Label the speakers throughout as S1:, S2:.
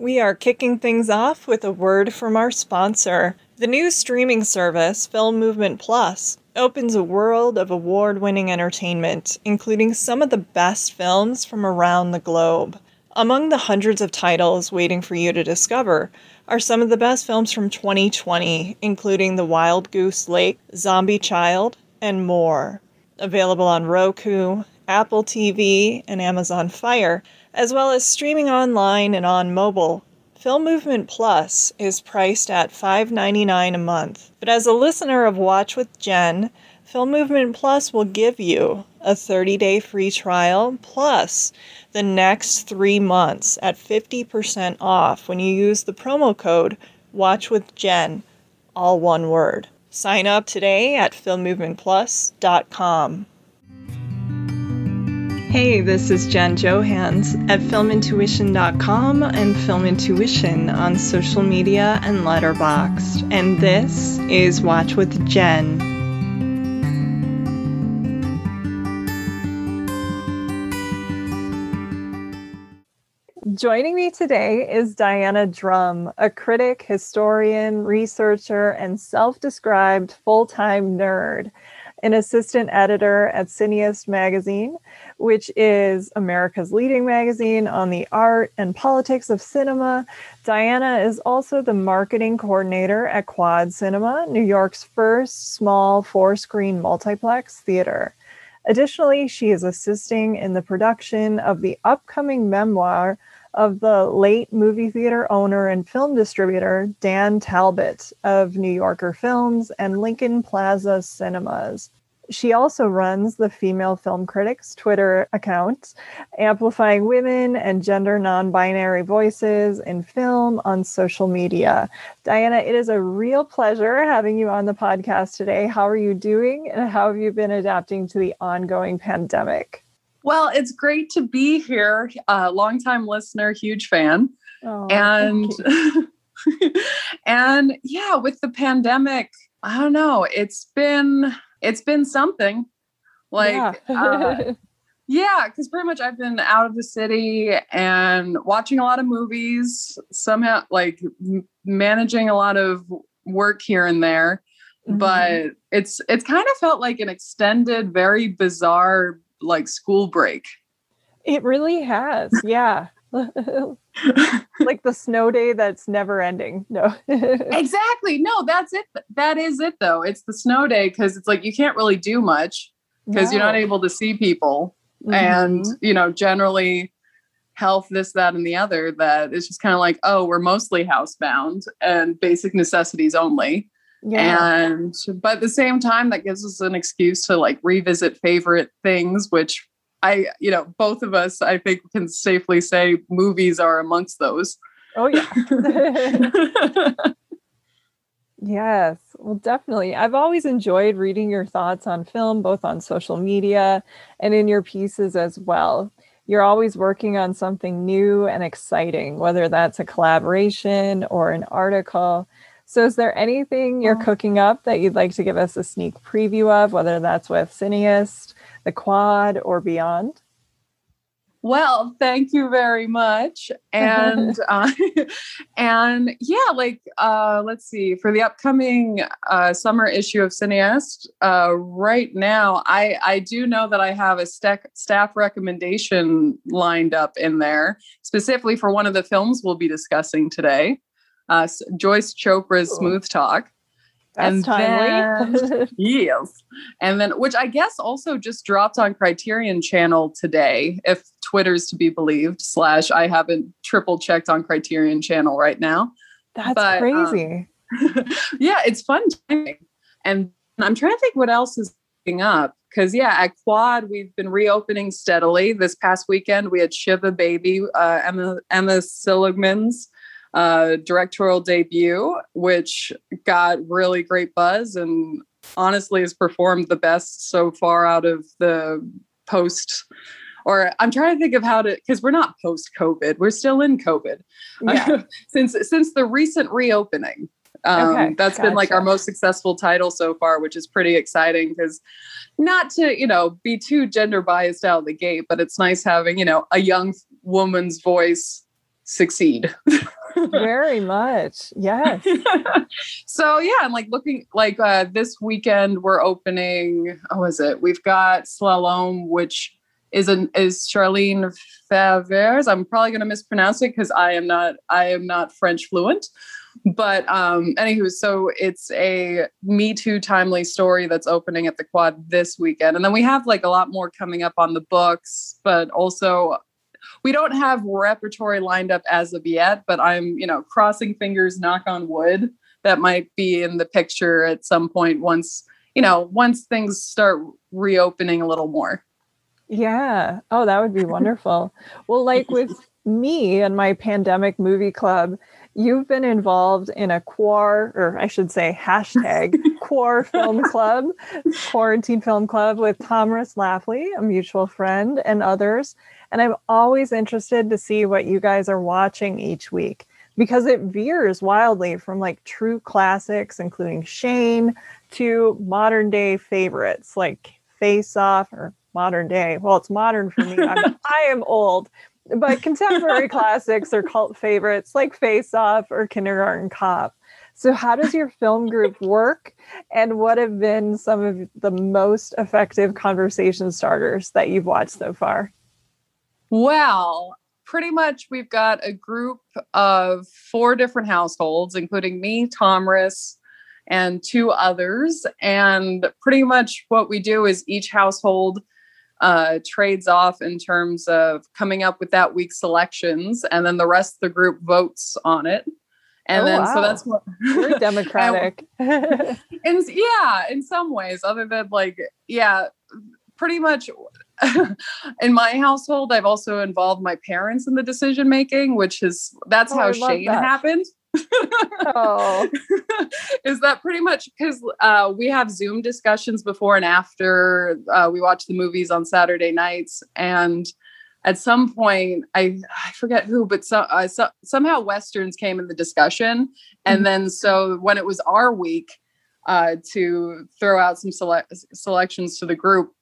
S1: We are kicking things off with a word from our sponsor. The new streaming service, Film Movement Plus, opens a world of award winning entertainment, including some of the best films from around the globe. Among the hundreds of titles waiting for you to discover are some of the best films from 2020, including The Wild Goose Lake, Zombie Child, and more. Available on Roku, Apple TV, and Amazon Fire as well as streaming online and on mobile. Film Movement Plus is priced at $5.99 a month. But as a listener of Watch with Jen, Film Movement Plus will give you a 30 day free trial plus the next three months at 50% off when you use the promo code Watch with Jen, all one word. Sign up today at filmmovementplus.com. Hey, this is Jen Johans at filmintuition.com and Film Intuition on social media and Letterboxd. And this is Watch with Jen. Joining me today is Diana Drumm, a critic, historian, researcher, and self described full time nerd an assistant editor at Cineaste Magazine, which is America's leading magazine on the art and politics of cinema. Diana is also the marketing coordinator at Quad Cinema, New York's first small four screen multiplex theater. Additionally, she is assisting in the production of the upcoming memoir of the late movie theater owner and film distributor Dan Talbot of New Yorker Films and Lincoln Plaza Cinemas. She also runs the Female Film Critics Twitter account, amplifying women and gender non binary voices in film on social media. Diana, it is a real pleasure having you on the podcast today. How are you doing and how have you been adapting to the ongoing pandemic?
S2: Well, it's great to be here. Uh, longtime listener, huge fan. Oh, and and yeah, with the pandemic, I don't know. It's been it's been something. Like yeah. uh, yeah, because pretty much I've been out of the city and watching a lot of movies, somehow like m- managing a lot of work here and there. Mm-hmm. But it's it's kind of felt like an extended, very bizarre like school break.
S1: It really has. Yeah. like the snow day that's never ending. No.
S2: exactly. No, that's it. That is it though. It's the snow day because it's like you can't really do much because no. you're not able to see people. Mm-hmm. And, you know, generally health, this, that, and the other, that it's just kind of like, oh, we're mostly housebound and basic necessities only. Yeah. And but at the same time, that gives us an excuse to like revisit favorite things, which I, you know, both of us, I think, can safely say movies are amongst those.
S1: Oh, yeah. yes. Well, definitely. I've always enjoyed reading your thoughts on film, both on social media and in your pieces as well. You're always working on something new and exciting, whether that's a collaboration or an article. So, is there anything you're cooking up that you'd like to give us a sneak preview of, whether that's with Cineaste, the Quad, or beyond?
S2: Well, thank you very much. And uh, and yeah, like uh, let's see for the upcoming uh, summer issue of Cineaste. Uh, right now, I I do know that I have a st- staff recommendation lined up in there specifically for one of the films we'll be discussing today uh, Joyce Chopra's Smooth Talk.
S1: That's and timely.
S2: Then, yes. And then, which I guess also just dropped on Criterion Channel today, if Twitter's to be believed. Slash, I haven't triple checked on Criterion Channel right now.
S1: That's but, um, crazy.
S2: Um, yeah, it's fun. And I'm trying to think what else is up because yeah at quad we've been reopening steadily this past weekend we had shiva baby uh, emma emma seligman's uh, directorial debut, which got really great buzz and honestly has performed the best so far out of the post. Or I'm trying to think of how to because we're not post COVID, we're still in COVID. Yeah. since since the recent reopening. Um, okay, that's gotcha. been like our most successful title so far, which is pretty exciting because not to, you know, be too gender biased out of the gate, but it's nice having, you know, a young woman's voice succeed.
S1: Very much. Yes.
S2: so yeah, I'm like looking like uh this weekend we're opening, oh is it? We've got Slalom, which is an is Charlene Favers. I'm probably gonna mispronounce it because I am not I am not French fluent. But um anywho, so it's a Me Too timely story that's opening at the quad this weekend. And then we have like a lot more coming up on the books, but also we don't have repertory lined up as of yet, but I'm, you know, crossing fingers, knock on wood, that might be in the picture at some point once, you know, once things start reopening a little more.
S1: Yeah. Oh, that would be wonderful. well, like with me and my pandemic movie club, you've been involved in a quar, or I should say, hashtag quar film club, quarantine film club with Tomris Laffly, a mutual friend, and others. And I'm always interested to see what you guys are watching each week because it veers wildly from like true classics, including Shane, to modern day favorites like Face Off or modern day. Well, it's modern for me. I'm, I am old, but contemporary classics or cult favorites like Face Off or Kindergarten Cop. So, how does your film group work? And what have been some of the most effective conversation starters that you've watched so far?
S2: Well, pretty much we've got a group of four different households, including me, Tomris, and two others. And pretty much what we do is each household uh, trades off in terms of coming up with that week's selections, and then the rest of the group votes on it. And oh, then wow. so that's what
S1: Very democratic.
S2: and, and yeah, in some ways, other than like, yeah, pretty much in my household, I've also involved my parents in the decision making, which is that's oh, how Shane that. happened. Oh. is that pretty much because uh, we have Zoom discussions before and after uh, we watch the movies on Saturday nights, and at some point, I I forget who, but so, uh, so somehow westerns came in the discussion, and mm-hmm. then so when it was our week uh, to throw out some select selections to the group,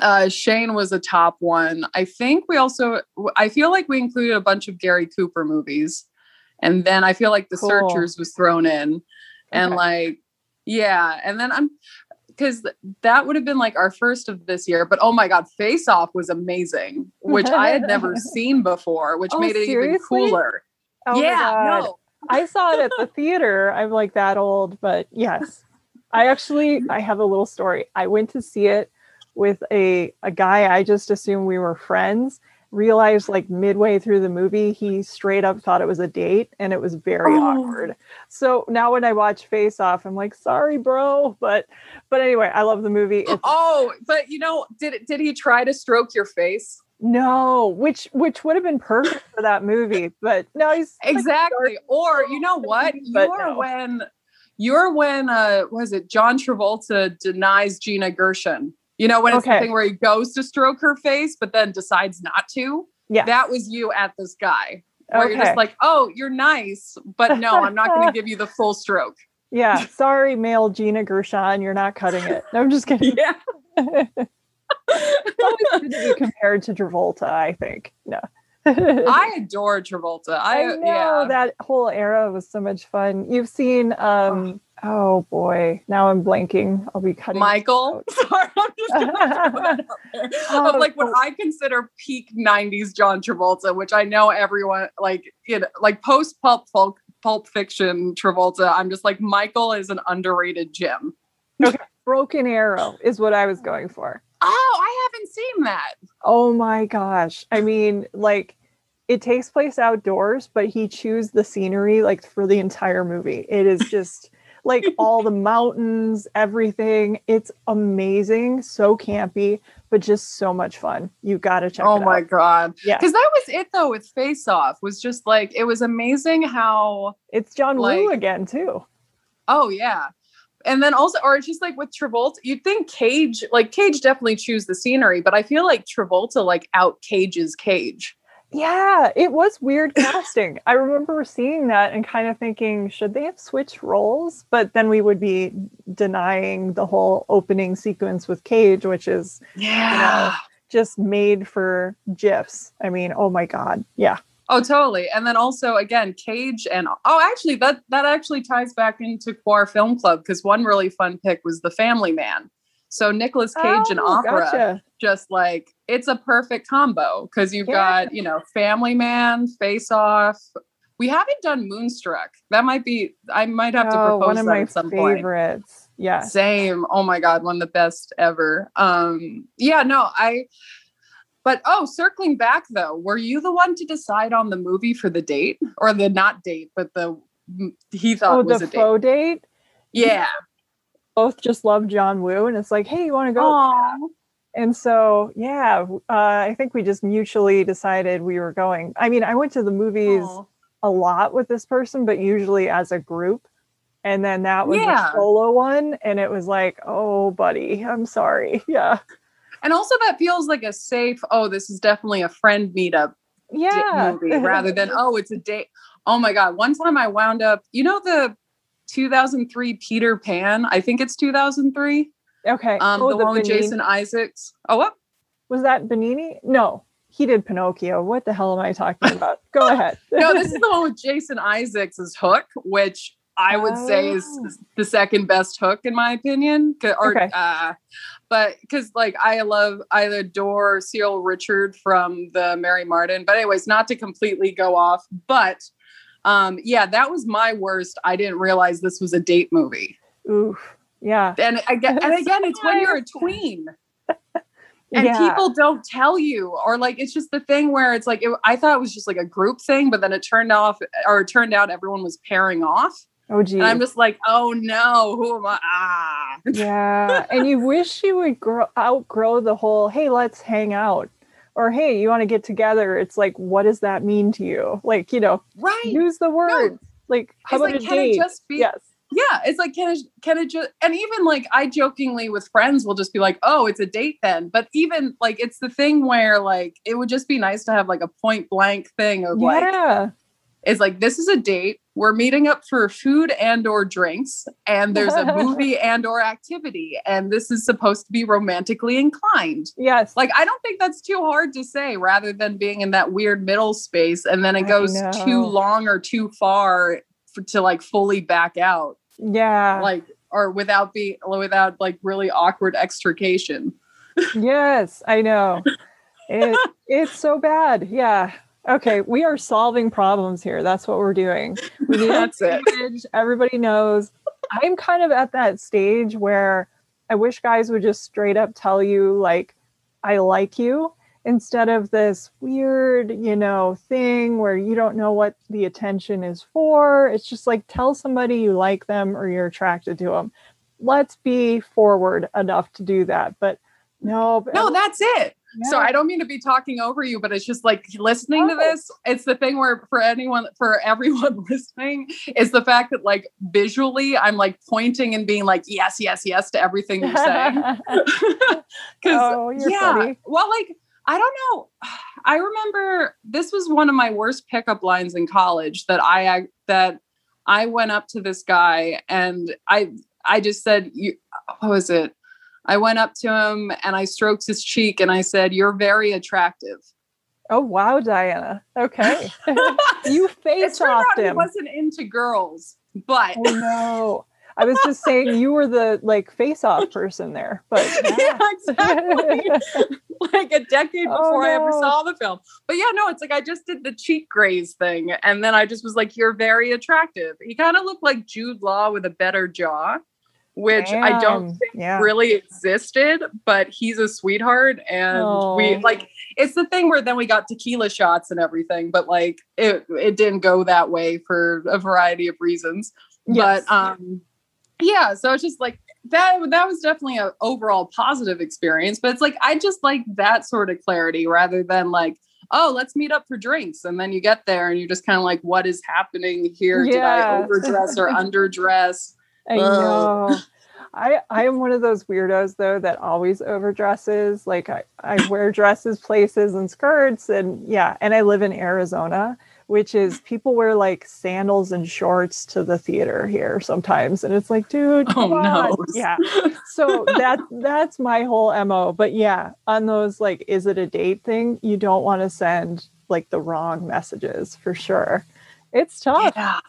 S2: uh, Shane was a top one. I think we also, I feel like we included a bunch of Gary Cooper movies. And then I feel like The cool. Searchers was thrown in. And okay. like, yeah. And then I'm, because that would have been like our first of this year. But oh my God, Face Off was amazing, which I had never seen before, which oh, made it seriously? even cooler. Oh yeah, no.
S1: I saw it at the theater. I'm like that old, but yes. I actually I have a little story. I went to see it with a a guy I just assumed we were friends. Realized like midway through the movie, he straight up thought it was a date, and it was very oh. awkward. So now when I watch Face Off, I'm like, sorry, bro, but but anyway, I love the movie.
S2: It's- oh, but you know, did did he try to stroke your face?
S1: No, which which would have been perfect for that movie, but no, he's
S2: exactly. Like, or you know what? You're no. when you're when uh was it John Travolta denies Gina Gershon you know, when it's okay. the thing where he goes to stroke her face, but then decides not to. Yeah. That was you at this guy. Where okay. you're just like, oh, you're nice, but no, I'm not going to give you the full stroke.
S1: Yeah. Sorry, male Gina Gershon, you're not cutting it. No, I'm just kidding. Yeah. it's always good to be compared to Travolta, I think. No.
S2: I adore Travolta. I, I know yeah.
S1: that whole era was so much fun. You've seen um Oh boy, now I'm blanking. I'll be cutting.
S2: Michael. Sorry, I'm just oh, like what I consider peak '90s John Travolta, which I know everyone like, you know, like post pulp pulp pulp fiction Travolta. I'm just like Michael is an underrated gem.
S1: Okay. Broken Arrow is what I was going for.
S2: Oh, I haven't seen that.
S1: Oh my gosh! I mean, like it takes place outdoors, but he chews the scenery like for the entire movie. It is just like all the mountains, everything. It's amazing, so campy, but just so much fun. You got to check
S2: oh my god. Yeah. Cuz that was it though with Face Off. Was just like it was amazing how
S1: it's John like, Woo again too.
S2: Oh yeah. And then also, or just like with Travolta, you'd think Cage, like Cage definitely choose the scenery, but I feel like Travolta like out cages Cage.
S1: Yeah, it was weird casting. I remember seeing that and kind of thinking, should they have switched roles? But then we would be denying the whole opening sequence with Cage, which is
S2: yeah. You know,
S1: just made for GIFs. I mean, oh my God. Yeah.
S2: Oh, totally. And then also again, Cage and oh, actually, that that actually ties back into Quar Film Club because one really fun pick was The Family Man. So Nicolas Cage
S1: Oh,
S2: and opera,
S1: gotcha.
S2: just like it's a perfect combo because you've
S1: Yeah.
S2: got you know Family Man, Face Off. We haven't done Moonstruck. That might be. I might have to
S1: Oh,
S2: propose
S1: one of
S2: that
S1: my
S2: at some point.
S1: favorites. Yeah.
S2: Same. Oh my god, one of the best ever. Um yeah, no, I but oh, circling back though, were you the one to decide on the movie for the date or the not date, but the he thought
S1: Oh,
S2: was
S1: the
S2: a date?
S1: faux date.
S2: Yeah.
S1: Both just love John Woo, and it's like, hey, you want to go? And so, yeah, uh, I think we just mutually decided we were going. I mean, I went to the movies
S2: Aw.
S1: a lot with this person, but usually as a group. And then that was
S2: Yeah.
S1: a solo one, and it was like, oh, buddy, I'm sorry. Yeah,
S2: And also that feels like a safe, oh, this is definitely a friend meetup
S1: yeah.
S2: movie rather than oh, it's a date. Oh my god, one time I wound up, you know the 2003 Peter Pan, I think it's 2003.
S1: okay.
S2: Um
S1: Oh,
S2: the, one with Jason Isaacs. Oh, what?
S1: was that Benigni? No, he did Pinocchio. What the hell am I talking about? Go ahead.
S2: no, this is the one with Jason Isaacs as Hook, which I would say is
S1: Oh.
S2: the second best Hook in my opinion. Or,
S1: Okay.
S2: uh, but because like I love, I adore Cyril Ritchard from the Mary Martin. But anyways, not to completely go off, but um, yeah, that was my worst. I didn't realize this was a date movie,
S1: Oof. Yeah.
S2: and again, and again, it's when you're a tween. and
S1: yeah.
S2: people don't tell you or like it's just the thing where it's like it, i thought it was just like a group thing but then it turned off or it turned out everyone was pairing off
S1: Oh, geez.
S2: and i'm just like oh no who am i ah
S1: yeah. And you wish you would grow outgrow the whole, hey, let's hang out. Or hey, you want to get together. It's like, what does that mean to you? Like, you know,
S2: right
S1: use the word. Like, how
S2: It's
S1: about
S2: like,
S1: a
S2: can it
S1: date?
S2: just be-
S1: yes.
S2: yeah it's like can it can it just and even like i jokingly with friends will just be like oh it's a date then but even like it's the thing where like it would just be nice to have like a point blank thing of like
S1: Yeah.
S2: is like this is a date we're meeting up for food and or drinks and there's a movie and or activity and this is supposed to be romantically inclined
S1: Yes.
S2: like i don't think that's too hard to say rather than being in that weird middle space and then it goes too long or too far for, to like fully back out
S1: yeah.
S2: like or without being without like really awkward extrication
S1: yes, I know. It, it's so bad. Yeah. Okay, we are solving problems here. That's what we're doing. We need
S2: That's it.
S1: Everybody knows. I'm kind of at that stage where I wish guys would just straight up tell you like I like you instead of this weird, you know, thing where you don't know what the attention is for. It's just like tell somebody you like them or you're attracted to them. Let's be forward enough to do that. But no,
S2: no that's it So. I don't mean to be talking over you, but it's just like listening to
S1: Oh.
S2: this. It's the thing where for anyone, for everyone listening, is the fact that like visually, I'm like pointing and being like yes, yes, yes to everything you're saying. Because
S1: Oh,
S2: yeah,
S1: funny.
S2: well, like I don't know. I remember this was one of my worst pickup lines in college that I that I went up to this guy and I I just said you what was it? I went up to him and I stroked his cheek and I said, "You're very attractive."
S1: oh wow, Diana. Okay. you face off
S2: out he
S1: him.
S2: wasn't into girls, but
S1: Oh no. I was just saying you were the like face off person there. But
S2: yeah, exactly. like a decade
S1: Oh,
S2: before I ever saw the film. But yeah, no, it's like I just did the cheek graze thing. And then I just was like, you're very attractive. He kind of looked like Jude Law with a better jaw, which I don't think
S1: Yeah.
S2: really existed, but he's a sweetheart. And we
S1: Oh.
S2: like, it's the thing where then we got tequila shots and everything, but like it, it didn't go that way for a variety of reasons.
S1: Yes.
S2: But um, yeah, so it's just like that. That was definitely an overall positive experience. But it's like I just like that sort of clarity rather than like, oh, let's meet up for drinks, and then you get there and you're just kind of like, what is happening here? Did I overdress or underdress?
S1: I know. I I am one of those weirdos though that always overdresses. Like I, I wear dresses places and skirts and yeah, and I live in Arizona, which is people wear like sandals and shorts to the theater here sometimes. And it's like, dude,
S2: Oh
S1: come on.
S2: no!
S1: Yeah. So that that's my whole MO. But yeah, on those like is it a date thing, you don't want to send like the wrong messages for sure. It's tough.
S2: Yeah.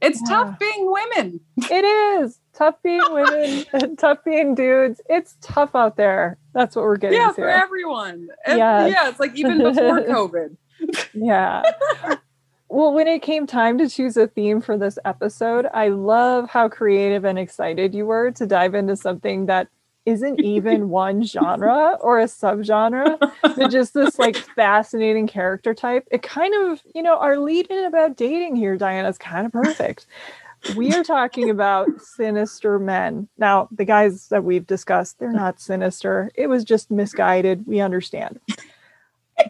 S2: It's
S1: Yeah.
S2: tough being women.
S1: It is tough being women, and tough being dudes. It's tough out there. That's what we're getting
S2: Yeah,
S1: to.
S2: for everyone. And
S1: Yes.
S2: Yeah, it's like even before COVID.
S1: Yeah. well, when it came time to choose a theme for this episode, I love how creative and excited you were to dive into something that isn't even one genre or a subgenre, but just this like fascinating character type. It kind of, you know, our lead in about dating here, Diana, is kind of perfect. We are talking about sinister men. Now, the guys that we've discussed, they're not sinister. It was just misguided. We understand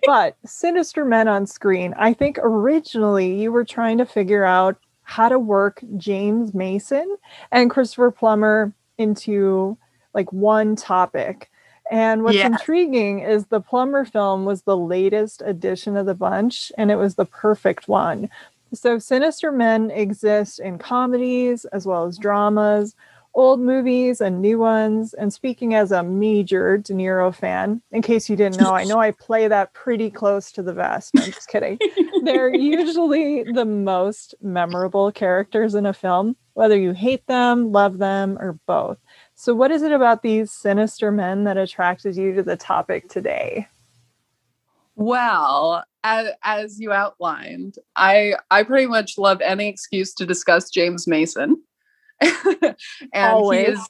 S1: but sinister men on screen i think originally you were trying to figure out how to work james mason and christopher plummer into like one topic and what's
S2: Yes.
S1: intriguing is the Plummer film was the latest edition of the bunch and it was the perfect one so sinister men exist in comedies as well as dramas old movies and new ones. And speaking as a major De Niro fan, in case you didn't know, I know I play that pretty close to the vest. I'm just kidding. They're usually the most memorable characters in a film, whether you hate them, love them, or both. So, what is it about these sinister men that attracted you to the topic today?
S2: Well, as, as you outlined, I I pretty much love any excuse to discuss James Mason. and
S1: Always.
S2: he is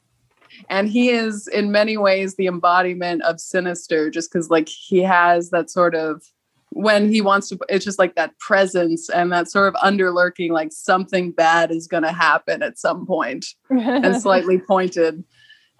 S2: and he is in many ways the embodiment of sinister just because like he has that sort of when he wants to it's just like that presence and that sort of underlurking like something bad is going to happen at some point and slightly pointed.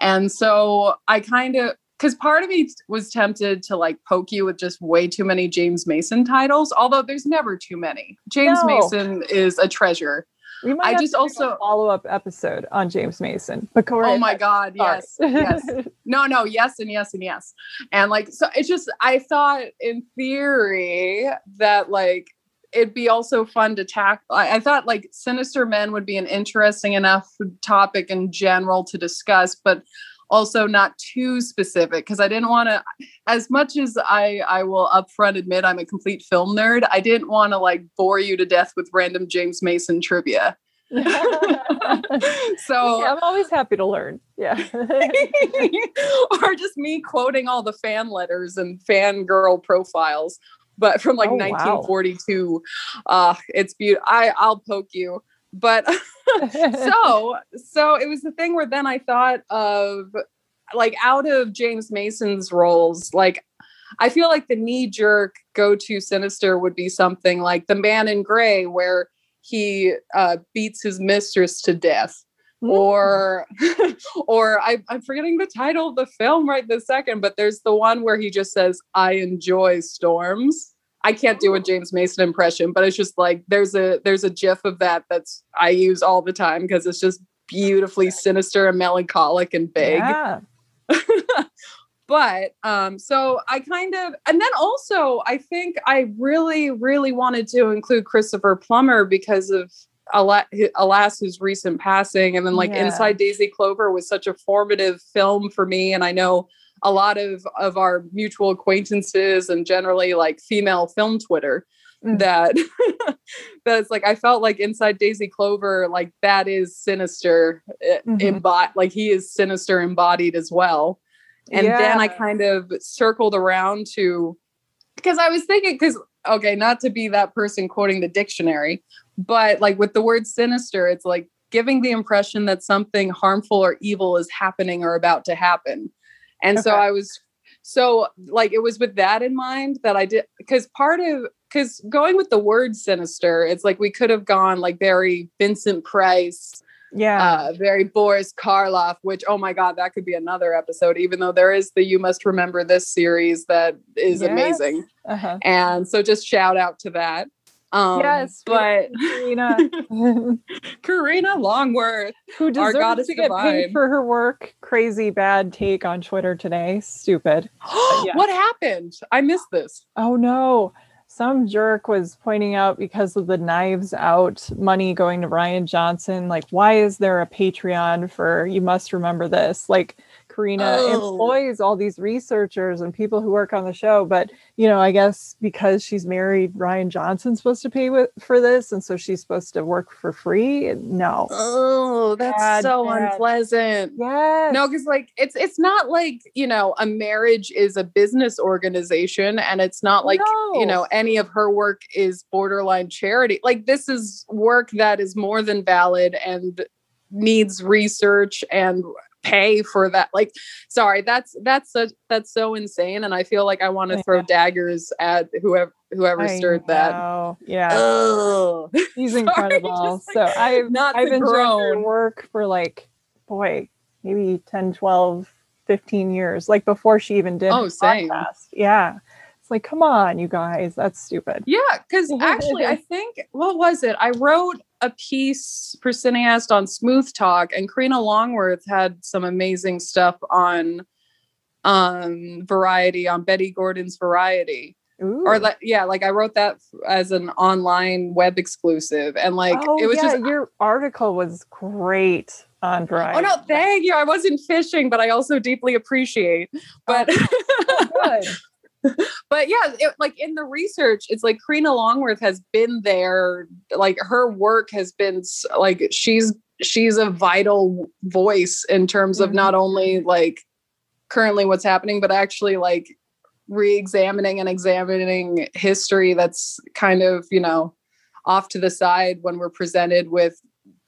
S2: And so I kind of, because part of me was tempted to like poke you with just way too many James Mason titles, although there's never too many. James
S1: No.
S2: Mason is a treasure.
S1: we might
S2: I
S1: have
S2: just
S1: to do a
S2: also-
S1: follow-up episode on James Mason. But
S2: Oh my. God. Yes. Yes. No, no, yes, and yes, and yes. And like, so it's just, I thought in theory that like it'd be also fun to tackle. I, I thought like Sinister Men would be an interesting enough topic in general to discuss, but also not too specific because I didn't want to, as much as I, I will upfront admit I'm a complete film nerd, I didn't want to like bore you to death with random James Mason trivia. so
S1: Yeah, I'm always happy to learn. Yeah.
S2: or just me quoting all the fan letters and fangirl profiles but from like
S1: Oh, wow.
S2: 1942 uh it's beautiful i i'll poke you but so so it was the thing where then i thought of like out of james mason's roles like i feel like the knee jerk go to sinister would be something like the man in gray where he uh, beats his mistress to death. Or or I, i'm forgetting the title of the film right this second but there's the one where he just says i enjoy storms. I can't do a james mason impression but it's just like there's a there's a gif of that that's i use all the time because it's just beautifully sinister and melancholic and big.
S1: Yeah.
S2: but um so i kind of and then also i think i really really wanted to include christopher plummer because of ala- alas his recent passing and then like
S1: Yeah.
S2: inside daisy clover was such a formative film for me and i know a lot of of our mutual acquaintances and generally like female film twitter
S1: Mm.
S2: that that's like i felt like inside daisy clover like that is sinister eh,
S1: Mhm.
S2: embodied like he is sinister embodied as well and then I kind of circled around to because I was thinking, because okay, not to be that person quoting the dictionary, but like with the word sinister, it's like giving the impression that something harmful or evil is happening or about to happen. And so I was so like it was with that in mind that I did because part of because going with the word sinister, it's like we could have gone like very Vincent Price
S1: Yeah.
S2: uh, very Boris Karloff, which oh my god, that could be another episode. Even though there is the You Must Remember This series that is
S1: Yes.
S2: amazing,
S1: uh-huh.
S2: and so just shout out to that. Um,
S1: yes.
S2: but
S1: Karina,
S2: Karina Longworth,
S1: who deserves
S2: goddess
S1: to get paid for her work. Crazy bad take on Twitter today. Stupid. yeah.
S2: what happened? I missed this.
S1: Oh no. Some jerk was pointing out because of the knives out money going to Rian Johnson. Like, why is there a Patreon for you must remember this? Like, Karina oh. employs all these researchers and people who work on the show. But, you know, I guess because she's married, Rian Johnson's supposed to pay with, for this. And so she's supposed to work for free. No.
S2: Oh, that's bad, so bad. unpleasant.
S1: Yeah.
S2: No, because like it's it's not like, you know, a marriage is a business organization and it's not like, no. you know, any of her work is borderline charity. Like this is work that is more than valid and needs research and pay for that like sorry that's that's such that's so insane and i feel like i want to throw daggers at whoever whoever I stirred know.
S1: that yeah Ugh. he's incredible sorry, so i've not i've enjoyed her work for like boy maybe 10 12 15 years like before she even did
S2: oh same podcast.
S1: yeah it's like come on you guys that's stupid
S2: yeah because actually i think what was it i wrote a piece for Cineaste on Smooth Talk, and Karina Longworth had some amazing stuff on um Variety on Bette Gordon's Variety. Ooh. Or like yeah, like I wrote that as an online web exclusive, and like
S1: oh,
S2: it was
S1: yeah,
S2: just
S1: your article was great on Variety.
S2: Oh no, thank you. I wasn't fishing, but I also deeply appreciate. But oh, but yeah, it, like in the research, it's like Karina Longworth has been there. Like her work has been like she's she's a vital voice in terms of mm-hmm. not only like currently what's happening, but actually like re-examining and examining history that's kind of you know off to the side when we're presented with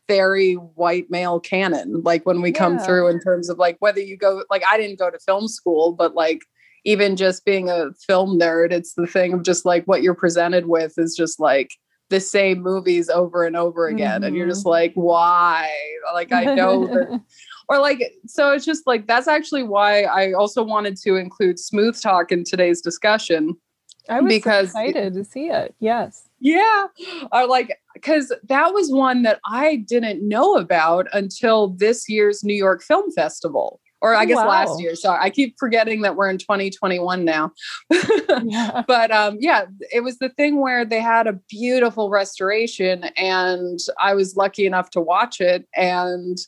S2: very white male canon like when we yeah. come through in terms of like whether you go like i didn't go to film school but like even just being a film nerd, it's the thing of just like what you're presented with is just like the same movies over and over again. Mm-hmm. And you're just mm-hmm. like, why? Like, I know that. or like, so it's just like, that's actually why I also wanted to include Smooth Talk in today's discussion.
S1: I was because excited to see it. Yes.
S2: Yeah. Or like, because that was one that I didn't know about until this year's New York Film Festival or I oh, guess wow. last year. Sorry, I keep forgetting that we're in 2021 now. yeah. But um, yeah, it was the thing where they had a beautiful restoration, and I was lucky enough to watch it, and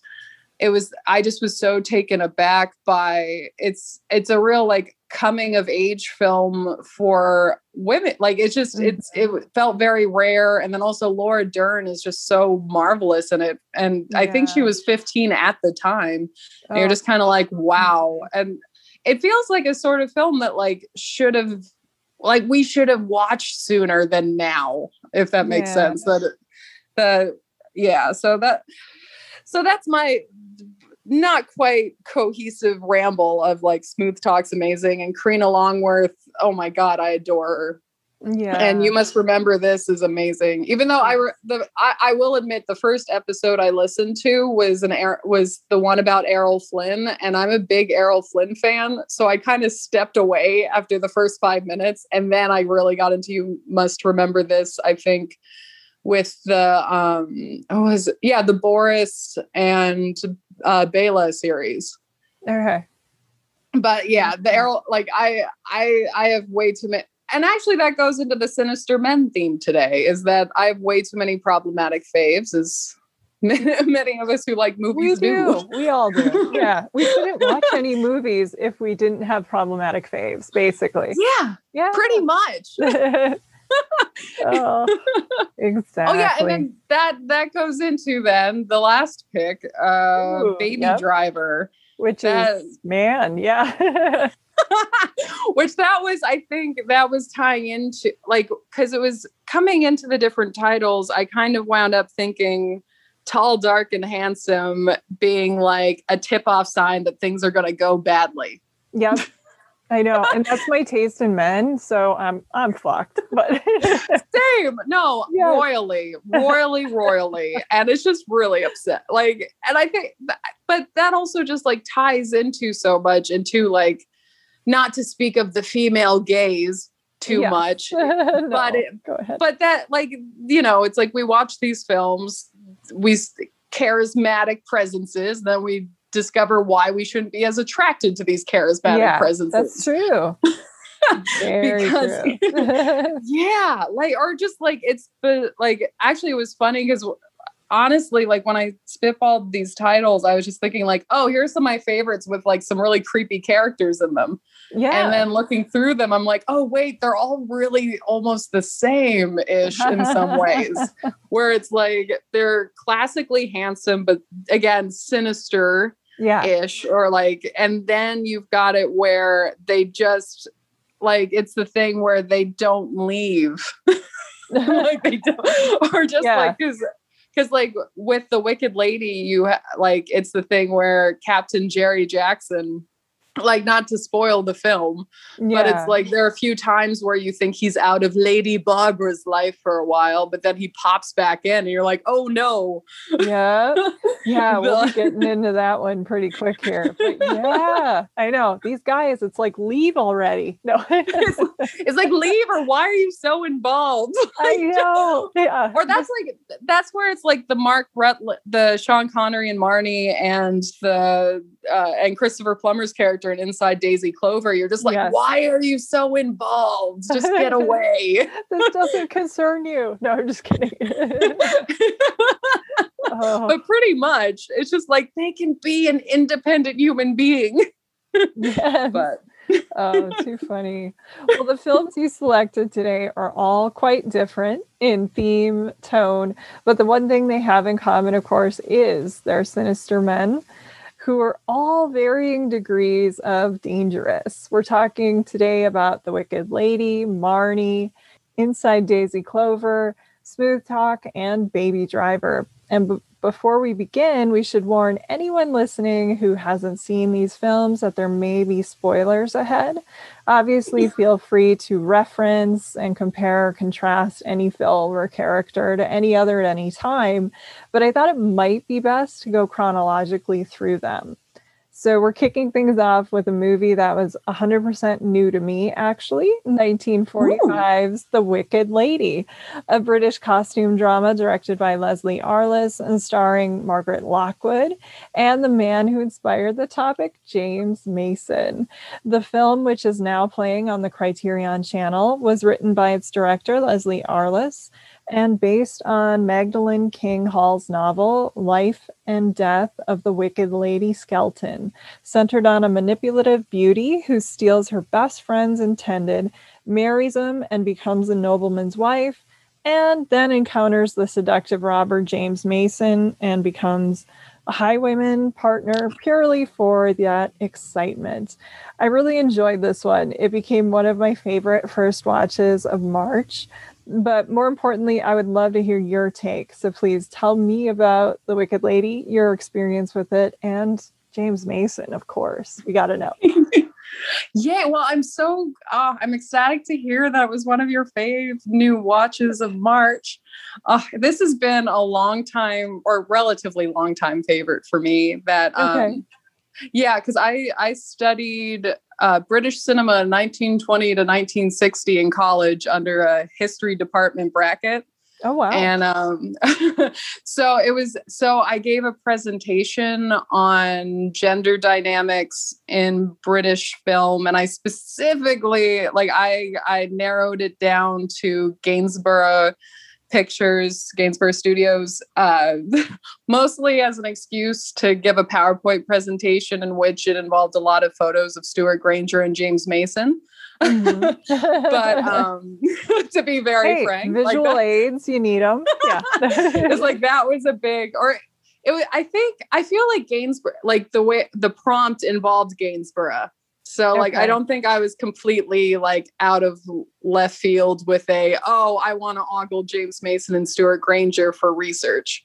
S2: it was I just was so taken aback by it's it's a real like coming of age film for women like it's just mm-hmm. it's it felt very rare and then also Laura Dern is just so marvelous in it and yeah. I think she was 15 at the time oh. you're just kind of like wow and it feels like a sort of film that like should have like we should have watched sooner than now if that makes yeah. sense that the yeah so that so that's my not quite cohesive ramble of like smooth talks amazing and Karina Longworth. Oh my god I adore her. Yeah. And you must remember this is amazing. Even though I re- the I, I will admit the first episode I listened to was an was the one about Errol Flynn and I'm a big Errol Flynn fan so I kind of stepped away after the first five minutes and then I really got into you must remember this I think with the um oh was yeah the Boris and uh Bela series.
S1: Okay.
S2: But yeah, the Errol like I I I have way too many and actually that goes into the sinister men theme today is that I have way too many problematic faves as many of us who like movies
S1: we do. do. We all do. Yeah. We couldn't watch any movies if we didn't have problematic faves, basically.
S2: Yeah. Yeah. Pretty much.
S1: oh, exactly.
S2: Oh yeah, and then that that goes into then the last pick, uh, Ooh, Baby yep. Driver,
S1: which that, is man, yeah.
S2: which that was, I think, that was tying into like because it was coming into the different titles. I kind of wound up thinking tall, dark, and handsome being like a tip off sign that things are going to go badly.
S1: Yep. I know, and that's my taste in men, so I'm I'm fucked. But
S2: same, no, royally, royally, royally, and it's just really upset. Like, and I think, but that also just like ties into so much into like, not to speak of the female gaze too much, no, but it, but that like you know, it's like we watch these films, we charismatic presences, then we discover why we shouldn't be as attracted to these charismatic yeah, presences.
S1: That's true. because
S2: yeah, like or just like it's but like actually it was funny because honestly, like when I spitballed these titles, I was just thinking, like, oh, here's some of my favorites with like some really creepy characters in them.
S1: Yeah.
S2: And then looking through them, I'm like, oh, wait, they're all really almost the same ish in some ways, where it's like they're classically handsome, but again, sinister
S1: yeah.
S2: ish, or like, and then you've got it where they just like it's the thing where they don't leave. like they don't, or just
S1: Yeah.
S2: like because because like with the wicked lady you ha- like it's the thing where captain jerry jackson like not to spoil the film but it's like there are a few times where you think he's out of lady barbara's life for a while but then he pops back in and you're like oh no
S1: yeah. Yeah, we'll be getting into that one pretty quick here. But yeah, I know. These guys, it's like leave already. No.
S2: it's like leave or why are you so involved
S1: I know. Yeah.
S2: or that's like that's where it's like the Mark Rutland, the Sean Connery and Marnie, and the uh, and Christopher Plummer's character in Inside Daisy Clover. You're just like,
S1: Yes.
S2: why are you so involved? Just get away.
S1: this doesn't concern you. No, I'm just kidding. oh,
S2: but pretty much, it's just like they can be an independent human being.
S1: yes.
S2: But
S1: oh, too funny. Well, the films you selected today are all quite different in theme, tone, but the one thing they have in common, of course, is they're sinister men who are all varying degrees of dangerous. We're talking today about The Wicked Lady, Marnie, Inside Daisy Clover, Smooth Talk, and Baby Driver. And b- before we begin, we should warn anyone listening who hasn't seen these films that there may be spoilers ahead. Obviously, feel free to reference and compare or contrast any film or character to any other at any time, but I thought it might be best to go chronologically through them. So, we're kicking things off with a movie that was 100% new to me, actually 1945's The Wicked Lady, a British costume drama directed by Leslie Arliss and starring Margaret Lockwood and the man who inspired the topic, James Mason. The film, which is now playing on the Criterion channel, was written by its director, Leslie Arliss, and based on Magdalen King Hall's novel, Life and Death of the Wicked Lady Skelton, centered on a manipulative beauty who steals her best friend's intended, marries him, and becomes a nobleman's wife, and then encounters the seductive robber James Mason and becomes a highwayman partner purely for that excitement. I really enjoyed this one. It became one of my favorite first watches of March. But more importantly, I would love to hear your take. So please tell me about The Wicked Lady, your experience with it, and James Mason, of course. We got to know.
S2: yeah, well, I'm so uh, I'm ecstatic to hear that it was one of your fave new watches of March. Uh, this has been a long time or relatively long time favorite for me. That um,
S1: Okay.
S2: Yeah, because I I studied uh, British cinema 1920 to 1960 in college under a history department bracket.
S1: Oh, wow.
S2: And um, so it was, so I gave a presentation on gender dynamics in British film. And I specifically, like, I, I narrowed it down to Gainsborough Pictures, Gainsborough Studios, uh, mostly as an excuse to give a PowerPoint presentation in which it involved a lot of photos of Stewart Granger and James Mason.
S1: Mhm.
S2: But um, to be very
S1: hey,
S2: frank, like
S1: visual
S2: that-
S1: aids, you need them. Yeah.
S2: it's like that was a big or it was, I think I feel like Gainsborough like the way the prompt involved Gainsborough. So like I don't think I was completely like out of left field with a oh I want to ogle James Mason and Stewart Granger for research.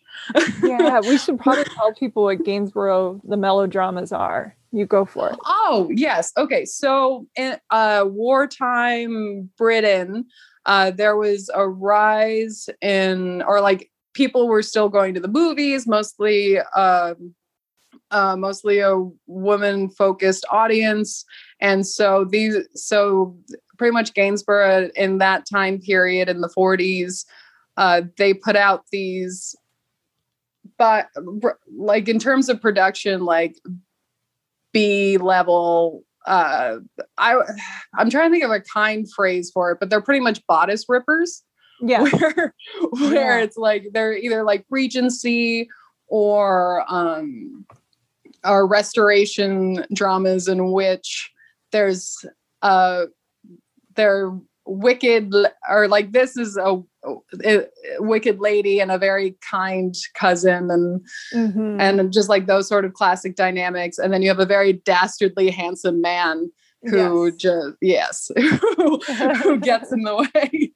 S1: yeah, we should probably tell people what Gainsborough the melodramas are. You go for it.
S2: Oh, yes. Okay. So in uh, wartime Britain, uh, there was a rise in, or like people were still going to the movies, mostly, um, uh, mostly a woman focused audience. And so these, so pretty much Gainsborough in that time period in the 40s, uh, they put out these, but like in terms of production, like B level. Uh, I I'm trying to think of a kind phrase for it, but they're pretty much bodice rippers.
S1: Yeah.
S2: where where
S1: Yeah.
S2: it's like they're either like Regency or um or restoration dramas in which there's uh they're wicked or like this is a, a wicked lady and a very kind cousin and
S1: Mhm.
S2: and just like those sort of classic dynamics and then you have a very dastardly handsome man who
S1: Yes.
S2: just yes who, who gets in the way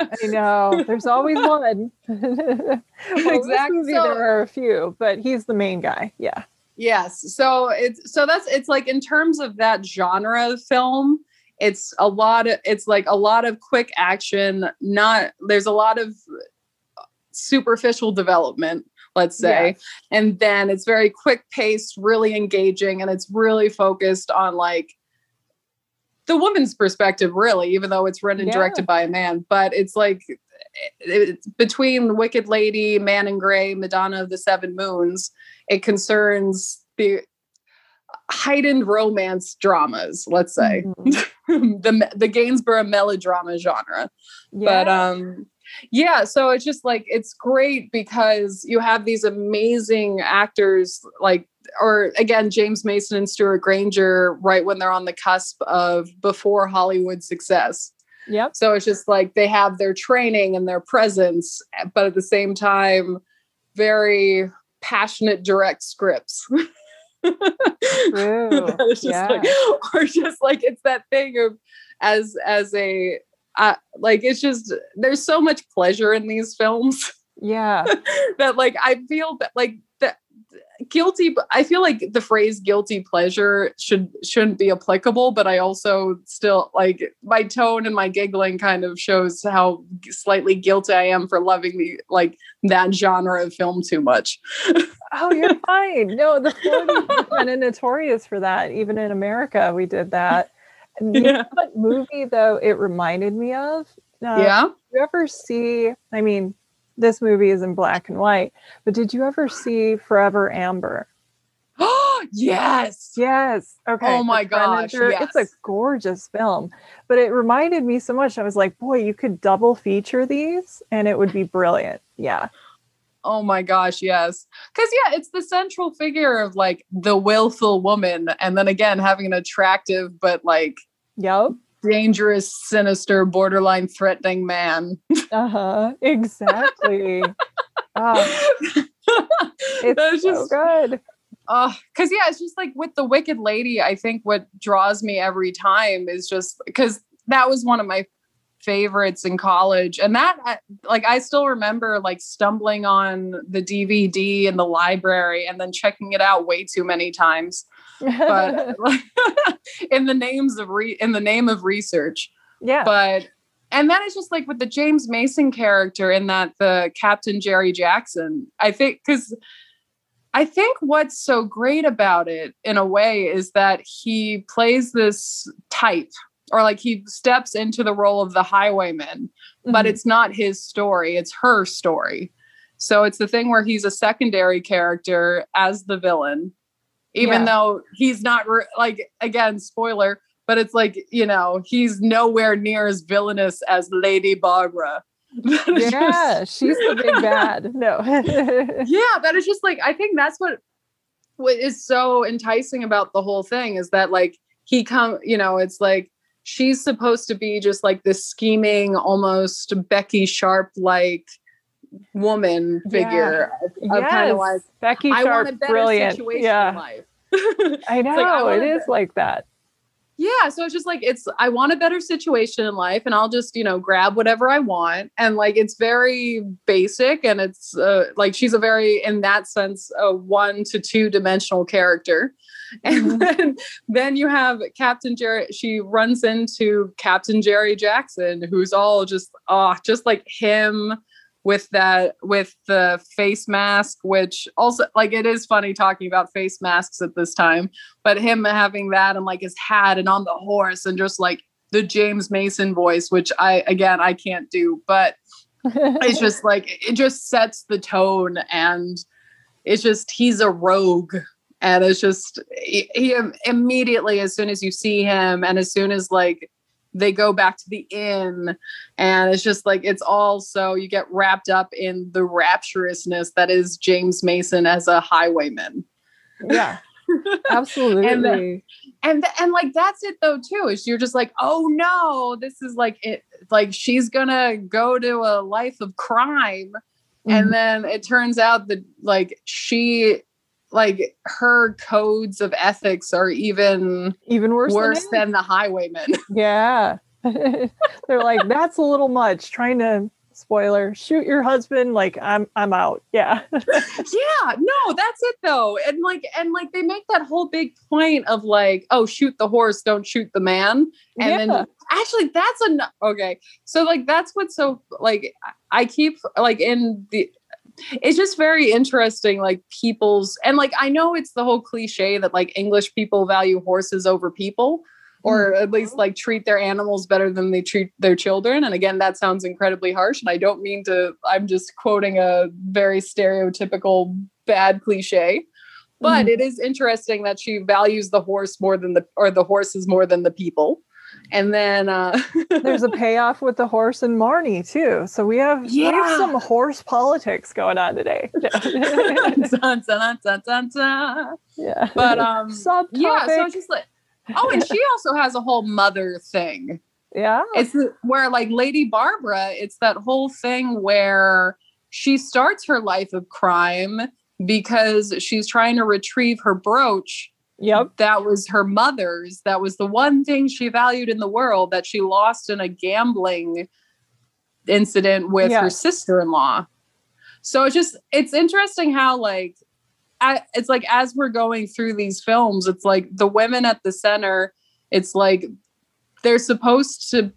S1: I know. There's always one. well, This
S2: Exact-
S1: movie,
S2: so-
S1: there are a few, but he's the main guy. Yeah.
S2: Yes so it's so that's it's like in terms of that genre of film it's a lot of it's like a lot of quick action not there's a lot of uh, superficial development let's say
S1: Yes.
S2: and then it's very quick paced really engaging and it's really focused on like the woman's perspective really even though it's written and
S1: Yeah.
S2: directed by a man but it's like it's between wicked lady man in gray madonna of the seven moons it concerns the heightened romance dramas let's say
S1: Mhm.
S2: the the gainsborough melodrama genre but
S1: Yeah.
S2: um yeah so it's just like it's great because you have these amazing actors like or again james mason and stewart granger right when they're on the cusp of before hollywood success
S1: Yep.
S2: so it's just like they have their training and their presence but at the same time very passionate direct scripts
S1: True.
S2: That is just
S1: Yeah.
S2: like, or just like it's that thing of as as a uh, like it's just there's so much pleasure in these films
S1: Yeah.
S2: that like I feel that like guilty I feel like the phrase guilty pleasure should shouldn't be applicable but I also still like my tone and my giggling kind of shows how slightly guilty I am for loving the like that genre of film too much.
S1: Oh, you're fine. No, the 40s were kind of notorious for that. Even in America, we did that. You
S2: Yeah.
S1: what movie, though, it reminded me of? Uh,
S2: yeah.
S1: You ever see? I mean, this movie is in black and white, but did you ever see Forever Amber?
S2: Oh yes.
S1: Yes. Okay.
S2: Oh my gosh,
S1: Predator. It's a gorgeous film, but it reminded me so much. I was like, boy, you could double feature these and it would be brilliant. Yeah.
S2: Oh my gosh, yes. Because, yeah, it's the central figure of like the willful woman. And then again, having an attractive but like
S1: Yep.
S2: Dangerous, sinister, borderline threatening man.
S1: Uh huh. Exactly. oh, it's
S2: That's
S1: so
S2: just,
S1: good.
S2: oh, because, yeah, it's just like with the Wicked Lady, I think what draws me every time is just because that was one of my favorites in college and that like i still remember like stumbling on the dvd in the library and then checking it out way too many times but in the names of re- in the name of research
S1: yeah.
S2: but and that is just like with the james mason character in that the captain jerry jackson i think because i think what's so great about it in a way is that he plays this type or like he steps into the role of the highwayman but
S1: Mhm.
S2: it's not his story it's her story so it's the thing where he's a secondary character as the villain even
S1: Yeah.
S2: though he's not re- like again spoiler but it's like you know he's nowhere near as villainous as lady barbara
S1: yeah,
S2: just-
S1: she's the big bad. No.
S2: yeah that is just like i think that's what what is so enticing about the whole thing is that like he come you know it's like she's supposed to be just like this scheming almost becky sharp like woman figure of, of
S1: yes.
S2: kind of like
S1: Becky
S2: i
S1: Sharp,
S2: want a better
S1: brilliant.
S2: situation
S1: yeah.
S2: in life
S1: I know.
S2: like, I
S1: it is like that.
S2: yeah so it's just like it's i want a better situation in life and i'll just you know grab whatever i want and like it's very basic and it's uh, like she's a very in that sense a one to two dimensional character and
S1: Mhm.
S2: then, then you have captain jerry she runs into captain jerry jackson who's all just oh just like him with that with the face mask which also like it is funny talking about face masks at this time but him having that and like his hat and on the horse and just like the James Mason voice, which I again I can't do, but it's just like it just sets the tone and it's just he's a rogue. And it's just he, he immediately as soon as you see him and as soon as like they go back to the inn and it's just like it's all so you get wrapped up in the rapturousness that is James Mason as a highwayman.
S1: Yeah. Absolutely.
S2: and, the, and and like that's it though too is you're just like oh no this is like it like she's gonna go to a life of crime mm-hmm. and then it turns out that like she like her codes of ethics are even
S1: even worse
S2: worse than, than the highwaymen.
S1: Yeah. They're like that's a little much trying to spoiler. Shoot your husband like i'm i'm out. Yeah.
S2: Yeah no that's it though. And like and like they make that whole big point of like oh shoot the horse don't shoot the man. And yeah. then actually that's a okay. So like that's what's so like i keep like in the it's just very interesting like people's and like i know it's the whole cliche that like english people value horses over people or mm-hmm. at least like treat their animals better than they treat their children. And again, that sounds incredibly harsh. And I don't mean to, I'm just quoting a very stereotypical bad cliche. But mm. it is interesting that she values the horse more than the, or the horses more than the people. And then uh
S1: there's a payoff with the horse and Marnie too. So we have, yeah. we have some horse politics going on today. dun, dun,
S2: dun, yeah. But um yeah, so it's just like oh, and she also has a whole mother thing.
S1: Yeah.
S2: It's where like Lady Barbara, it's that whole thing where she starts her life of crime because she's trying to retrieve her brooch.
S1: Yep.
S2: That was her mother's. That was the one thing she valued in the world that she lost in a gambling incident with her sister-in-law. So it's just it's interesting how like I, it's like as we're going through these films, it's like the women at the center, it's like they're supposed to,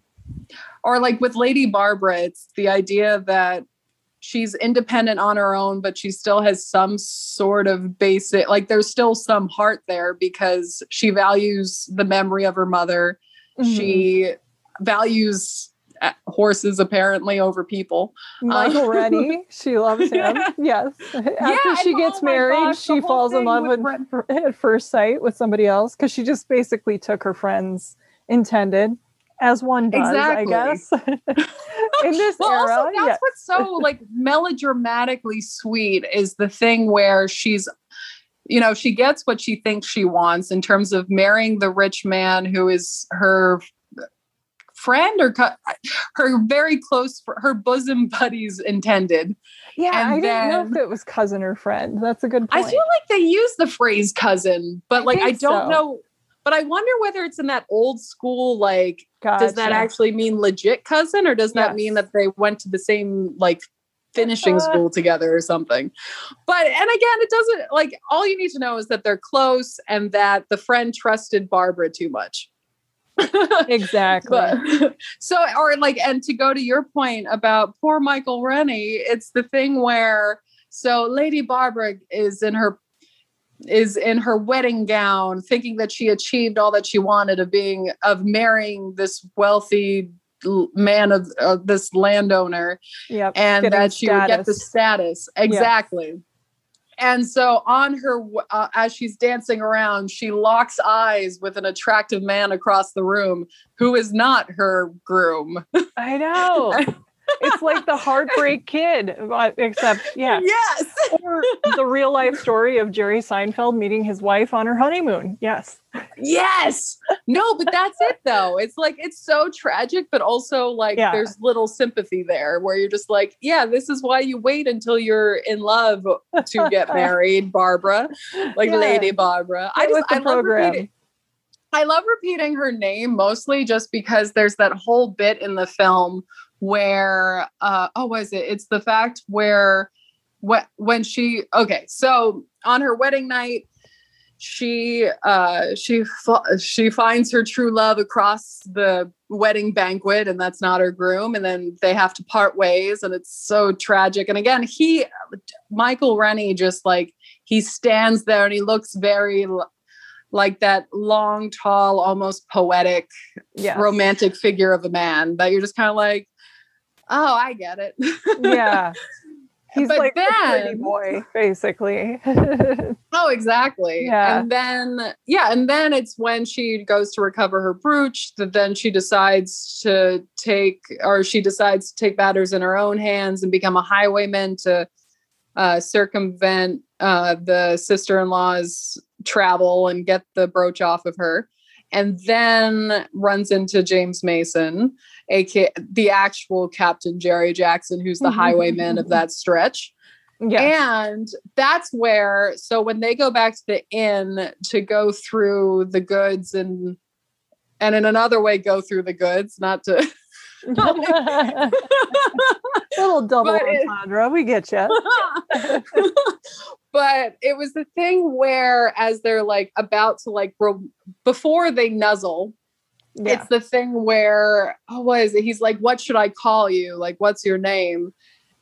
S2: or like with Lady Barbara, it's the idea that she's independent on her own, but she still has some sort of basic, like there's still some heart there because she values the memory of her mother. Mm-hmm. She values horses apparently over people.
S1: Michael uh, Rennie, she loves him. Yeah. Yes. After yeah, she gets oh married, gosh, she falls in love with, with at first sight with somebody else because she just basically took her friend's intended as one does, exactly. I guess. in this well, era,
S2: also, that's yes. what's so like melodramatically sweet is the thing where she's you know she gets what she thinks she wants in terms of marrying the rich man who is her friend or her very close her bosom buddies intended
S1: yeah and i didn't know if it was cousin or friend that's a good point.
S2: i feel like they use the phrase cousin but I like i don't so. know but i wonder whether it's in that old school like gotcha. does that actually mean legit cousin or does yes. that mean that they went to the same like finishing uh, school together or something. But and again, it doesn't like all you need to know is that they're close and that the friend trusted Barbara too much
S1: exactly.
S2: But, so, or like, and to go to your point about poor Michael Rennie, it's the thing where so Lady Barbara is in her is in her wedding gown, thinking that she achieved all that she wanted of being of marrying this wealthy man of uh, this landowner,
S1: yep,
S2: and that she status. would get the status exactly. Yep. And so, on her, uh, as she's dancing around, she locks eyes with an attractive man across the room who is not her groom.
S1: I know. it's like the heartbreak kid, uh, except yeah.
S2: Yes.
S1: or the real life story of Jerry Seinfeld meeting his wife on her honeymoon. Yes.
S2: Yes. No, but that's it though. It's like it's so tragic, but also like yeah. there's little sympathy there where you're just like, yeah, this is why you wait until you're in love to get married, Barbara. Like yeah. Lady Barbara. I just I love repeating. I love repeating her name mostly just because there's that whole bit in the film where uh oh was it it's the fact where when when she okay so on her wedding night she uh she she finds her true love across the wedding banquet and that's not her groom and then they have to part ways and it's so tragic and again he michael rennie just like he stands there and he looks very like that long tall almost poetic yes. romantic figure of a man that you're just kind of like oh, I get it.
S1: yeah. He's
S2: But
S1: like
S2: then-
S1: boy, basically.
S2: Oh, exactly.
S1: Yeah.
S2: And then, yeah, and then it's when she goes to recover her brooch that then she decides to take, or she decides to take matters in her own hands and become a highwayman to uh, circumvent uh, the sister in law's travel and get the brooch off of her. And then runs into James Mason, aka the actual Captain Jerry Jackson, who's the mm-hmm. highwayman of that stretch.
S1: yeah.
S2: And that's where, so when they go back to the inn to go through the goods and and in another way go through the goods, not to
S1: Little double
S2: But it-
S1: entendre. We get you.
S2: but it was the thing where as they're like about to like ro- before they nuzzle,
S1: Yeah.
S2: it's the thing where oh what is it? He's like, What should I call you? Like, what's your name?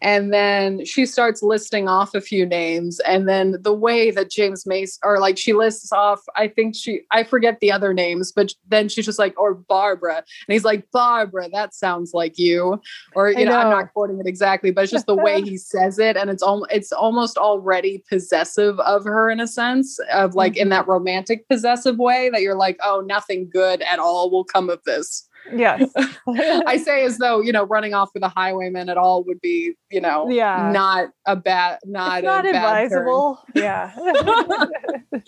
S2: And then she starts listing off a few names. And then the way that James Mace, or like she lists off, I think she, I forget the other names, but then she's just like, or Barbara. And he's like, Barbara, that sounds like you. Or, you know, I'm not quoting it exactly, but it's just the way he says it. And it's, al- it's almost already possessive of her in a sense of like in mm-hmm. that romantic possessive way that you're like, oh, nothing good at all will come of this.
S1: Yes.
S2: I say as though you know running off with a highwayman at all would be you know
S1: Yeah.
S2: not a bad not
S1: it's not
S2: a bad
S1: advisable. Yeah.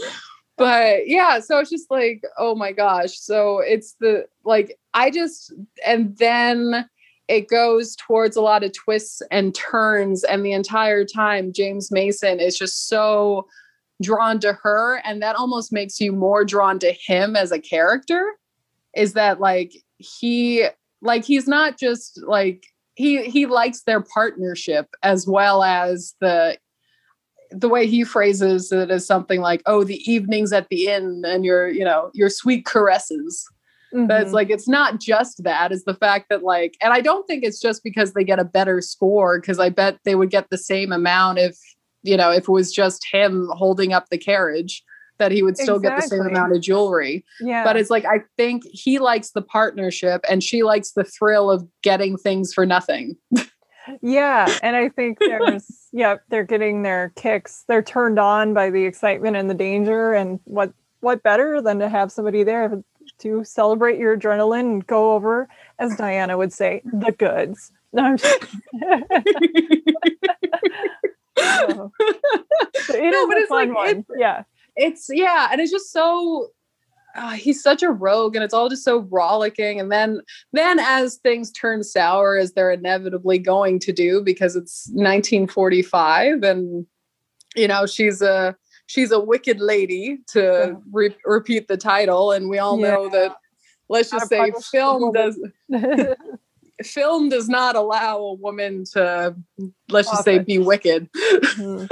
S2: but yeah so it's just like oh my gosh so it's the like I just and then it goes towards a lot of twists and turns and the entire time James Mason is just so drawn to her and that almost makes you more drawn to him as a character is that like he like he's not just like he he likes their partnership as well as the the way he phrases it is something like oh the evenings at the inn and your you know your sweet caresses. But it's
S1: mm-hmm.
S2: like it's not just that is the fact that like and i don't think it's just because they get a better score because i bet they would get the same amount if you know if it was just him holding up the carriage that he would still get the same amount of jewelry
S1: yeah.
S2: but it's like i think he likes the partnership and she likes the thrill of getting things for nothing
S1: Yeah, and I think there's yeah, they're getting their kicks. They're turned on by the excitement and the danger and what what better than to have somebody there to celebrate your adrenaline and go over as Diana would say, the goods. No, I'm just so, oh. it
S2: No, but it's
S1: fun
S2: like- it's-
S1: yeah.
S2: It's yeah and it's just so uh, he's such a rogue and it's all just so rollicking and then then as things turn sour as they're inevitably going to do because it's 1945 and you know she's a she's a wicked lady to
S1: Yeah.
S2: re- repeat the title and we all know that let's just say punish the
S1: woman.
S2: film does film does not allow a woman to let's just say be wicked
S1: Mhm.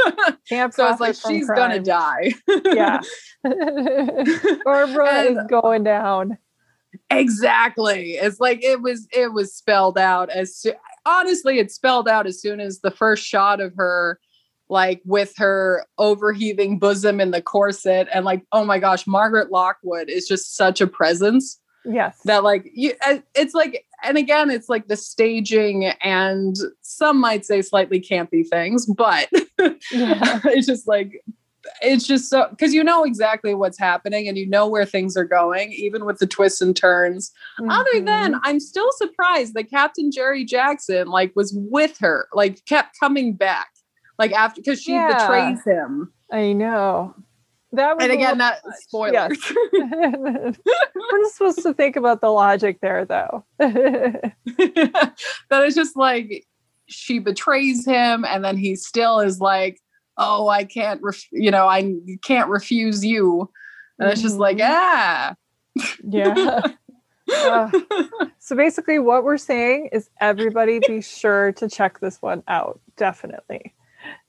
S1: Can't
S2: so it's like she's gonna die
S1: Yeah. Barbara is going down.
S2: Exactly. It's like it was it was spelled out as honestly it's spelled out as soon as the first shot of her like with her overheaving bosom in the corset and like oh my gosh Margaret Lockwood is just such a presence
S1: Yes.
S2: that like you uh, it's like and again it's like the staging and some might say slightly campy things but
S1: Yeah.
S2: it's just like it's just so because you know exactly what's happening and you know where things are going even with the twists and turns other
S1: Mhm.
S2: than i'm still surprised that captain jerry jackson like was with her like kept coming back like after because she
S1: Yeah.
S2: betrays him
S1: I know. That was
S2: and again that
S1: much.
S2: spoiler
S1: Yes. We're just supposed to think about the logic there, though.
S2: that it's just like she betrays him and then he still is like oh i can't ref- you know i can't refuse you and it's just like ah
S1: yeah. Uh, so basically, what we're saying is everybody be sure to check this one out. Definitely.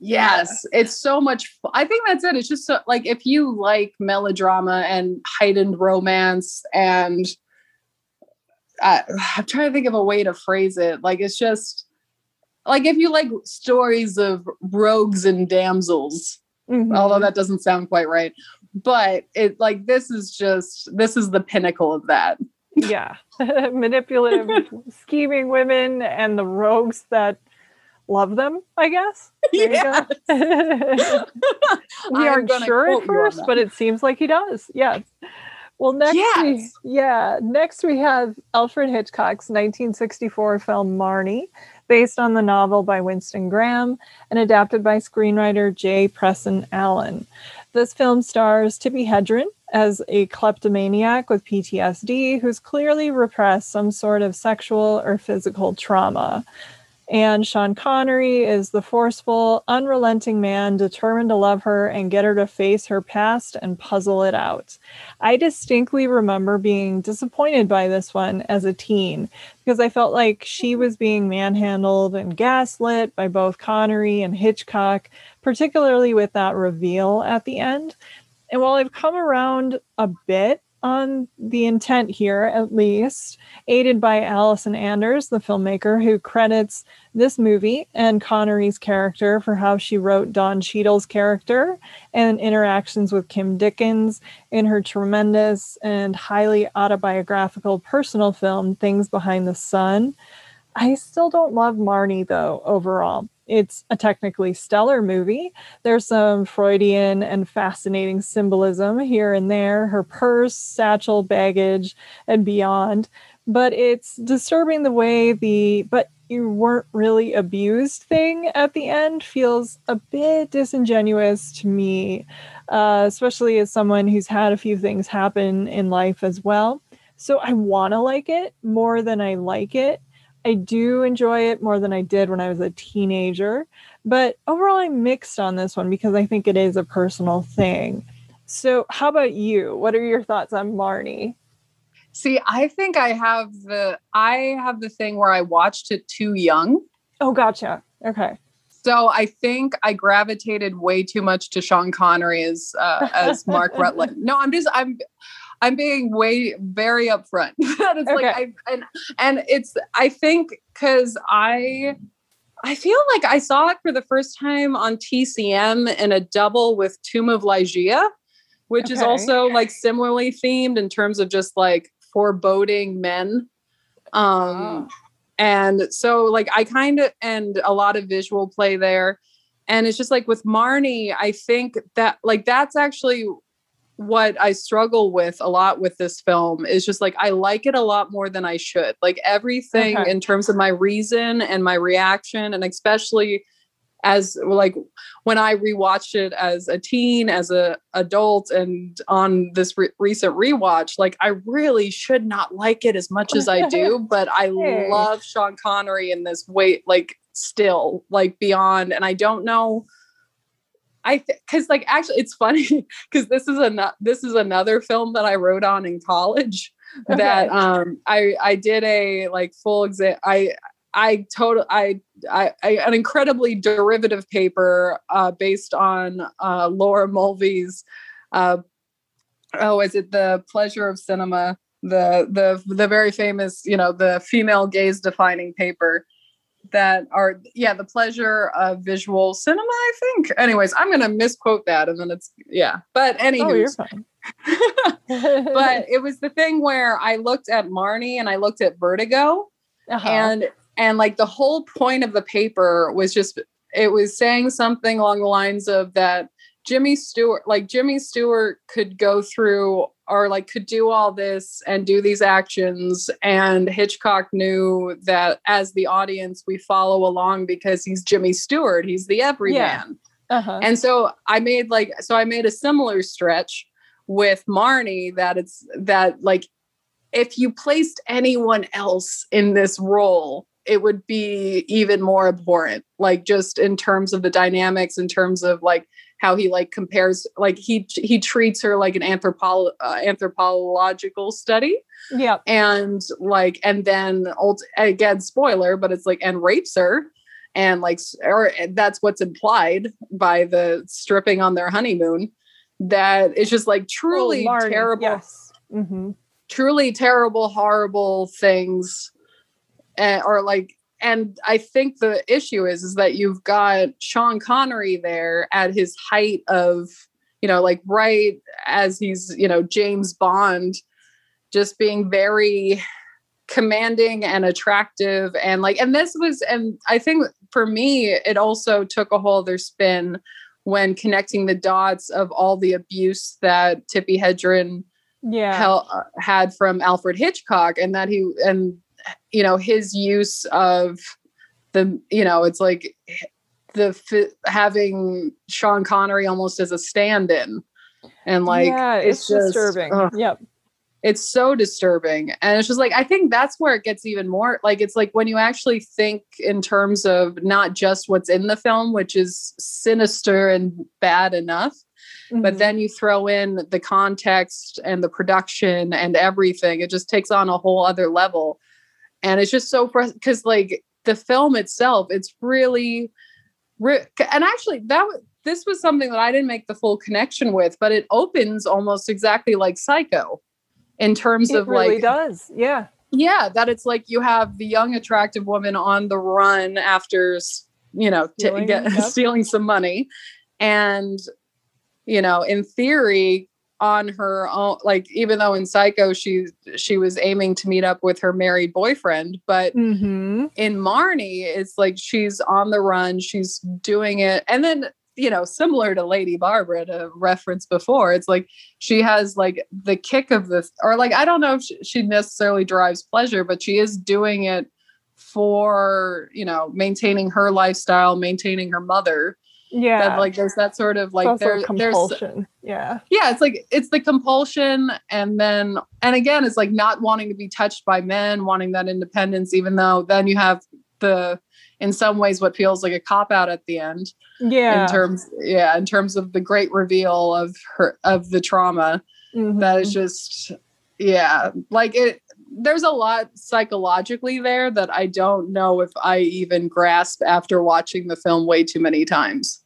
S2: Yes it's so much fu- i think that's it it's just so like if you like melodrama and heightened romance and I, i'm trying to think of a way to phrase it like it's just like if you like stories of rogues and damsels
S1: Mhm.
S2: although that doesn't sound quite right but it like this is just this is the pinnacle of that
S1: yeah. Manipulative, scheming women and the rogues that love them, I guess.
S2: Yes.
S1: we
S2: I'm
S1: aren't sure at first, but it seems like he does. Yes. Well, next, we, yeah, next we have Alfred Hitchcock's 1964 film Marnie, based on the novel by Winston Graham and adapted by screenwriter Jay Presson Allen. This film stars Tippi Hedren as a kleptomaniac with PTSD who's clearly repressed some sort of sexual or physical trauma. And Sean Connery is the forceful, unrelenting man determined to love her and get her to face her past and puzzle it out. I distinctly remember being disappointed by this one as a teen because I felt like she mm-hmm. was being manhandled and gaslit by both Connery and Hitchcock, particularly with that reveal at the end. And while I've come around a bit on the intent here, at least, aided by Allison Anders, the filmmaker who credits this movie and Connery's character for how she wrote Don Cheadle's character and interactions with Kim Dickens in her tremendous and highly autobiographical personal film, Things Behind the Sun. I still don't love Marnie, though, overall. It's a technically stellar movie. There's some Freudian and fascinating symbolism here and there, her purse, satchel, baggage, and beyond. But it's disturbing the way the but you weren't really abused thing at the end feels a bit disingenuous to me, uh, especially as someone who's had a few things happen in life as well. So I want to like it more than I like it. I do enjoy it more than I did when I was a teenager, but overall I'm mixed on this one because I think it is a personal thing. So, how about you? What are your thoughts on Marnie?
S2: See, I think I have the I have the thing where I watched it too young.
S1: Oh, gotcha. Okay.
S2: So I think I gravitated way too much to Sean Connery as uh, as Mark Rutland. No, I'm just I'm I'm being way very upfront. that it's like
S1: Okay.
S2: I and and it's I think because I I feel like I saw it for the first time on TCM in a double with Tomb of Ligeia, which is also like similarly themed in terms of just like foreboding men. Um
S1: Ah.
S2: and so like I kind of and a lot of visual play there. And it's just like with Marnie, I think that like that's actually what I struggle with a lot with this film is just like I like it a lot more than I should. Like everything
S1: Okay.
S2: in terms of my reason and my reaction, and especially as like when I rewatched it as a teen, as a adult, and on this re- recent rewatch, like I really should not like it as much as I do, but I
S1: Hey.
S2: love Sean Connery in this way, like still like beyond, and I don't know. I because like actually it's funny because this is a this is another film that I wrote on in college that um I I did a like full exam I I total I, I I an incredibly derivative paper uh based on uh Laura Mulvey's uh oh is it the pleasure of cinema? The the the very famous you know the female gaze defining paper that are yeah the pleasure of visual cinema i think. Anyways i'm gonna misquote that and then it's yeah. But
S1: Oh,
S2: anywho but it was the thing where i looked at marnie and i looked at vertigo
S1: Uh-huh.
S2: and and like the whole point of the paper was just it was saying something along the lines of that jimmy stewart like jimmy stewart could go through or like could do all this and do these actions and hitchcock knew that as the audience we follow along because he's jimmy stewart he's the everyman
S1: uh-huh.
S2: and so I made like so I made a similar stretch with Marnie that it's that like if you placed anyone else in this role, it would be even more abhorrent. Like just in terms of the dynamics, in terms of like how he like compares, like he he treats her like an anthropo- uh, anthropological study
S1: yeah.
S2: and like and then old again spoiler but it's like and rapes her and like or that's what's implied by the stripping on their honeymoon that it's just like truly
S1: Oh,
S2: terrible
S1: Yes. hmm
S2: truly terrible horrible things uh, or like and i think the issue is is that you've got sean connery there at his height of you know like right as he's you know james bond just being very commanding and attractive and like and this was and i think for me it also took a whole other spin when connecting the dots of all the abuse that tippi hedren
S1: yeah.
S2: uh, had from alfred hitchcock and that he and you know his use of the you know it's like the having sean connery almost as a stand-in. And like
S1: yeah it's,
S2: it's just-
S1: disturbing.
S2: ugh.
S1: Yep.
S2: It's so disturbing. And it's just like i think that's where it gets even more like it's like when you actually think in terms of not just what's in the film which is sinister and bad enough but
S1: Mhm.
S2: then you throw in the context and the production and everything it just takes on a whole other level and it's just so because like the film itself it's really re- and actually that was this was something that i didn't make the full connection with but it opens almost exactly like psycho in terms
S1: it
S2: of
S1: really
S2: like
S1: does yeah.
S2: Yeah that it's like you have the young attractive woman on the run after you know t- get, stealing some money. And you know in theory on her own like even though in psycho she she was aiming to meet up with her married boyfriend but
S1: mm-hmm.
S2: in marnie it's like she's on the run she's doing it and then you know similar to lady barbara to reference before it's like she has like the kick of this or like i don't know if she, she necessarily derives pleasure but she is doing it for you know maintaining her lifestyle maintaining her mother
S1: yeah.
S2: that like there's that sort of like there,
S1: a
S2: there's
S1: compulsion. Yeah.
S2: Yeah it's like it's the compulsion and then and again it's like not wanting to be touched by men wanting that independence even though then you have the in some ways what feels like a cop out at the end
S1: yeah.
S2: in terms yeah in terms of the great reveal of her of the trauma that is
S1: Mhm.
S2: just yeah like it there's a lot psychologically there that i don't know if i even grasp after watching the film way too many times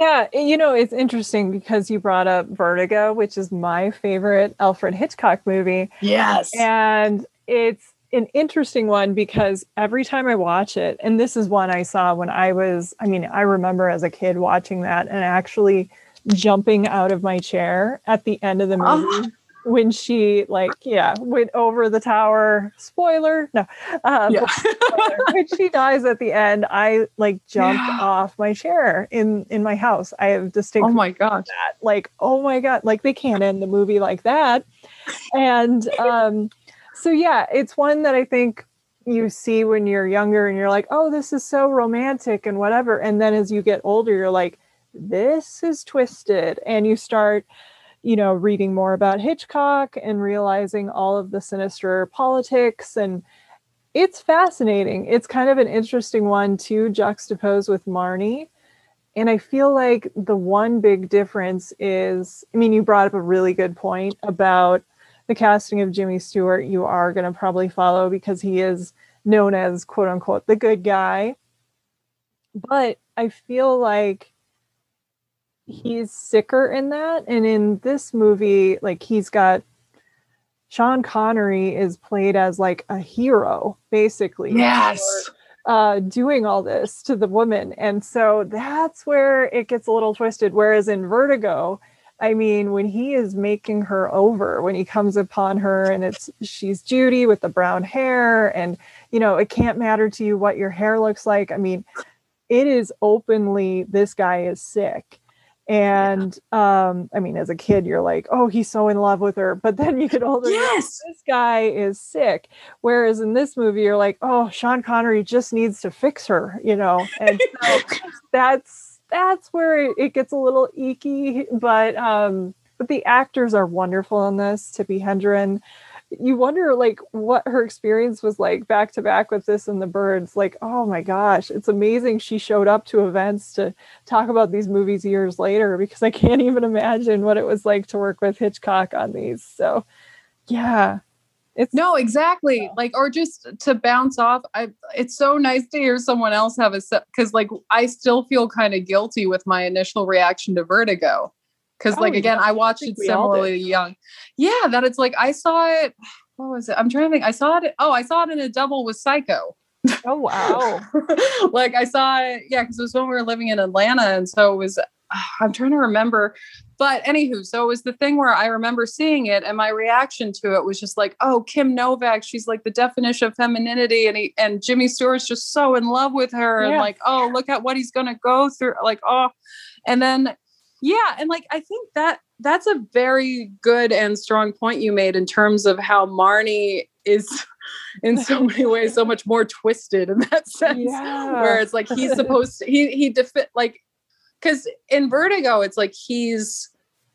S1: Yeah, you know, it's interesting because you brought up Vertigo, which is my favorite Alfred Hitchcock movie.
S2: yes
S1: And it's an interesting one because every time I watch it, and this is one I saw when I was, I mean, I remember as a kid watching that and actually jumping out of my chair at the end of the
S2: Oh.
S1: When she like yeah went over the tower. Spoiler. No. Uh,
S2: yeah.
S1: when she dies at the end i like jumped
S2: Yeah.
S1: off my chair in in my house. I have distinct
S2: oh my
S1: that. Like oh my god like they can't end the movie like that. And um so yeah it's one that i think you see when you're younger and you're like oh this is so romantic and whatever. And then as you get older you're like this is twisted. And you start you know reading more about hitchcock and realizing all of the sinister politics and it's fascinating it's kind of an interesting one to juxtapose with marnie and I feel like the one big difference is I mean, you brought up a really good point about the casting of Jimmy Stewart. You are going to probably follow because he is known as quote unquote the good guy. But I feel like he's sicker in that. And in this movie, like he's got Sean Connery is played as like a hero, basically
S2: yes
S1: uh, doing all this to the woman. And so that's where it gets a little twisted. Whereas in Vertigo, I mean, when he is making her over, when he comes upon her and it's she's Judy with the brown hair, and you know, it can't matter to you what your hair looks like. I mean, it is openly this guy is sick. And um, I mean, as a kid, you're like, oh, he's so in love with her. But then you get older, like,
S2: yes
S1: this guy is sick. Whereas in this movie, you're like, oh, Sean Connery just needs to fix her, you know. And so that's that's where it, gets a little eeky. But um, but the actors are wonderful in this. Tippi Hedren. You wonder like what her experience was like back to back with this and the birds. Like, oh my gosh, it's amazing she showed up to events to talk about these movies years later because I can't even imagine what it was like to work with Hitchcock on these. So yeah. It's
S2: No, exactly. Like, or just to bounce off. I. It's so nice to hear someone else have a set because, like, I still feel kind of guilty with my initial reaction to Vertigo. Because,
S1: Oh,
S2: like, again, I watched
S1: think
S2: it similarly young. Yeah, that it's like I saw it. What was it? I'm trying to think. I saw it. Oh, I saw it in a double with Psycho.
S1: oh wow.
S2: like I saw it, yeah, because it was when we were living in Atlanta, and so it was I'm trying to remember. But anywho, so it was the thing where I remember seeing it, and my reaction to it was just like, "Oh, Kim Novak, she's like the definition of femininity," and he and Jimmy Stewart's just so in love with her, yeah. and like, "Oh, look at what he's gonna go through," like, "Oh," and then yeah, and like I think that that's a very good and strong point you made in terms of how Marnie is in so many ways so much more twisted in that sense yeah. where it's like he's supposed to he he defi- like because in vertigo it's like he's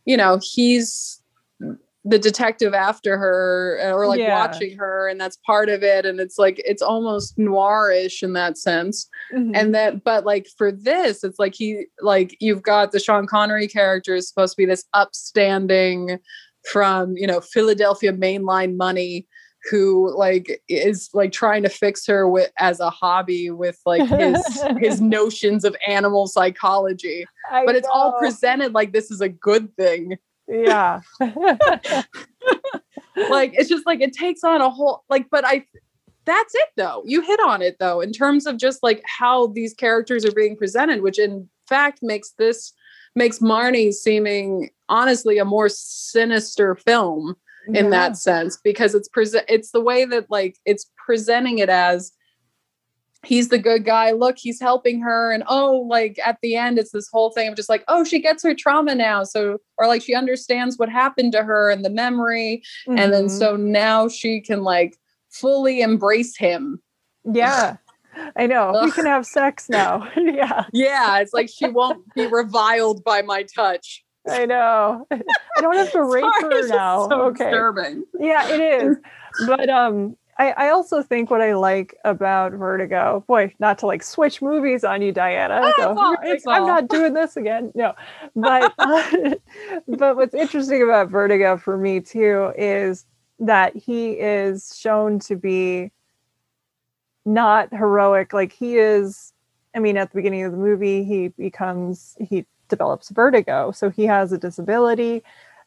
S2: you know he's the detective after her uh, or like yeah. watching her and that's part of it and it's like it's almost noirish in that sense mm-hmm. and that but like for this it's like he like you've got the sean connery character is supposed to be this upstanding from you know philadelphia mainline money who like is like trying to fix her with as a hobby with like his his notions of animal psychology I but it's know. all presented like this is a good thing
S1: yeah
S2: like it's just like it takes on a whole like but i that's it though you hit on it though in terms of just like how these characters are being presented which in fact makes this makes marnie seeming honestly a more sinister film in yeah. that sense because it's present it's the way that like it's presenting it as he's the good guy look he's helping her and oh like at the end it's this whole thing of just like oh she gets her trauma now so or like she understands what happened to her and the memory mm-hmm. and then mm-hmm. so now she can like fully embrace him
S1: yeah I know. We can have sex now. yeah.
S2: Yeah. It's like she won't be reviled by my touch.
S1: I know. I don't have to rape Sorry, her now.
S2: So okay. Disturbing.
S1: Yeah, it is. But um I, I also think what I like about Vertigo, boy, not to like switch movies on you, Diana. Oh, so, all, like, I'm not doing this again. No, but but what's interesting about Vertigo for me too is that he is shown to be not heroic. Like he is. I mean, at the beginning of the movie, he becomes he develops vertigo. So he has a disability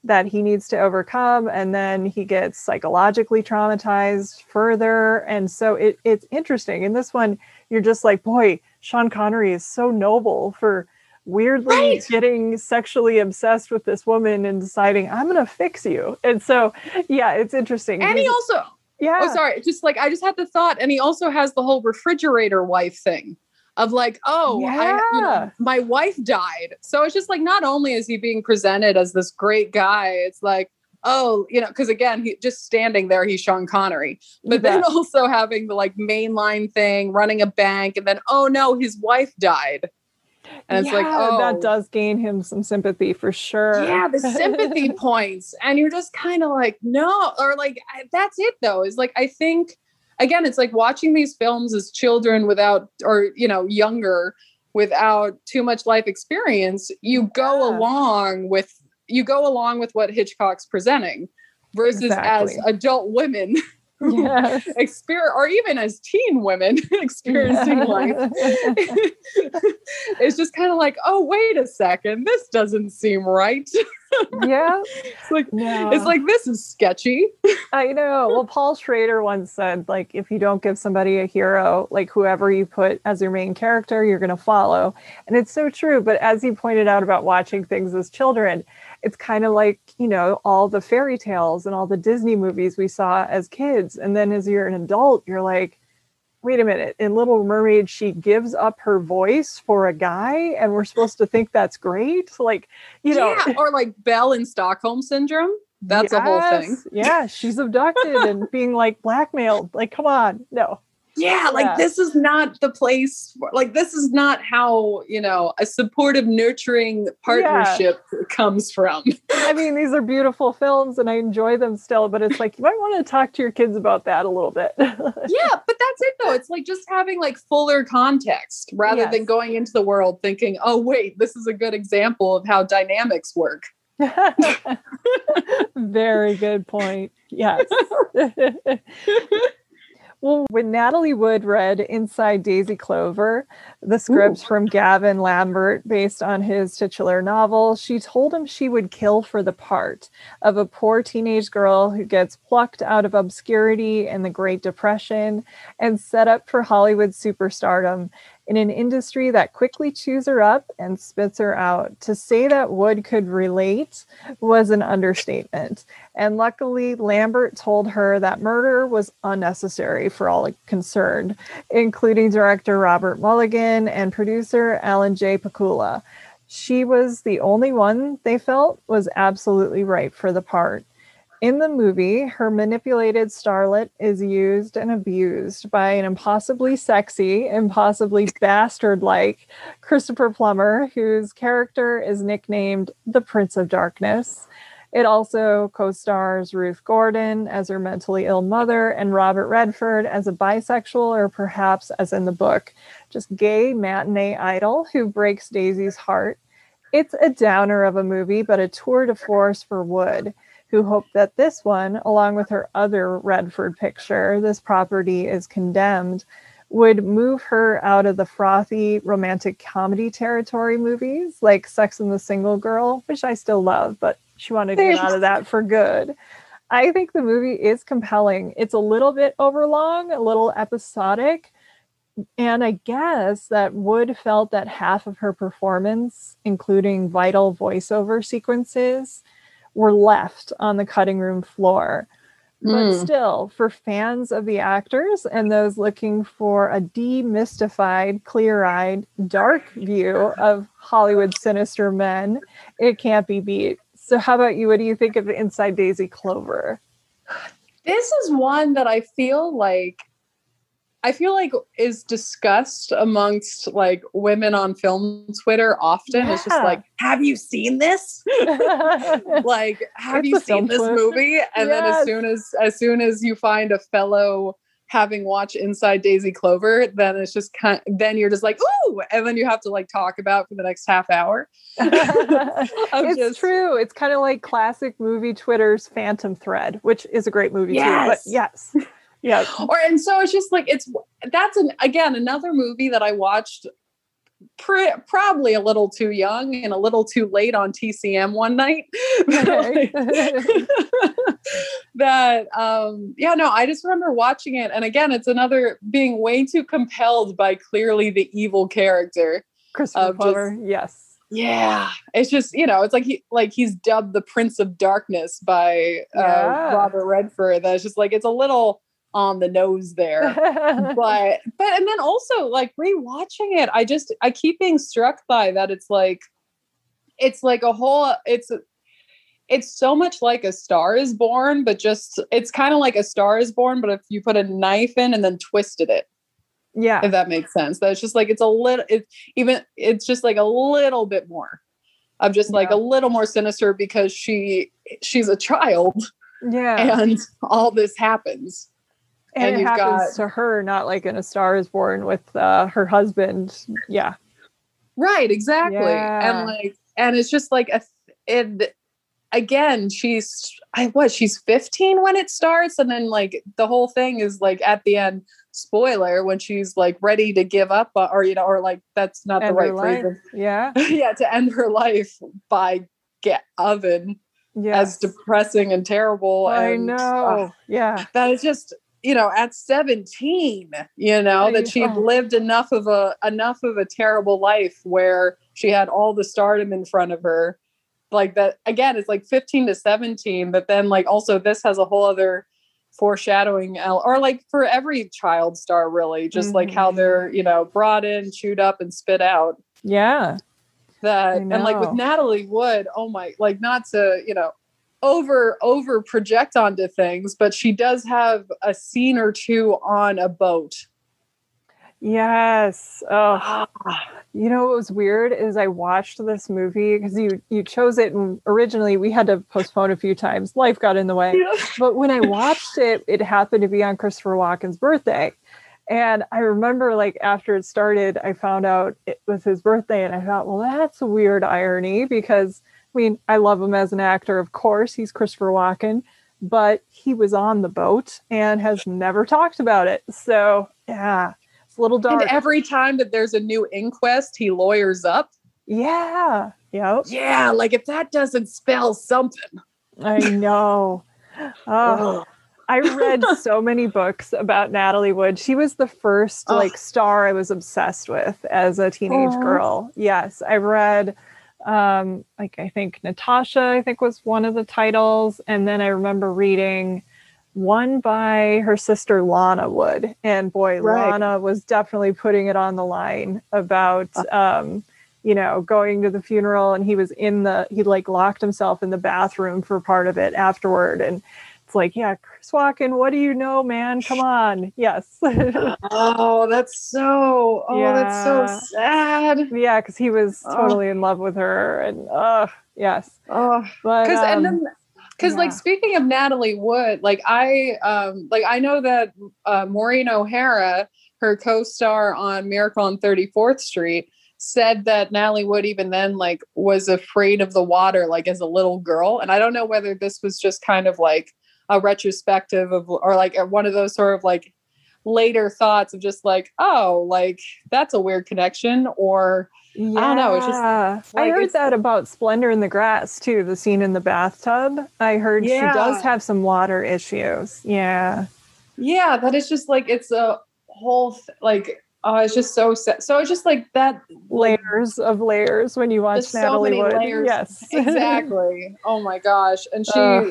S1: that he needs to overcome and then he gets psychologically traumatized further. And so it, it's interesting. In this one you're just like boy sean connery is so noble for weirdly right. getting sexually obsessed with this woman and deciding i'm gonna fix you. And so yeah it's interesting
S2: and he also oh, yeah. oh sorry just like i just had the thought and he also has the whole refrigerator wife thing of like, oh, yeah. I, you know, my wife died. So it's just like, not only is he being presented as this great guy, it's like, oh, you know, because again, he just standing there, he's Sean Connery, but then also having the like mainline thing, running a bank, and then oh no, his wife died. And it's yeah, like, oh,
S1: that does gain him some sympathy for sure.
S2: Yeah, the sympathy points. And you're just kind of like, no, or like, that's it though, is like, I think again, it's like watching these films as children without, or, you know, younger without too much life experience, you go yeah. along with, you go along with what Hitchcock's presenting versus exactly. as adult women yes. experience or even as teen women experiencing yes. life it's just kind of like oh wait a second this doesn't seem right
S1: yeah.
S2: It's like no. it's like this is sketchy.
S1: I know. Well paul schrader once said like if you don't give somebody a hero like whoever you put as your main character you're going to follow. And it's so true but as you pointed out about watching things as children it's kind of like you know all the fairy tales and all the disney movies we saw as kids. And then as you're an adult you're like wait a minute in little mermaid she gives up her voice for a guy and we're supposed to think that's great? Like you know
S2: yeah, or like belle in stockholm syndrome? That's yes, a whole thing.
S1: Yeah she's abducted and being like blackmailed. Like come on no
S2: yeah like yeah. this is not the place for, like this is not how you know a supportive nurturing partnership yeah. comes from
S1: i mean these are beautiful films and i enjoy them still but it's like you might want to talk to your kids about that a little bit
S2: yeah but that's it though it's like just having like fuller context rather yes. than going into the world thinking oh wait this is a good example of how dynamics work
S1: very good point yes well, when Natalie Wood read Inside Daisy Clover, the scripts Ooh. from Gavin Lambert based on his titular novel, she told him she would kill for the part of a poor teenage girl who gets plucked out of obscurity in the Great Depression and set up for Hollywood superstardom in an industry that quickly chews her up and spits her out. To say that Wood could relate was an understatement. And luckily, Lambert told her that murder was unnecessary for all concerned, including director Robert Mulligan and producer Alan J. Pakula. She was the only one they felt was absolutely right for the part. In the movie, her manipulated starlet is used and abused by an impossibly sexy, impossibly bastard like Christopher Plummer, whose character is nicknamed the Prince of Darkness. It also co stars Ruth Gordon as her mentally ill mother and Robert Redford as a bisexual, or perhaps as in the book, just gay matinee idol who breaks Daisy's heart. It's a downer of a movie, but a tour de force for Wood who hoped that this one, along with her other Redford picture, This Property is Condemned, would move her out of the frothy romantic comedy territory movies like Sex and the Single Girl, which I still love, but she wanted to get out of that for good. I think the movie is compelling. It's a little bit overlong, a little episodic. And I guess that Wood felt that half of her performance, including vital voiceover sequences, were left on the cutting room floor. But mm. still, for fans of the actors and those looking for a demystified, clear eyed, dark view of Hollywood's sinister men, it can't be beat. So, how about you? What do you think of Inside Daisy Clover?
S2: This is one that I feel like I feel like is discussed amongst like women on film Twitter often. Yeah. It's just like, have you seen this? like, have it's you seen this movie? And yes. then as soon as as soon as you find a fellow having watched Inside Daisy Clover, then it's just kind of, then you're just like, ooh, and then you have to like talk about for the next half hour.
S1: it's just, true. It's kind of like classic movie Twitter's Phantom Thread, which is a great movie yes. too. But yes
S2: yeah. Or and so it's just like it's that's an again another movie that i watched pre- probably a little too young and a little too late on tcm one night. That um yeah no i just remember watching it. And again it's another being way too compelled by clearly the evil character
S1: christopher Plummer, yes.
S2: Yeah. It's just you know it's like he like he's dubbed the prince of darkness by uh, yeah. robert redford. That's just like it's a little on the nose there. but but and then also like rewatching it, I just I keep being struck by that it's like it's like a whole it's it's so much like a star is born, but just it's kind of like a star is born, but if you put a knife in and then twisted it.
S1: Yeah.
S2: If that makes sense. That's just like it's a little it's even it's just like a little bit more of just like yeah. a little more sinister because she she's a child.
S1: Yeah.
S2: And all this happens
S1: and, and it happens got, to her, not like in A Star Is Born with uh, her husband. Yeah,
S2: right, exactly. Yeah. And like, and it's just like a, it again. She's I what? She's fifteen when it starts, and then like the whole thing is like at the end. Spoiler when she's like ready to give up, uh, or you know, or like that's not end the right phrase.
S1: Yeah,
S2: yeah, to end her life by get oven yes. as depressing and terrible.
S1: I
S2: and,
S1: know. Uh, yeah.
S2: That is just you know at 17 you know that she'd lived enough of a enough of a terrible life where she had all the stardom in front of her like that again it's like 15 to 17 but then like also this has a whole other foreshadowing or like for every child star really just mm-hmm. like how mm-hmm. they're you know brought in chewed up and spit out
S1: yeah
S2: that and like with natalie wood oh my like not to you know over over project onto things, but she does have a scene or two on a boat.
S1: Yes. Oh, you know what was weird is I watched this movie because you you chose it and originally we had to postpone a few times. Life got in the way. Yeah. But when I watched it, it happened to be on Christopher Walken's birthday. And I remember like after it started, I found out it was his birthday and I thought, well, that's a weird irony because I mean, I love him as an actor, of course. He's Christopher Walken, but he was on the boat and has never talked about it. So, yeah, it's a little dark.
S2: And every time that there's a new inquest, he lawyers up.
S1: Yeah. Yep.
S2: Yeah. Like if that doesn't spell something.
S1: I know. Oh. I read so many books about Natalie Wood. She was the first like star I was obsessed with as a teenage girl. Yes, I read um like I think Natasha I think was one of the titles and then I remember reading one by her sister Lana Wood and boy right. Lana was definitely putting it on the line about uh. um you know, going to the funeral and he was in the, he like locked himself in the bathroom for part of it afterward. And it's like, yeah, Chris Walken, what do you know, man? Come on. Yes.
S2: oh, that's so, oh, yeah. that's so sad.
S1: Yeah, because he was oh. totally in love with her. And, uh, yes.
S2: Oh, because, um, and then, because yeah. like speaking of natalie wood like i um like i know that uh, maureen o'hara her co-star on miracle on 34th street said that Natalie Wood even then like was afraid of the water like as a little girl and I don't know whether this was just kind of like a retrospective of or like one of those sort of like later thoughts of just like oh like that's a weird connection or yeah. I don't know. It's just
S1: like, I heard that about Splendor in the Grass too. The scene in the bathtub. I heard yeah. she does have some water issues. Yeah.
S2: Yeah, that is just like it's a whole like Oh, it's just so sad. So it's just like that
S1: layers of layers when you watch Natalie so Wood.
S2: Yes, exactly. Oh my gosh, and she, uh,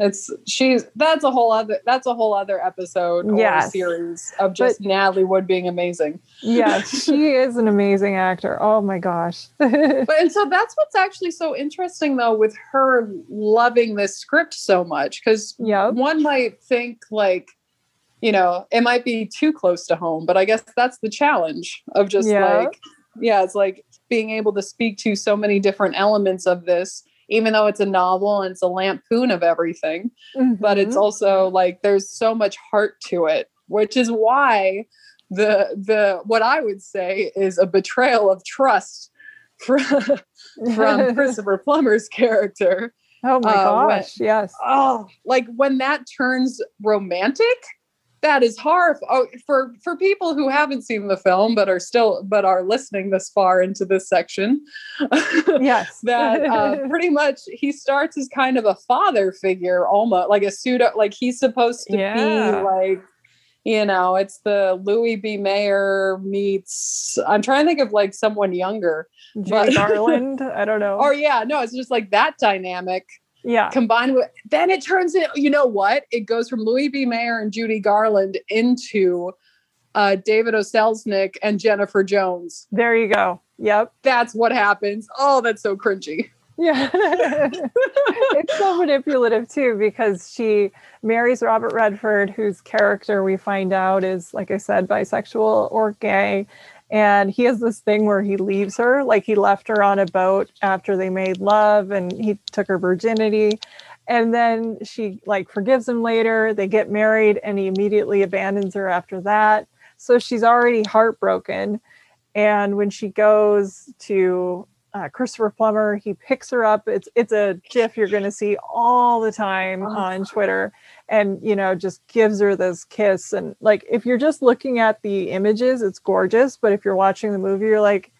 S2: it's she's that's a whole other that's a whole other episode or yes. series of just but, Natalie Wood being amazing.
S1: Yes, she is an amazing actor. Oh my gosh.
S2: but and so that's what's actually so interesting though with her loving this script so much because
S1: yeah,
S2: one might think like you know, it might be too close to home, but I guess that's the challenge of just yeah. like, yeah, it's like being able to speak to so many different elements of this, even though it's a novel and it's a lampoon of everything. Mm-hmm. But it's mm-hmm. also like there's so much heart to it, which is why the the what I would say is a betrayal of trust from, from Christopher Plummer's character.
S1: Oh my uh, gosh, when, yes.
S2: Oh, like when that turns romantic, that is horrible oh, for for people who haven't seen the film but are still but are listening this far into this section
S1: yes.
S2: that uh, pretty much he starts as kind of a father figure almost like a pseudo like he's supposed to yeah. be like you know it's the louis b. Mayer meets i'm trying to think of like someone younger
S1: but garland? I don't know.
S2: Or yeah. No it's just like that dynamic
S1: yeah.
S2: Combined with then it turns in, you know what? It goes from Louis B. Mayer and Judy Garland into uh, David O. Selznick and Jennifer Jones.
S1: There you go. Yep.
S2: That's what happens. Oh, that's so cringy.
S1: Yeah. it's so manipulative too because she marries Robert Redford, whose character we find out is, like I said, bisexual or gay. And he has this thing where he leaves her, like he left her on a boat after they made love and he took her virginity. And then she like forgives him later. They get married and he immediately abandons her after that. So she's already heartbroken. And when she goes to uh, Christopher Plummer. He picks her up. It's it's a GIF you're going to see all the time oh. on Twitter, and you know just gives her this kiss. And like if you're just looking at the images, it's gorgeous. But if you're watching the movie, you're like,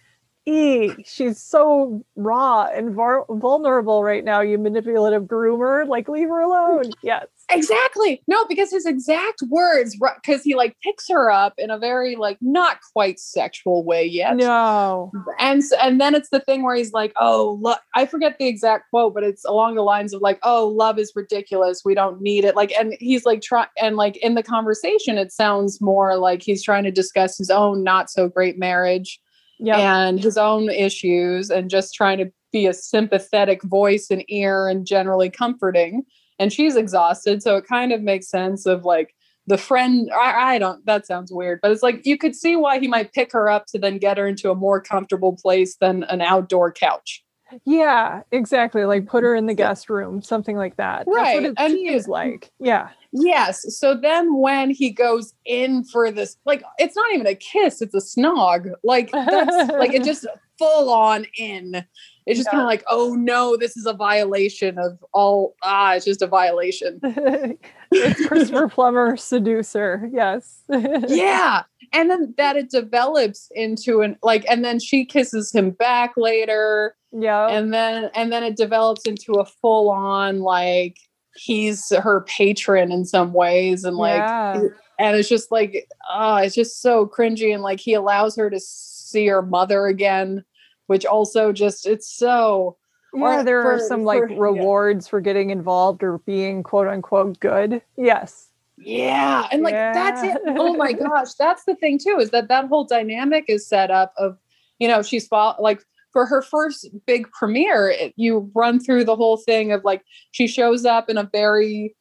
S1: E, she's so raw and vulnerable right now, you manipulative groomer. Like, leave her alone. Yes.
S2: Exactly. No, because his exact words, because he like picks her up in a very like not quite sexual way yet.
S1: No.
S2: And and then it's the thing where he's like, "Oh, look, I forget the exact quote, but it's along the lines of like, "Oh, love is ridiculous. We don't need it." Like, and he's like trying, and like in the conversation, it sounds more like he's trying to discuss his own not so great marriage yep. and his own issues and just trying to be a sympathetic voice and ear and generally comforting. And she's exhausted. So it kind of makes sense of like the friend. I, I don't, that sounds weird, but it's like you could see why he might pick her up to then get her into a more comfortable place than an outdoor couch.
S1: Yeah, exactly. Like put her in the guest room, something like that.
S2: Right.
S1: That's what it seems like. Yeah.
S2: Yes. So then when he goes in for this, like it's not even a kiss, it's a snog. Like that's like it just full on in. It's just yeah. kind of like, oh no, this is a violation of all ah, it's just a violation.
S1: it's Christopher Plummer seducer. Yes.
S2: yeah. And then that it develops into an like, and then she kisses him back later.
S1: Yeah.
S2: And then and then it develops into a full on like he's her patron in some ways and like
S1: Yeah.
S2: and it's just like oh it's just so cringy and like he allows her to see her mother again which also just it's so
S1: Yeah,
S2: Or
S1: there are
S2: for-
S1: some like
S2: for- yeah.
S1: rewards for getting involved or being quote unquote good. Yes.
S2: Yeah, and like that's it. Oh my gosh, that's the thing too is that that whole dynamic is set up of you know she's like for her first big premiere, it, you run through the whole thing of like she shows up in a very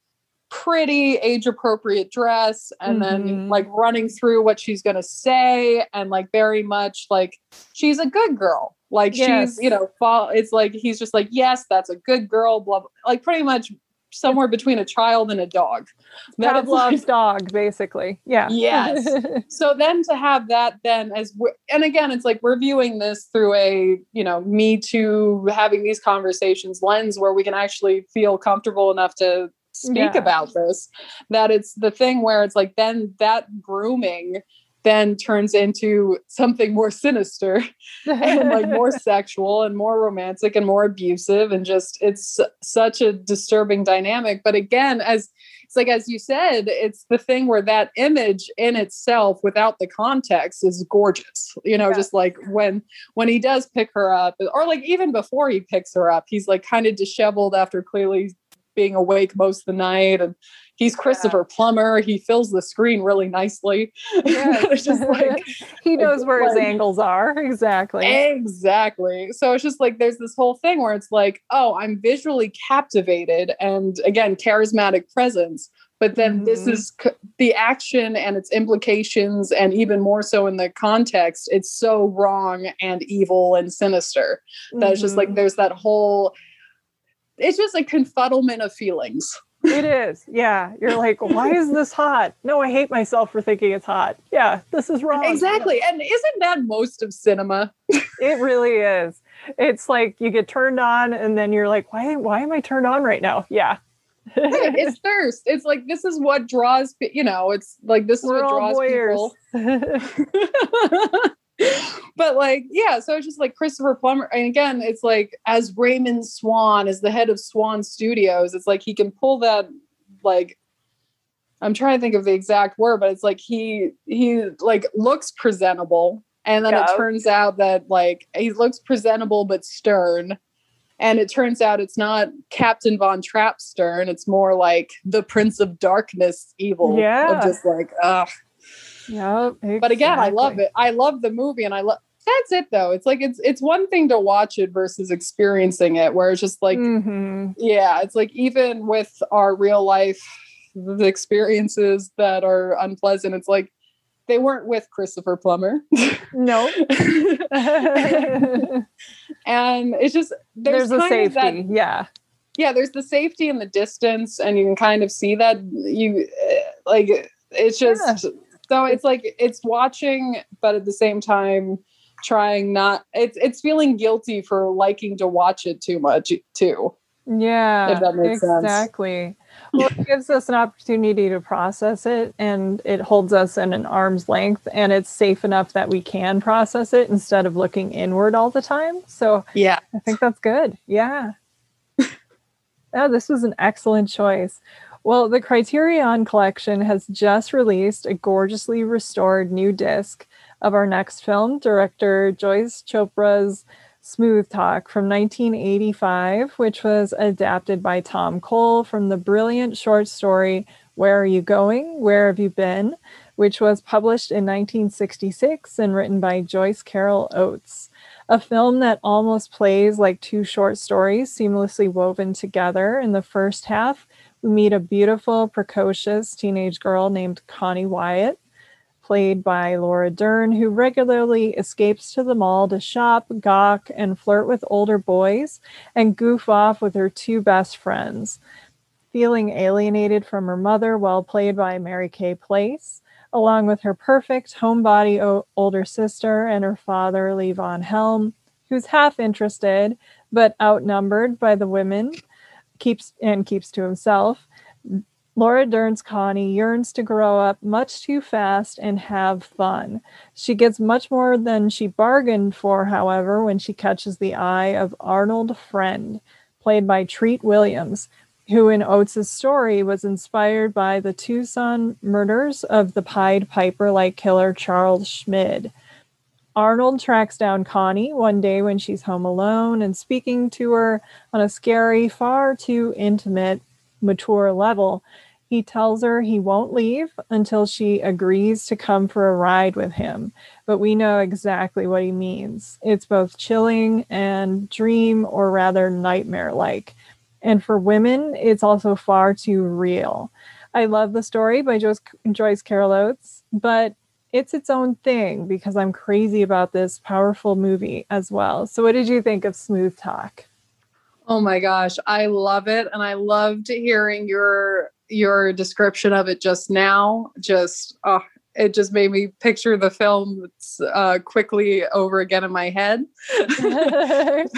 S2: pretty age appropriate dress and then
S1: Mhm.
S2: like running through what she's going to say and like very much like she's a good girl like
S1: Yes.
S2: she's you know fall it's like he's just like yes that's a good girl blah, blah like pretty much somewhere between a child and a dog That like-
S1: dog, basically. Yeah.
S2: Yes. so then to have that then as and again it's like we're viewing this through a you know me too having these conversations lens where we can actually feel comfortable enough to speak
S1: Yeah.
S2: about this that it's the thing where it's like then that grooming then turns into something more sinister and like more sexual and more romantic and more abusive and just it's such a disturbing dynamic but again as it's like as you said it's the thing where that image in itself without the context is gorgeous you know
S1: Yeah.
S2: just like when when he does pick her up or like even before he picks her up he's like kind of disheveled after clearly being awake most of the night and he's christopher plummer he fills the screen really nicely
S1: Yes.
S2: just like
S1: he knows where his angles are. Exactly.
S2: Exactly. So it's just like there's this whole thing where it's like, oh, I'm visually captivated and again, charismatic presence. But then this
S1: Mhm.
S2: is c- the action and its implications, and even more so in the context, it's so wrong and evil and sinister. That it's just like
S1: Mhm.
S2: there's that whole, it's just a confuddlement of feelings.
S1: it is. Yeah. You're like, why is this hot? No, I hate myself for thinking it's hot. Yeah, this is wrong.
S2: Exactly. And isn't that most of cinema?
S1: It really is. It's like you get turned on and then you're like, why why am I turned on right now? Yeah.
S2: It's thirst. It's like this is what draws, you know, it's like this is
S1: We're
S2: what draws people. but like, yeah, so it's just like Christopher Plummer. And again, it's like as Raymond Swan, as the head of Swan Studios, it's like he can pull that like I'm trying to think of the exact word, but it's like he he like looks presentable. And then
S1: Yeah.
S2: it turns out that like he looks presentable but stern. And it turns out it's not Captain Von Trapp stern. It's more like the Prince of Darkness evil.
S1: Yeah.
S2: Of just like, ugh.
S1: Yep.
S2: But again, I love it. I love the movie and I love that's it though. It's like it's it's one thing to watch it versus experiencing it, where it's just like
S1: Mhm.
S2: yeah, it's like even with our real life the experiences that are unpleasant, it's like they weren't with Christopher Plummer.
S1: No.
S2: and it's just there's,
S1: There's, a safety.
S2: that
S1: yeah.
S2: yeah there's the safety in the distance and you can kind of see that you uh, like it's just
S1: Yeah.
S2: So it's like it's watching but at the same time trying not it's it's feeling guilty for liking to watch it too much too
S1: Yeah,
S2: If that makes sense.
S1: exactly. Well, it gives us an opportunity to process it and it holds us in an arm's length and it's safe enough that we can process it instead of looking inward all the time. So
S2: yeah
S1: I think that's good. Yeah. oh, this was an excellent choice. Well, the Criterion Collection has just released a gorgeously restored new disc of our next film, director Joyce Chopra's Smooth Talk from 1985, which was adapted by Tom Cole from the brilliant short story Where Are You Going? Where Have You Been? which was published in 1966 and written by Joyce Carol Oates a film that almost plays like two short stories seamlessly woven together. In the first half, we meet a beautiful, precocious teenage girl named Connie Wyatt, played by Laura Dern, who regularly escapes to the mall to shop, gawk, and flirt with older boys and goof off with her two best friends. Feeling alienated from her mother, well played by Mary Kay Place, along with her perfect homebody o- older sister and her father, Lee Von Helm, who's half interested but outnumbered by the women, keeps and keeps to himself. Laura Dern's Connie yearns to grow up much too fast and have fun. She gets much more than she bargained for, however, when she catches the eye of Arnold Friend, played by Treat Williams, who in Oates' story was inspired by the Tucson murders of the Pied Piper like killer Charles Schmid. Arnold tracks down Connie one day when she's home alone and speaking to her on a scary, far too intimate, mature level. He tells her he won't leave until she agrees to come for a ride with him. But we know exactly what he means. It's both chilling and dream, or rather nightmare like. And for women, it's also far too real. I love the story by Joyce, Carol Oates, but it's its own thing because I'm crazy about this powerful movie as well. So, what did you think of Smooth Talk?
S2: Oh my gosh, I love it, and I loved hearing your your description of it just now. Just oh, it just made me picture the film uh, quickly over again in my head.
S1: Good,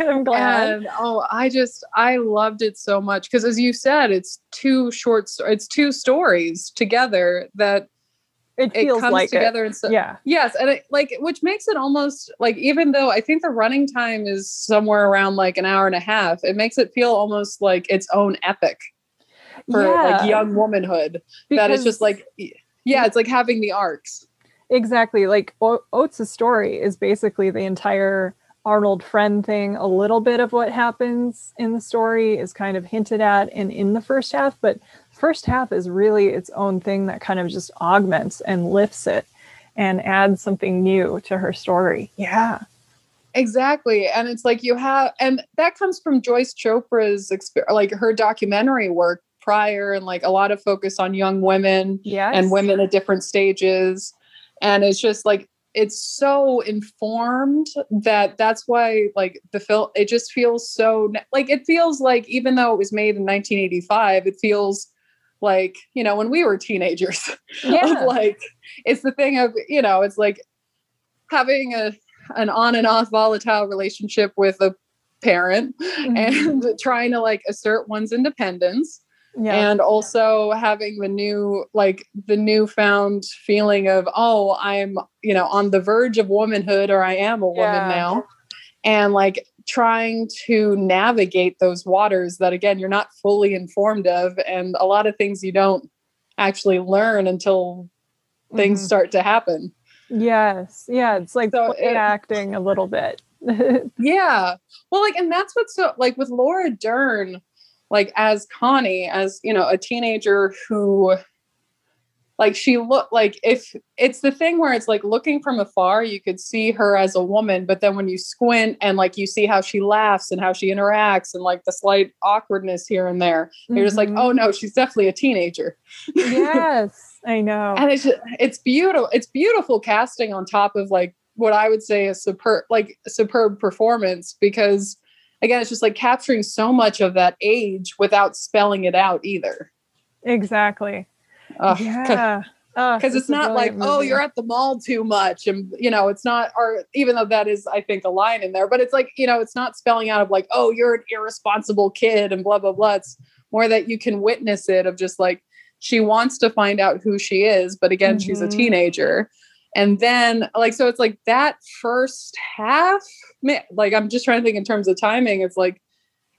S1: I'm glad.
S2: And oh, I just I loved it so much because, as you said, it's two short, it's two stories together that
S1: it feels
S2: it comes
S1: like
S2: together
S1: it.
S2: and so
S1: yeah
S2: yes and it like which makes it almost like even though i think the running time is somewhere around like an hour and a half it makes it feel almost like its own epic for
S1: yeah.
S2: like young womanhood because, that is just like yeah it's like having the arcs
S1: exactly like o- oates' story is basically the entire arnold friend thing a little bit of what happens in the story is kind of hinted at in in the first half but first half is really its own thing that kind of just augments and lifts it and adds something new to her story. Yeah.
S2: Exactly. And it's like you have, and that comes from Joyce Chopra's, like her documentary work prior and like a lot of focus on young women
S1: yes.
S2: and women at different stages. And it's just like, it's so informed that that's why like the film it just feels so like it feels like even though it was made in 1985 it feels like you know when we were teenagers
S1: yeah.
S2: like it's the thing of you know it's like having a an on and off volatile relationship with a parent mm-hmm. and trying to like assert one's independence yeah. and also having the new like the newfound feeling of oh i'm you know on the verge of womanhood or i am a woman yeah. now and like trying to navigate those waters that again you're not fully informed of and a lot of things you don't actually learn until things mm-hmm. start to happen.
S1: Yes. Yeah it's like so it, acting a little bit.
S2: Yeah. Well like and that's what's so like with laura dern like as connie as you know a teenager who like she looked like if it's the thing where it's like looking from afar you could see her as a woman but then when you squint and like you see how she laughs and how she interacts and like the slight awkwardness here and there mm-hmm. you're just like oh mm-hmm. no she's definitely a teenager
S1: yes i know
S2: and it's just, it's beautiful it's beautiful casting on top of like what i would say is superb like superb performance because again it's just like capturing so much of that age without spelling it out either
S1: exactly
S2: uh, yeah. Because it's not like, movie. oh, you're at the mall too much. And, you know, it's not, or even though that is, I think, a line in there, but it's like, you know, it's not spelling out of like, oh, you're an irresponsible kid and blah, blah, blah. It's more that you can witness it of just like, she wants to find out who she is. But again, mm-hmm. she's a mm-hmm. teenager. And then, like, so it's like that first half, like, I'm just trying to think in terms of timing. It's like,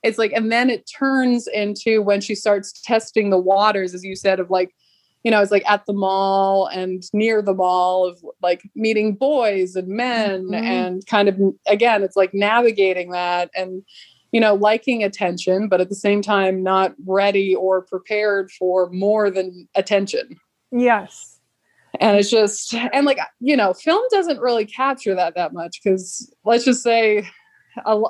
S2: it's like, and then it turns into when she starts testing the waters, as you said, of like, you know, it's like at the mall and near the mall of like meeting boys and men mm-hmm. and kind of again, it's like navigating that and you know, liking attention, but at the same time not ready or prepared for more than attention.
S1: Yes.
S2: And it's just and like you know, film doesn't really capture that that much cuz let's just say a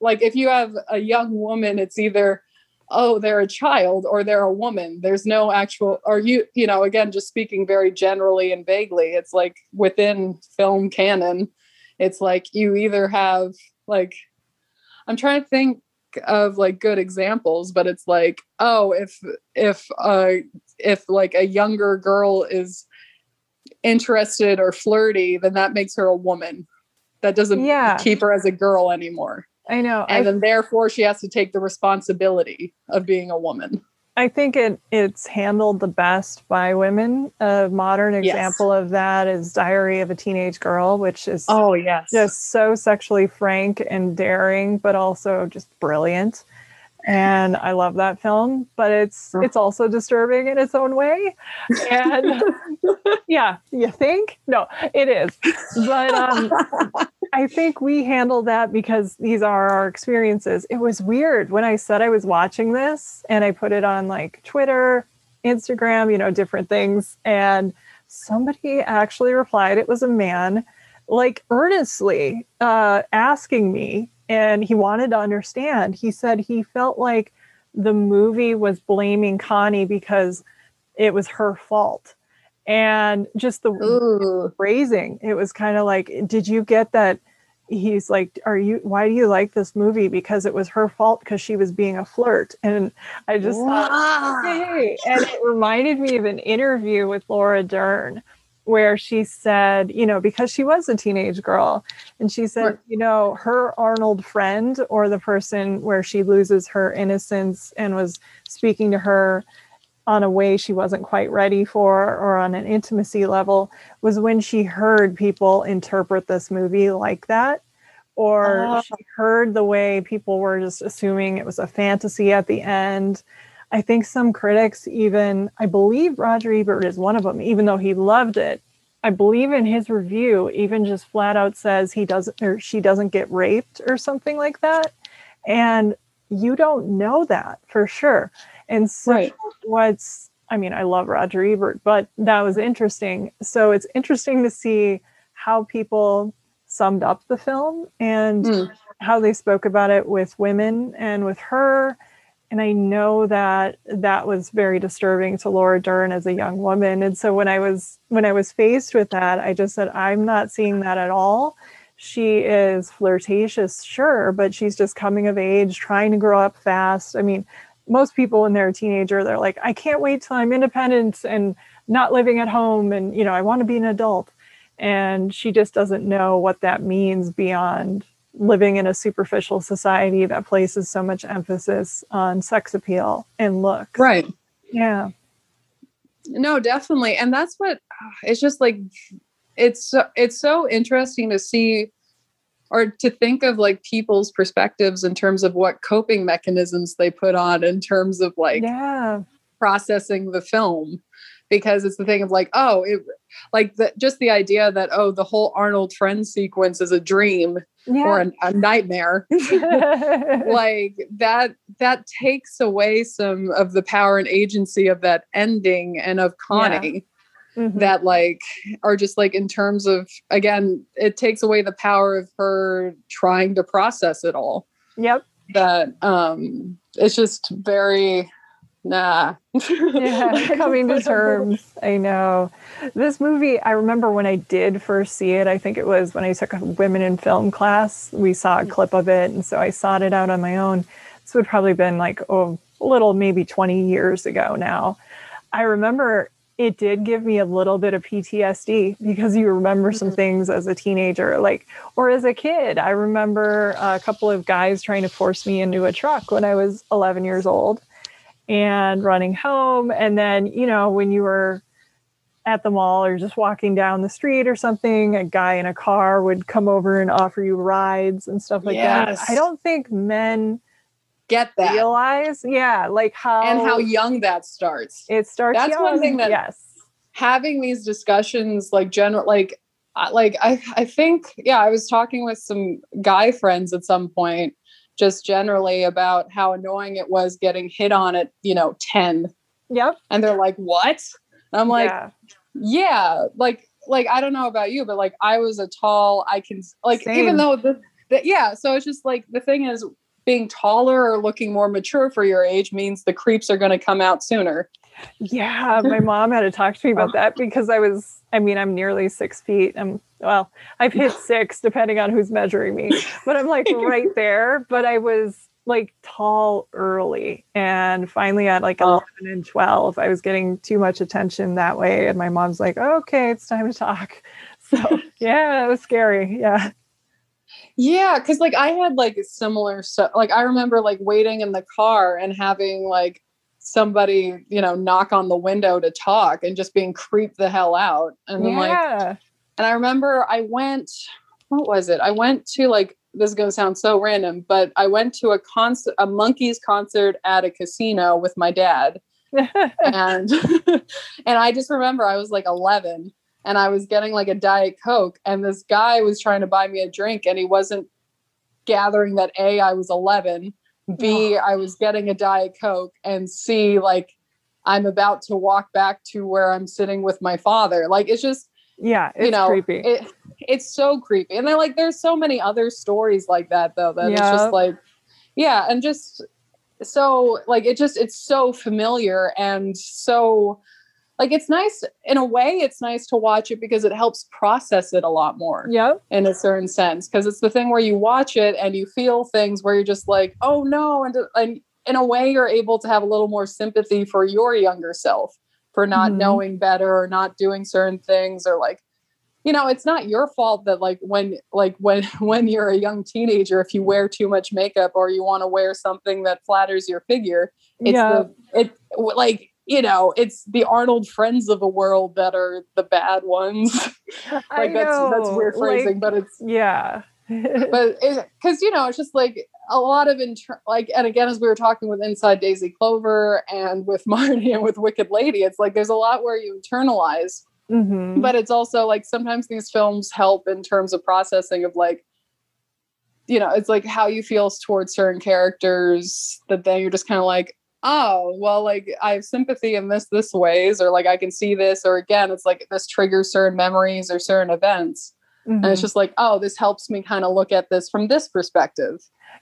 S2: like if you have a young woman it's either oh they're a child or they're a woman. There's no actual or you you know again just speaking very generally and vaguely it's like within film canon it's like you either have like i'm trying to think of like good examples but it's like oh if if uh if like a younger girl is interested or flirty then that makes her a woman. That doesn't yeah. keep her as a girl anymore
S1: I know.
S2: And I, then therefore she has to take the responsibility of being a woman.
S1: I think it it's handled the best by women. A modern example yes. of that is Diary of a Teenage Girl, which is
S2: oh yes,
S1: just so sexually frank and daring, but also just brilliant. and I love that film, but it's it's also disturbing in its own way. And yeah, you think? No, it is. But um, I think we handled that because these are our experiences. It was weird when I said I was watching this and I put it on like Twitter, Instagram, you know, different things, and somebody actually replied. It was a man, like earnestly uh, asking me and he wanted to understand. He said he felt like the movie was blaming Connie because it was her fault. And just the Ooh. phrasing, it was kind of like, did you get that? He's like, Are you, why do you like this movie? Because it was her fault because she was being a flirt. And I just wow. thought, hey. And it reminded me of an interview with Laura Dern where she said, you know, because she was a teenage girl, and she said, right. you know, her Arnold friend or the person where she loses her innocence and was speaking to her on a way she wasn't quite ready for or on an intimacy level was when she heard people interpret this movie like that or uh, she heard the way people were just assuming it was a fantasy at the end I think some critics even, I believe Roger Ebert is one of them, even though he loved it. I believe in his review, even just flat out says he doesn't or she doesn't get raped or something like that. And you don't know that for sure. And so right. what's I mean, I love Roger Ebert, but that was interesting. So it's interesting to see how people summed up the film and mm. how they spoke about it with women and with her and I know that that was very disturbing to Laura Dern as a young woman. And so when I was when I was faced with that, I just said, I'm not seeing that at all. She is flirtatious, sure, but she's just coming of age, trying to grow up fast. I mean, most people when they're a teenager, they're like, I can't wait till I'm independent and not living at home and you know, I want to be an adult. And she just doesn't know what that means beyond living in a superficial society that places so much emphasis on sex appeal and look.
S2: Right.
S1: Yeah.
S2: No, definitely. And that's what it's just like it's so it's so interesting to see or to think of like people's perspectives in terms of what coping mechanisms they put on in terms of like
S1: yeah
S2: processing the film because it's the thing of like oh it like the, just the idea that oh the whole arnold friend sequence is a dream yeah. or a, a nightmare like that that takes away some of the power and agency of that ending and of connie yeah. Mm-hmm. that like are just like in terms of again it takes away the power of her trying to process it all
S1: yep
S2: that um it's just very nah.
S1: yeah, coming to terms. I know. This movie, I remember when I did first see it, I think it was when I took a women in film class. We saw a clip of it. And so I sought it out on my own. This would probably been like oh, a little, maybe 20 years ago now. I remember it did give me a little bit of PTSD because you remember some mm-hmm. things as a teenager, like, or as a kid. I remember a couple of guys trying to force me into a truck when I was 11 years old and running home. And then, you know, when you were at the mall or just walking down the street or something, a guy in a car would come over and offer you rides and stuff like yes. that. I don't think men
S2: get that
S1: realize, yeah, like how
S2: and how young that starts.
S1: It starts.
S2: That's
S1: young.
S2: one thing that
S1: yes,
S2: having these discussions, like general, like like I I think yeah, I was talking with some guy friends at some point just generally about how annoying it was getting hit on at, you know, 10.
S1: Yep.
S2: And they're like, what? I'm like, yeah. yeah. Like, like, I don't know about you, but like, I was a tall, I can, like, Same. even though the, the, yeah. So it's just like, the thing is, being taller or looking more mature for your age means the creeps are going to come out sooner.
S1: Yeah, my mom had to talk to me about oh. that because I was, I mean, I'm nearly six feet. I'm, well, I've hit six depending on who's measuring me, but I'm like right there. But I was like tall early. And finally at like 11 and 12, I was getting too much attention that way. And my mom's like, okay, it's time to talk. So yeah, it was scary. Yeah.
S2: Yeah, because like I had like similar stuff. Like I remember like waiting in the car and having like somebody, you know, knock on the window to talk and just being creeped the hell out. And yeah. like, and I remember I went, what was it? I went to like this is going to sound so random, but I went to a concert, a Monkees concert at a casino with my dad. and and I just remember I was like 11 and I was getting like a diet coke and this guy was trying to buy me a drink and he wasn't gathering that A I was 11, B I was getting a diet coke and C like I'm about to walk back to where I'm sitting with my father. Like it's just
S1: yeah, it's
S2: you know,
S1: creepy.
S2: It, it's so creepy. And then like there's so many other stories like that though that it's just like yeah, and just so like it just it's so familiar and so like it's nice in a way it's nice to watch it because it helps process it a lot more
S1: yep.
S2: in a certain sense because it's the thing where you watch it and you feel things where you're just like oh no and, and in a way you're able to have a little more sympathy for your younger self for not
S1: Mhm.
S2: knowing better or not doing certain things or like you know it's not your fault that like when like when when you're a young teenager if you wear too much makeup or you want to wear something that flatters your figure it's
S1: yeah.
S2: the it like you know it's the arnold friends of the world that are the bad ones
S1: I
S2: like that's that's weird phrasing
S1: like,
S2: but it's
S1: yeah.
S2: but because you know it's just like a lot of inter- like and again as we were talking with inside daisy clover and with Marnie and with wicked lady it's like there's a lot where you internalize
S1: Mhm.
S2: but it's also like sometimes these films help in terms of processing of like you know it's like how you feel towards certain characters that then you're just kind of like oh well like i have sympathy in this this ways or like i can see this or again it's like this triggers certain memories or certain events and it's
S1: Mhm.
S2: just like oh this helps me kind of look at this from this perspective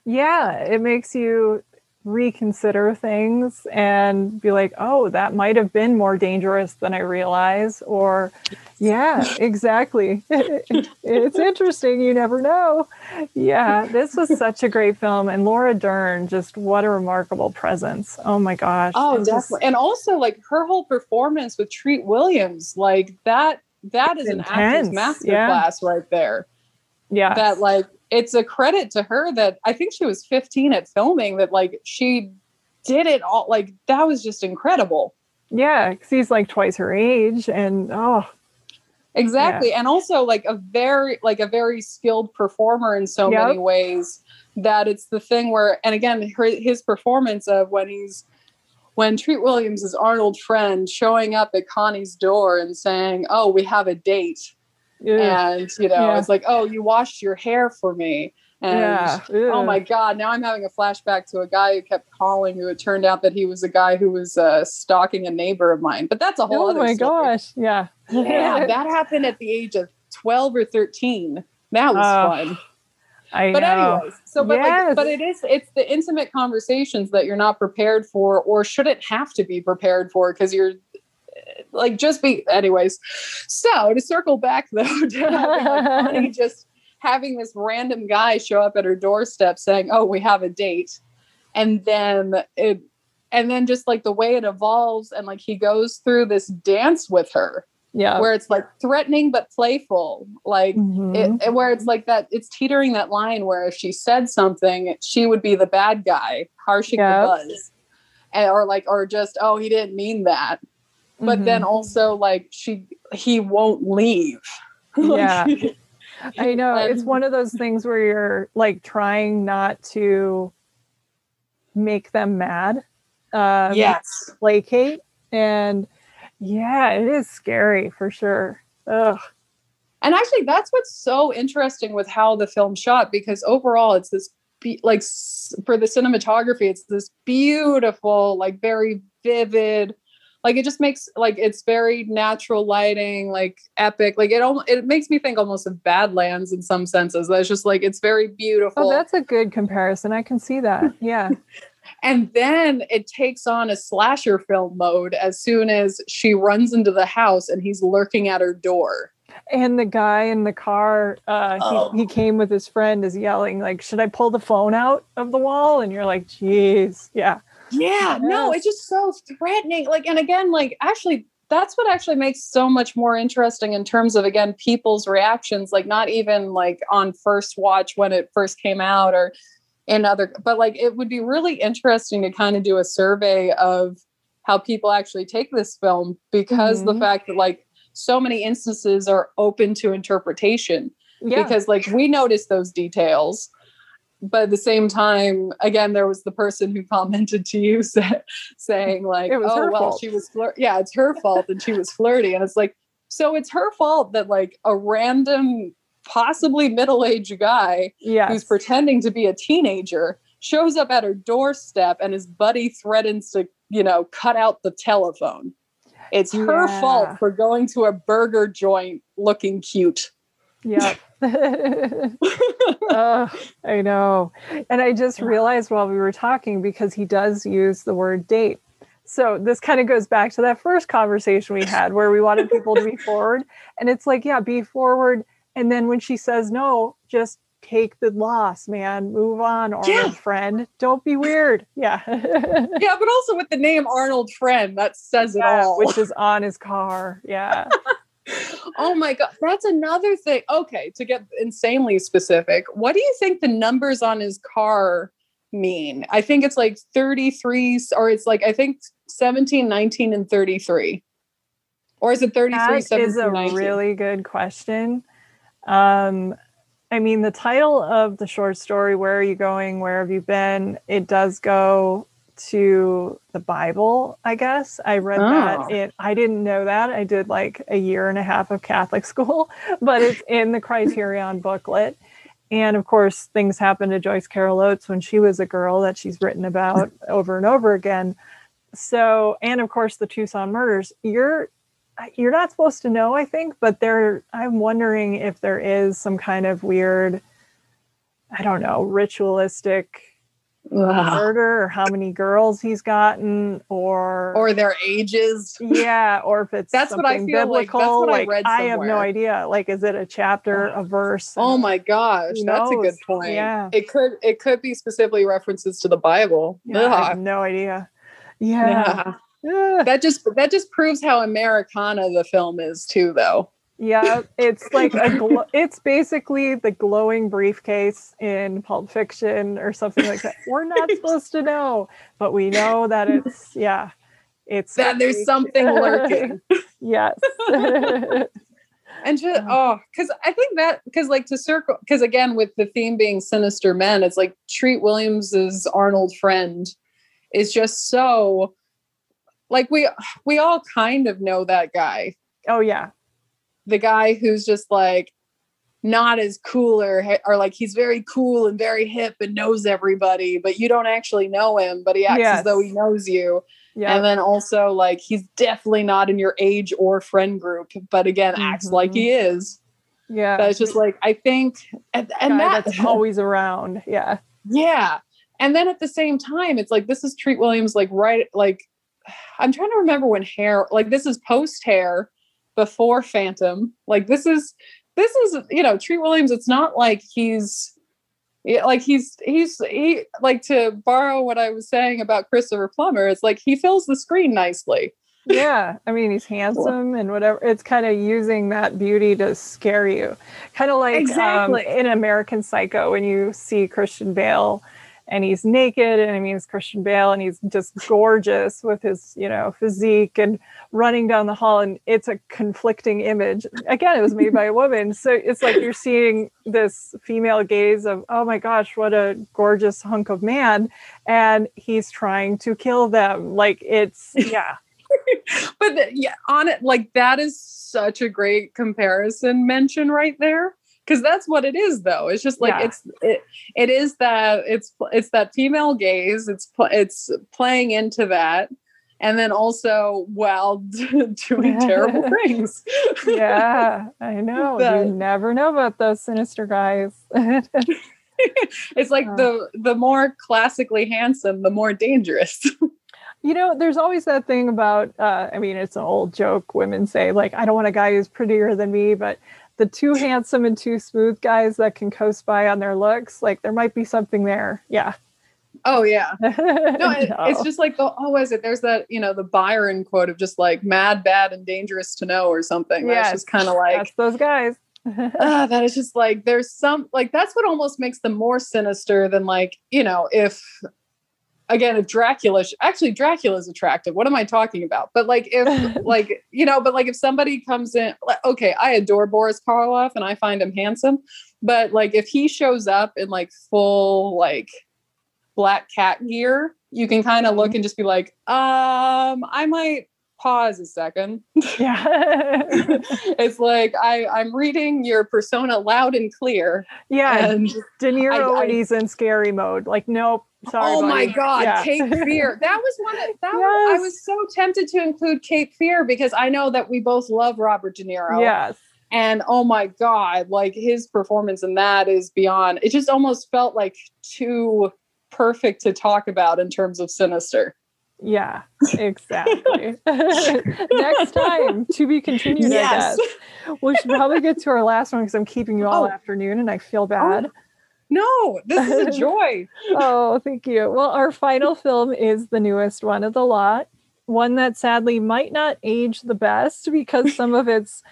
S1: yeah, it makes you reconsider things and be like, oh, that might have been more dangerous than I realize. Or, yeah, exactly. it's interesting. You never know. Yeah, this was such a great film. And Laura Dern, just what a remarkable presence. Oh my gosh.
S2: Oh,
S1: It just-
S2: definitely. And also like her whole performance with Treat Williams, like that that is an actor's
S1: intense, yeah.
S2: masterclass right there.
S1: yeah.
S2: That like it's a credit to her that I think she was 15 at filming that like she did it all like that was just incredible.
S1: yeah. Because he's like twice her age. And oh,
S2: Exactly. And also like a very like a very skilled performer in so
S1: Yep.
S2: many ways that it's the thing where and again her, his performance of when he's when Treat Williams is Arnold's friend showing up at Connie's door and saying, "Oh, we have a date." And you know,
S1: Yeah.
S2: it's like, "Oh, you washed your hair for me." And
S1: yeah.
S2: oh my god, now I'm having a flashback to a guy who kept calling who it turned out that he was a guy who was uh, stalking a neighbor of mine. But that's a whole
S1: Oh
S2: other
S1: my
S2: story
S1: gosh. Yeah.
S2: yeah, that happened at the age of 12 or 13. That was
S1: Oh,
S2: fun.
S1: I
S2: But
S1: know.
S2: anyways, so but
S1: Yes.
S2: like but it is it's the intimate conversations that you're not prepared for or shouldn't have to be prepared for because you're like just be anyways. So to circle back though to having like just having this random guy show up at her doorstep saying, "Oh, we have a date." And then it and then just like the way it evolves and like he goes through this dance with her
S1: yeah.
S2: where it's like threatening but playful like
S1: Mhm.
S2: it, where it's like that it's teetering that line where if she said something she would be the bad guy harshing
S1: Yep.
S2: the buzz and, or like or just oh he didn't mean that but then
S1: Mhm.
S2: also like she he won't leave
S1: Yeah. I know it's one of those things where you're like trying not to make them mad, um,
S2: yes
S1: placate, and yeah, it is scary for sure. Ugh.
S2: and actually that's what's so interesting with how the film shot because overall it's this be- like for the cinematography it's this beautiful like very vivid like it just makes like it's very natural lighting like epic like it almost it makes me think almost of badlands in some senses it's just like it's very beautiful
S1: Oh, that's a good comparison. I can see that. Yeah.
S2: and then it takes on a slasher film mode as soon as she runs into the house and he's lurking at her door
S1: and the guy in the car, uh,
S2: Oh.
S1: he, he came with his friend, is yelling like, "Should I pull the phone out of the wall?" And you're like, "Jeez, yeah."
S2: Yeah, no, it's just so threatening. Like, and again, like, actually, that's what actually makes so much more interesting in terms of again people's reactions. Like, not even like on first watch when it first came out, or in other, but like, it would be really interesting to kind of do a survey of how people actually take this film because the
S1: Mhm.
S2: fact that like so many instances are open to interpretation
S1: Yeah.
S2: because like we notice those details but at the same time, again, there was the person who commented to you say, saying like,
S1: It was
S2: "Oh
S1: her
S2: well,
S1: fault."
S2: she was flirt. Yeah, it's her fault that she was flirty." And it's like, so it's her fault that like a random, possibly middle-aged guy
S1: Yes.
S2: who's pretending to be a teenager shows up at her doorstep and his buddy threatens to, you know, cut out the telephone. It's her
S1: Yeah.
S2: fault for going to a burger joint looking cute.
S1: Yep. I know. And I just realized while we were talking because he does use the word date. So this kind of goes back to that first conversation we had where we wanted people to be forward. And it's like, yeah, be forward. And then when she says no, just take the loss, man. Move on, Arnold
S2: Yeah.
S1: friend. Don't be weird. Yeah.
S2: Yeah, but also with the name Arnold Friend, that says it
S1: Yeah,
S2: all.
S1: Which is on his car. Yeah.
S2: oh my god, that's another thing. Okay, to get insanely specific, what do you think the numbers on his car mean? I think it's like 33 or it's like I think 17, 19 and 33. Or is it 33
S1: That
S2: 17
S1: is a
S2: 19?
S1: really good question. Um, I mean, the title of the short story, Where Are You Going? Where Have You Been? It does go to the Bible, I guess. I read
S2: Oh.
S1: that. It, I didn't know that. I did like a year and a half of Catholic school, but it's in the Criterion booklet. And of course, things happened to Joyce Carol Oates when she was a girl that she's written about over and over again. So, and of course, the Tucson murders. You're you're not supposed to know, I think, but there. I'm wondering if there is some kind of weird, I don't know, ritualistic
S2: Ugh.
S1: murder, or how many girls he's gotten, or
S2: Or their ages.
S1: yeah, or if it's
S2: That's what I feel like-
S1: biblical.
S2: that's what I
S1: like,
S2: read
S1: I have no idea. Like, is it a chapter, a verse?
S2: Oh my gosh, that's a good point.
S1: Yeah.
S2: It could it could be specifically references to the Bible.
S1: Yeah, I have no idea. Yeah.
S2: Yeah. That just that just proves how Americana the film is too though.
S1: Yeah, it's like a glo- it's basically the glowing briefcase in Pulp Fiction or something like that. We're not supposed to know, but we know that it's yeah, it's
S2: That there's something lurking.
S1: yes.
S2: And just oh, because I think that because like to circle because again with the theme being sinister men, it's like Treat Williams's Arnold friend is just so like we we all kind of know that guy.
S1: oh yeah.
S2: The guy who's just like not as cool or, or like he's very cool and very hip and knows everybody, but you don't actually know him, but he acts
S1: Yes.
S2: as though he knows you.
S1: Yeah.
S2: And then also like he's definitely not in your age or friend group, but again acts like
S1: Mhm.
S2: he is.
S1: yeah.
S2: But it's just like I think and, and
S1: Guy
S2: that
S1: that's always around. Yeah.
S2: yeah. And then at the same time, it's like this is Treat Williams like right like I'm trying to remember when hair like this is post hair before Phantom. Like this is this is you know Treat Williams. It's not like he's like he's he's he like to borrow what I was saying about Christopher Plummer. It's like he fills the screen nicely.
S1: Yeah. I mean, he's handsome and whatever. It's kind of using that beauty to scare you. Kind of like
S2: Exactly.
S1: um, in American Psycho when you see Christian Bale and he's naked and I mean it's Christian Bale and he's just gorgeous with his, you know, physique and running down the hall and it's a conflicting image. Again, it was made by a woman. So it's like you're seeing this female gaze of, oh my gosh, what a gorgeous hunk of man. And he's trying to kill them. Like it's yeah.
S2: but the, yeah, on it, like that is such a great comparison mention right there. Because that's what it is, though. It's just like
S1: Yeah.
S2: it's it, it is that it's it's that female gaze. It's it's playing into that, and then also while doing terrible things.
S1: yeah, I know.
S2: That-
S1: you never know about those sinister guys.
S2: it's like
S1: Uh.
S2: the the more classically handsome, the more dangerous.
S1: you know, there's always that thing about, uh, I mean, it's an old joke women say, like, I don't want a guy who's prettier than me, but the too handsome and too smooth guys that can coast by on their looks, like, there might be something there. Yeah.
S2: oh yeah. No, it, it's just like the oh, is it? There's that you know the Byron quote of just like mad, bad, and dangerous to know or something. That's
S1: Yes,
S2: just kind of like
S1: That's those guys.
S2: ah, that is just like there's some like that's what almost makes them more sinister than like you know if again if dracula actually Dracula is attractive. What am I talking about? But like if like you know, but like if somebody comes in, like, okay, I adore Boris Karloff and I find him handsome, but like if he shows up in like full like black cat gear, you can kind of look and just be like, um, I might pause a second.
S1: Yeah.
S2: it's like I, I'm reading your persona loud and clear.
S1: yeah.
S2: And
S1: De Niro
S2: I- I-
S1: when he's in scary mode. Like, nope. Sorry.
S2: oh my god,
S1: Yeah.
S2: Cape Fear. That was one that, that was, I was so tempted to include Cape Fear because I know that we both love Robert De Niro.
S1: Yes.
S2: And oh my God, like his performance in that is beyond, it just almost felt like too perfect to talk about in terms of sinister.
S1: Yeah, exactly. Next time to be continued, I guess. We should probably get to our last one because I'm keeping you all
S2: Oh.
S1: afternoon and I feel bad. Oh.
S2: No, this is a joy.
S1: oh, thank you. Well, our final film is the newest one of the lot, one that sadly might not age the best because some of its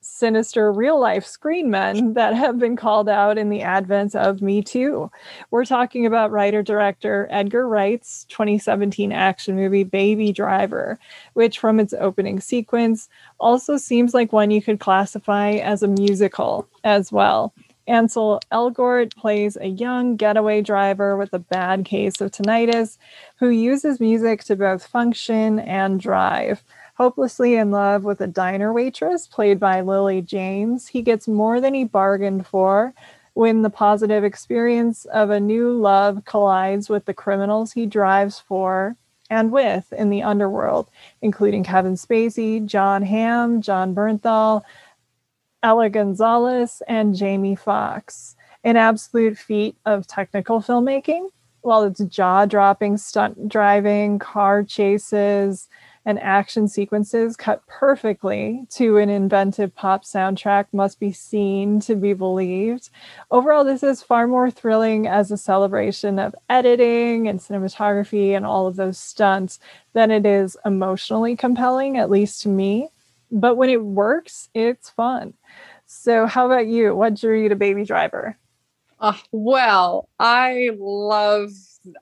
S1: sinister real life screen men that have been called out in the advent of Me Too. We're talking about writer director Edgar Wright's 2017 action movie Baby Driver, which from its opening sequence also seems like one you could classify as a musical as well. Ansel Elgort plays a young getaway driver with a bad case of tinnitus who uses music to both function and drive. Hopelessly in love with a diner waitress played by Lily James, he gets more than he bargained for when the positive experience of a new love collides with the criminals he drives for and with in the underworld, including Kevin Spacey, Jon Hamm, Jon Bernthal, Eiza Gonzalez, and Jamie Foxx. An absolute feat of technical filmmaking. While it's jaw dropping stunt driving, car chases, and action sequences cut perfectly to an inventive pop soundtrack must be seen to be believed. Overall, this is far more thrilling as a celebration of editing and cinematography and all of those stunts than it is emotionally compelling, at least to me. But when it works, it's fun. So, how about you? What drew you to Baby Driver?
S2: Uh, well, I love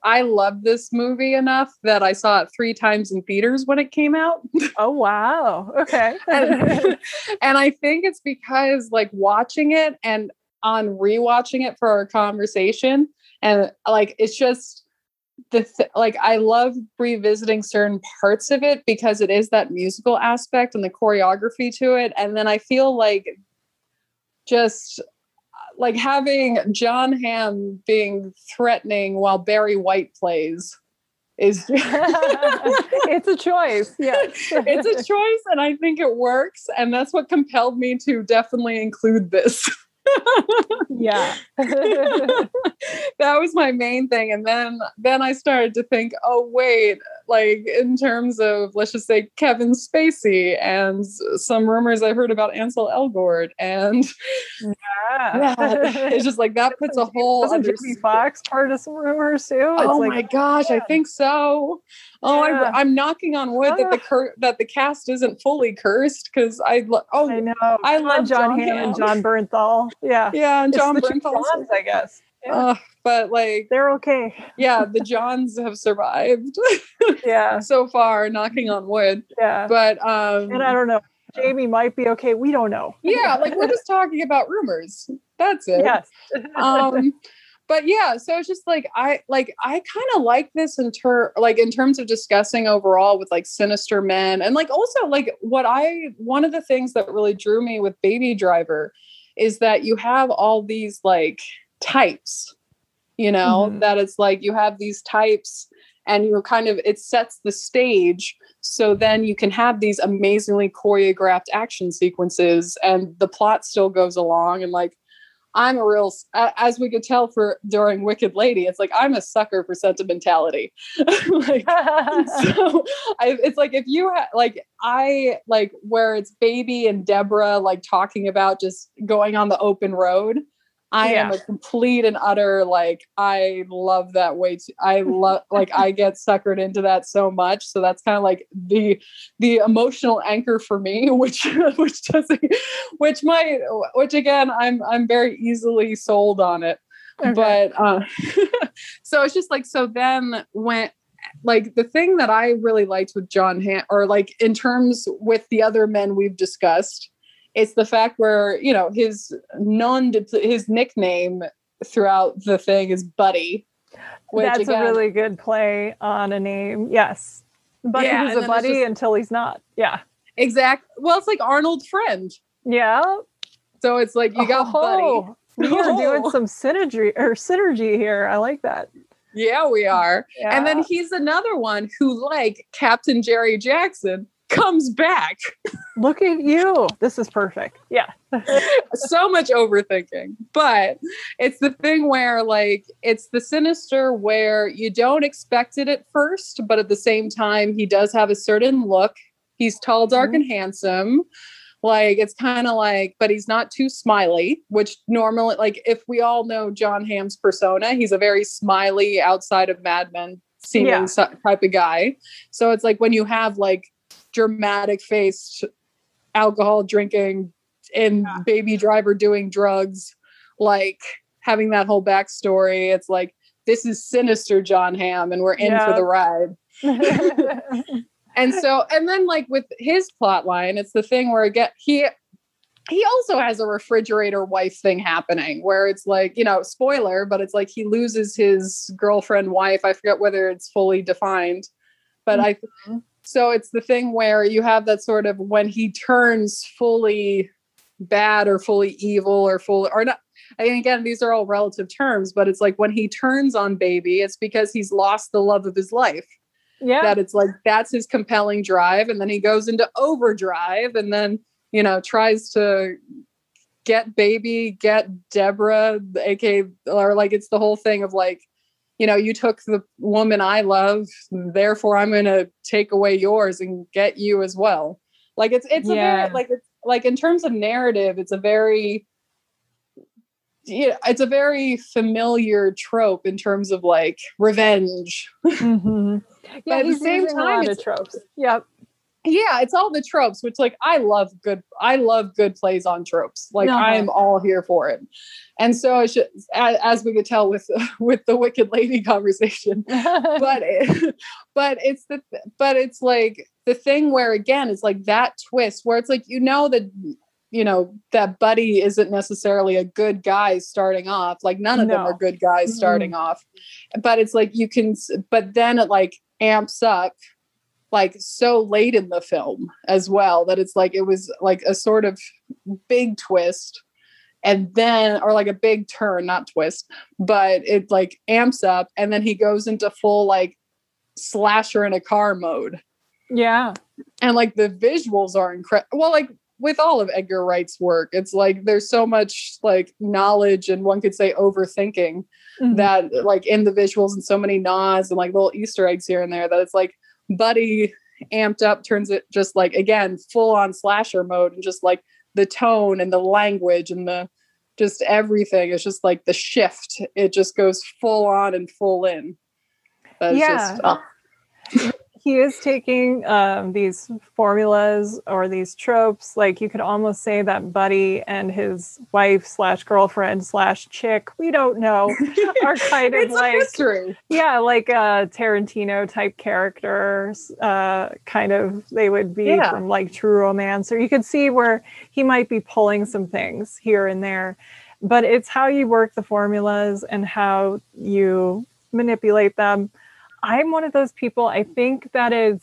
S2: I love this movie enough that I saw it three times in theaters when it came out.
S1: Oh, wow. Okay.
S2: and, and I think it's because like watching it and on rewatching it for our conversation and like it's just the th- like I love revisiting certain parts of it because it is that musical aspect and the choreography to it and then I feel like just uh, like having Jon Hamm being threatening while Barry White plays is
S1: it's a choice. Yes.
S2: it's a choice and I think it works and that's what compelled me to definitely include this.
S1: yeah.
S2: that was my main thing and then then I started to think oh wait like in terms of let's just say Kevin Spacey and some rumors I heard about Ansel Elgort and
S1: yeah.
S2: yeah, it's just like that puts a whole
S1: Wasn't
S2: other
S1: Jamie Foxx part of some rumors too? It's
S2: Oh
S1: like,
S2: my gosh, I think so. Oh,
S1: Yeah.
S2: I, I'm knocking on wood that the cur- that the cast isn't fully cursed because I lo- oh
S1: I know.
S2: I love
S1: John
S2: Jon
S1: Hamm and Jon Bernthal. Yeah.
S2: yeah, and
S1: It's Jon
S2: Bernthal.
S1: I guess. Yeah.
S2: Uh, but like
S1: They're okay.
S2: yeah, the Johns have survived
S1: Yeah.
S2: so far, knocking on wood.
S1: Yeah.
S2: But um,
S1: and I don't know. Jamie might be okay. We don't know.
S2: yeah, like we're just talking about rumors. That's it.
S1: yes.
S2: um but yeah so it's just like i like i kind of like this in ter like in terms of discussing overall with like sinister men and like also like what i one of the things that really drew me with baby driver is that you have all these like types you know
S1: Mhm.
S2: that it's like you have these types and you're kind of it sets the stage so then you can have these amazingly choreographed action sequences and the plot still goes along and like I'm a real, as we could tell for during Wicked Lady, it's like I'm a sucker for sentimentality. like, so I, it's like if you ha- like I like where it's Baby and Deborah like talking about just going on the open road. I am a complete and utter like I love that way. Too. I love like I get suckered into that so much. So that's kind of like the the emotional anchor for me, which which doesn't which might which again I'm I'm very easily sold on it.
S1: Okay.
S2: But uh, so it's just like so then when like the thing that I really liked with Jon Hamm or like in terms with the other men we've discussed it's the fact where you know his non his nickname throughout the thing is Buddy.
S1: That's again, a really good play on a name. Yes, Buddy yeah, he's a buddy just, until he's not. Yeah,
S2: exactly. Well, it's like Arnold's friend.
S1: Yeah.
S2: So it's like you got oh, Buddy.
S1: We are doing oh. some synergy or synergy here. I like that.
S2: Yeah, we are. Yeah. And then he's another one who, like Captain Jerry Jackson, comes back.
S1: Look at you. This is perfect. Yeah.
S2: so much overthinking. But it's the thing where, like, it's the sinister where you don't expect it at first, but at the same time, he does have a certain look. He's tall, dark, mm-hmm. and handsome. Like, it's kind of like, but he's not too smiley, which normally, like, if we all know Jon Hamm's persona, he's a very smiley outside of Mad Men seeming yeah. type of guy. So it's like when you have like dramatic faced alcohol drinking and yeah. baby driver doing drugs like having that whole backstory it's like this is sinister jon hamm and we're in yeah. for the ride and so and then like with his plot line it's the thing where again he he also has a refrigerator wife thing happening where it's like you know spoiler but it's like he loses his girlfriend wife i forget whether it's fully defined but mm-hmm. i so it's the thing where you have that sort of when he turns fully bad or fully evil or full or not. And again, these are all relative terms, but it's like when he turns on baby, it's because he's lost the love of his life. Yeah. That it's like that's his compelling drive. And then he goes into overdrive and then, you know, tries to get baby, get Deborah, aka or like it's the whole thing of like you know, you took the woman I love, therefore I'm going to take away yours and get you as well. Like it's it's yeah. a very like it's like in terms of narrative, it's a very yeah, it's a very familiar trope in terms of like revenge.
S1: Mm-hmm. Yeah, at the same time, it's tropes. Yep
S2: yeah it's all the tropes which like i love good i love good plays on tropes like uh-huh. i am all here for it and so should, as, as, we could tell with with the wicked lady conversation but it, but it's the but it's like the thing where again it's like that twist where it's like you know that you know that buddy isn't necessarily a good guy starting off like none of no. them are good guys starting mm-hmm. off but it's like you can but then it like amps up like so late in the film as well that it's like it was like a sort of big twist and then or like a big turn not twist but it like amps up and then he goes into full like slasher in a car mode
S1: yeah
S2: and like the visuals are incredible well like with all of edgar wright's work it's like there's so much like knowledge and one could say overthinking mm-hmm. that like in the visuals and so many nods and like little easter eggs here and there that it's like Buddy amped up turns it just like again full on slasher mode and just like the tone and the language and the just everything is just like the shift. It just goes full on and full in.
S1: That's yeah. just, oh he is taking um, these formulas or these tropes. Like you could almost say that Buddy and his wife slash girlfriend slash chick, we don't know, are kind of like yeah, like a Tarantino type characters. Uh, kind of they would be yeah. from like True Romance, or you could see where he might be pulling some things here and there. But it's how you work the formulas and how you manipulate them I'm one of those people, I think that is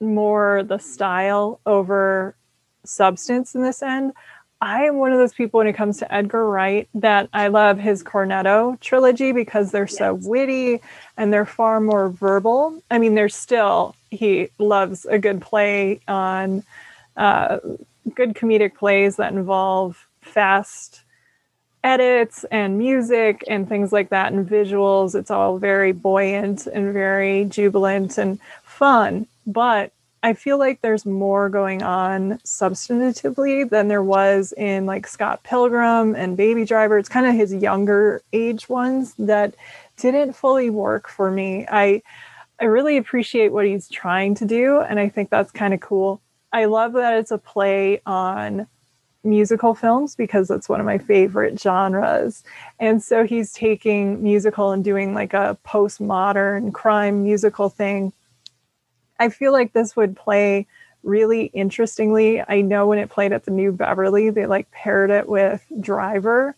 S1: more the style over substance in this end. I am one of those people when it comes to Edgar Wright that I love his Cornetto trilogy because they're yes. so witty and they're far more verbal. I mean, there's still, he loves a good play on uh, good comedic plays that involve fast edits and music and things like that and visuals. It's all very buoyant and very jubilant and fun. But I feel like there's more going on substantively than there was in like Scott Pilgrim and Baby Driver. It's kind of his younger age ones that didn't fully work for me. I I really appreciate what he's trying to do and I think that's kind of cool. I love that it's a play on musical films because that's one of my favorite genres. And so he's taking musical and doing like a postmodern crime musical thing. I feel like this would play really interestingly, I know when it played at the New Beverly, they like paired it with Driver,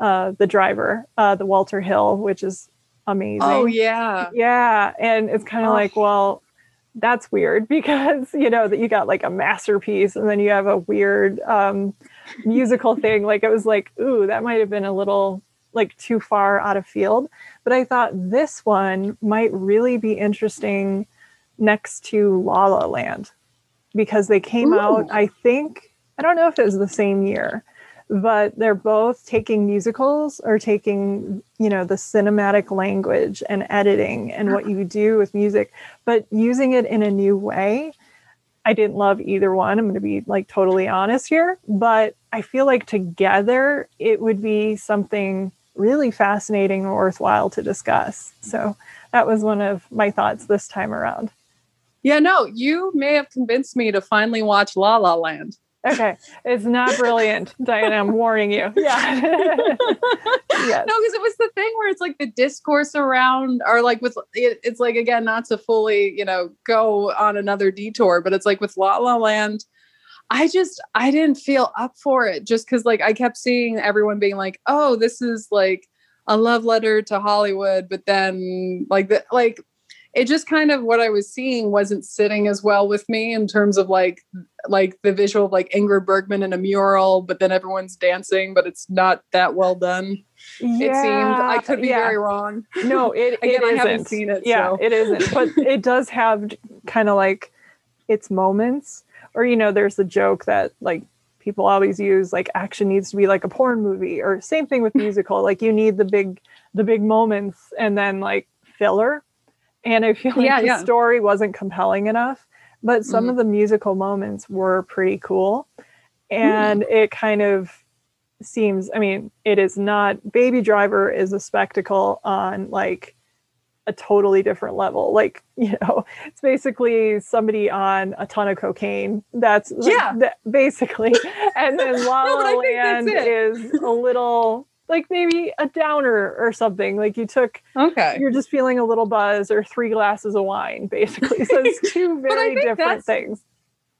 S1: uh, the Driver, uh, the Walter Hill, which is amazing.
S2: Oh yeah,
S1: yeah, and it's kind of oh. like, well, that's weird because you know that you got like a masterpiece and then you have a weird um, musical thing. Like it was like, ooh, that might have been a little like too far out of field. But I thought this one might really be interesting next to La La Land because they came Ooh. out, I think, I don't know if it was the same year, but they're both taking musicals or taking, you know, the cinematic language and editing and what you do with music, but using it in a new way. I didn't love either one. I'm going to be like totally honest here, but I feel like together it would be something really fascinating and worthwhile to discuss. So that was one of my thoughts this time around.
S2: Yeah, no, you may have convinced me to finally watch La La Land.
S1: Okay, it's not brilliant, Diana. I'm warning you. Yeah.
S2: yes. No, because it was the thing where it's like the discourse around, or like with it, it's like again, not to fully, you know, go on another detour, but it's like with La La Land. I just I didn't feel up for it just because like I kept seeing everyone being like, oh, this is like a love letter to Hollywood, but then like the like it just kind of what I was seeing wasn't sitting as well with me in terms of like like the visual of like Ingrid Bergman in a mural, but then everyone's dancing, but it's not that well done. Yeah, it seemed I could be yeah. very wrong.
S1: No, it, Again, it I haven't seen it. Yeah, so. it isn't. But it does have kind of like its moments. Or you know, there's a joke that like people always use like action needs to be like a porn movie or same thing with musical like you need the big the big moments and then like filler and I feel like yeah, the yeah. story wasn't compelling enough, but some mm. of the musical moments were pretty cool. And mm. it kind of seems, I mean, it is not, Baby Driver is a spectacle on like a totally different level. Like, you know, it's basically somebody on a ton of cocaine. That's
S2: yeah,
S1: that, basically. And then La La no, Land is a little like maybe a downer or something. Like you took,
S2: okay,
S1: you're just feeling a little buzz or three glasses of wine, basically. So it's two very different things.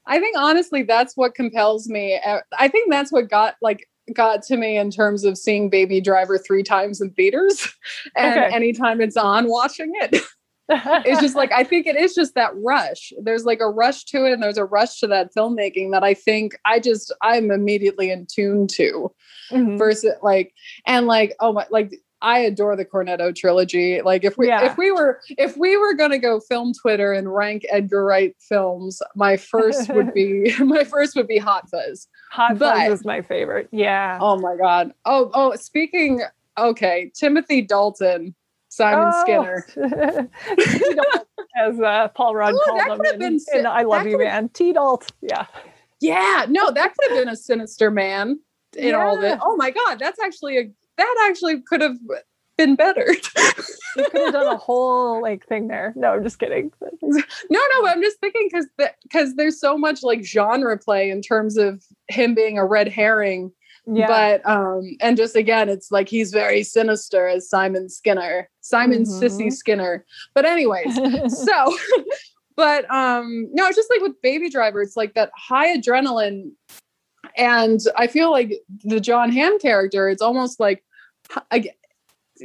S2: I think honestly, that's what compels me. Uh, I think that's what got like got to me in terms of seeing Baby Driver three times in theaters, and okay. anytime it's on, watching it. it's just like I think it is just that rush. There's like a rush to it, and there's a rush to that filmmaking that I think I just I'm immediately in tune to. Mm-hmm. Versus like and like oh my like I adore the Cornetto trilogy. Like if we yeah. if we were if we were gonna go film Twitter and rank Edgar Wright films, my first would be my first would be Hot Fuzz.
S1: Hot but, Fuzz is my favorite. Yeah.
S2: Oh my god. Oh oh speaking okay, Timothy Dalton Simon oh. Skinner.
S1: As uh, Paul Rudd oh, called him in, in I Love You Man. T Dalt. Yeah.
S2: Yeah. No, that could have been a sinister man in yeah. all of it. Oh my God. That's actually a, that actually could have been better.
S1: you could have done a whole like thing there. No, I'm just kidding.
S2: no, no, I'm just thinking because because the, there's so much like genre play in terms of him being a red herring yeah. But um, and just again, it's like he's very sinister as Simon Skinner, Simon mm-hmm. Sissy Skinner. But anyways, so but um no, it's just like with Baby Driver, it's like that high adrenaline. And I feel like the Jon Hamm character, it's almost like I,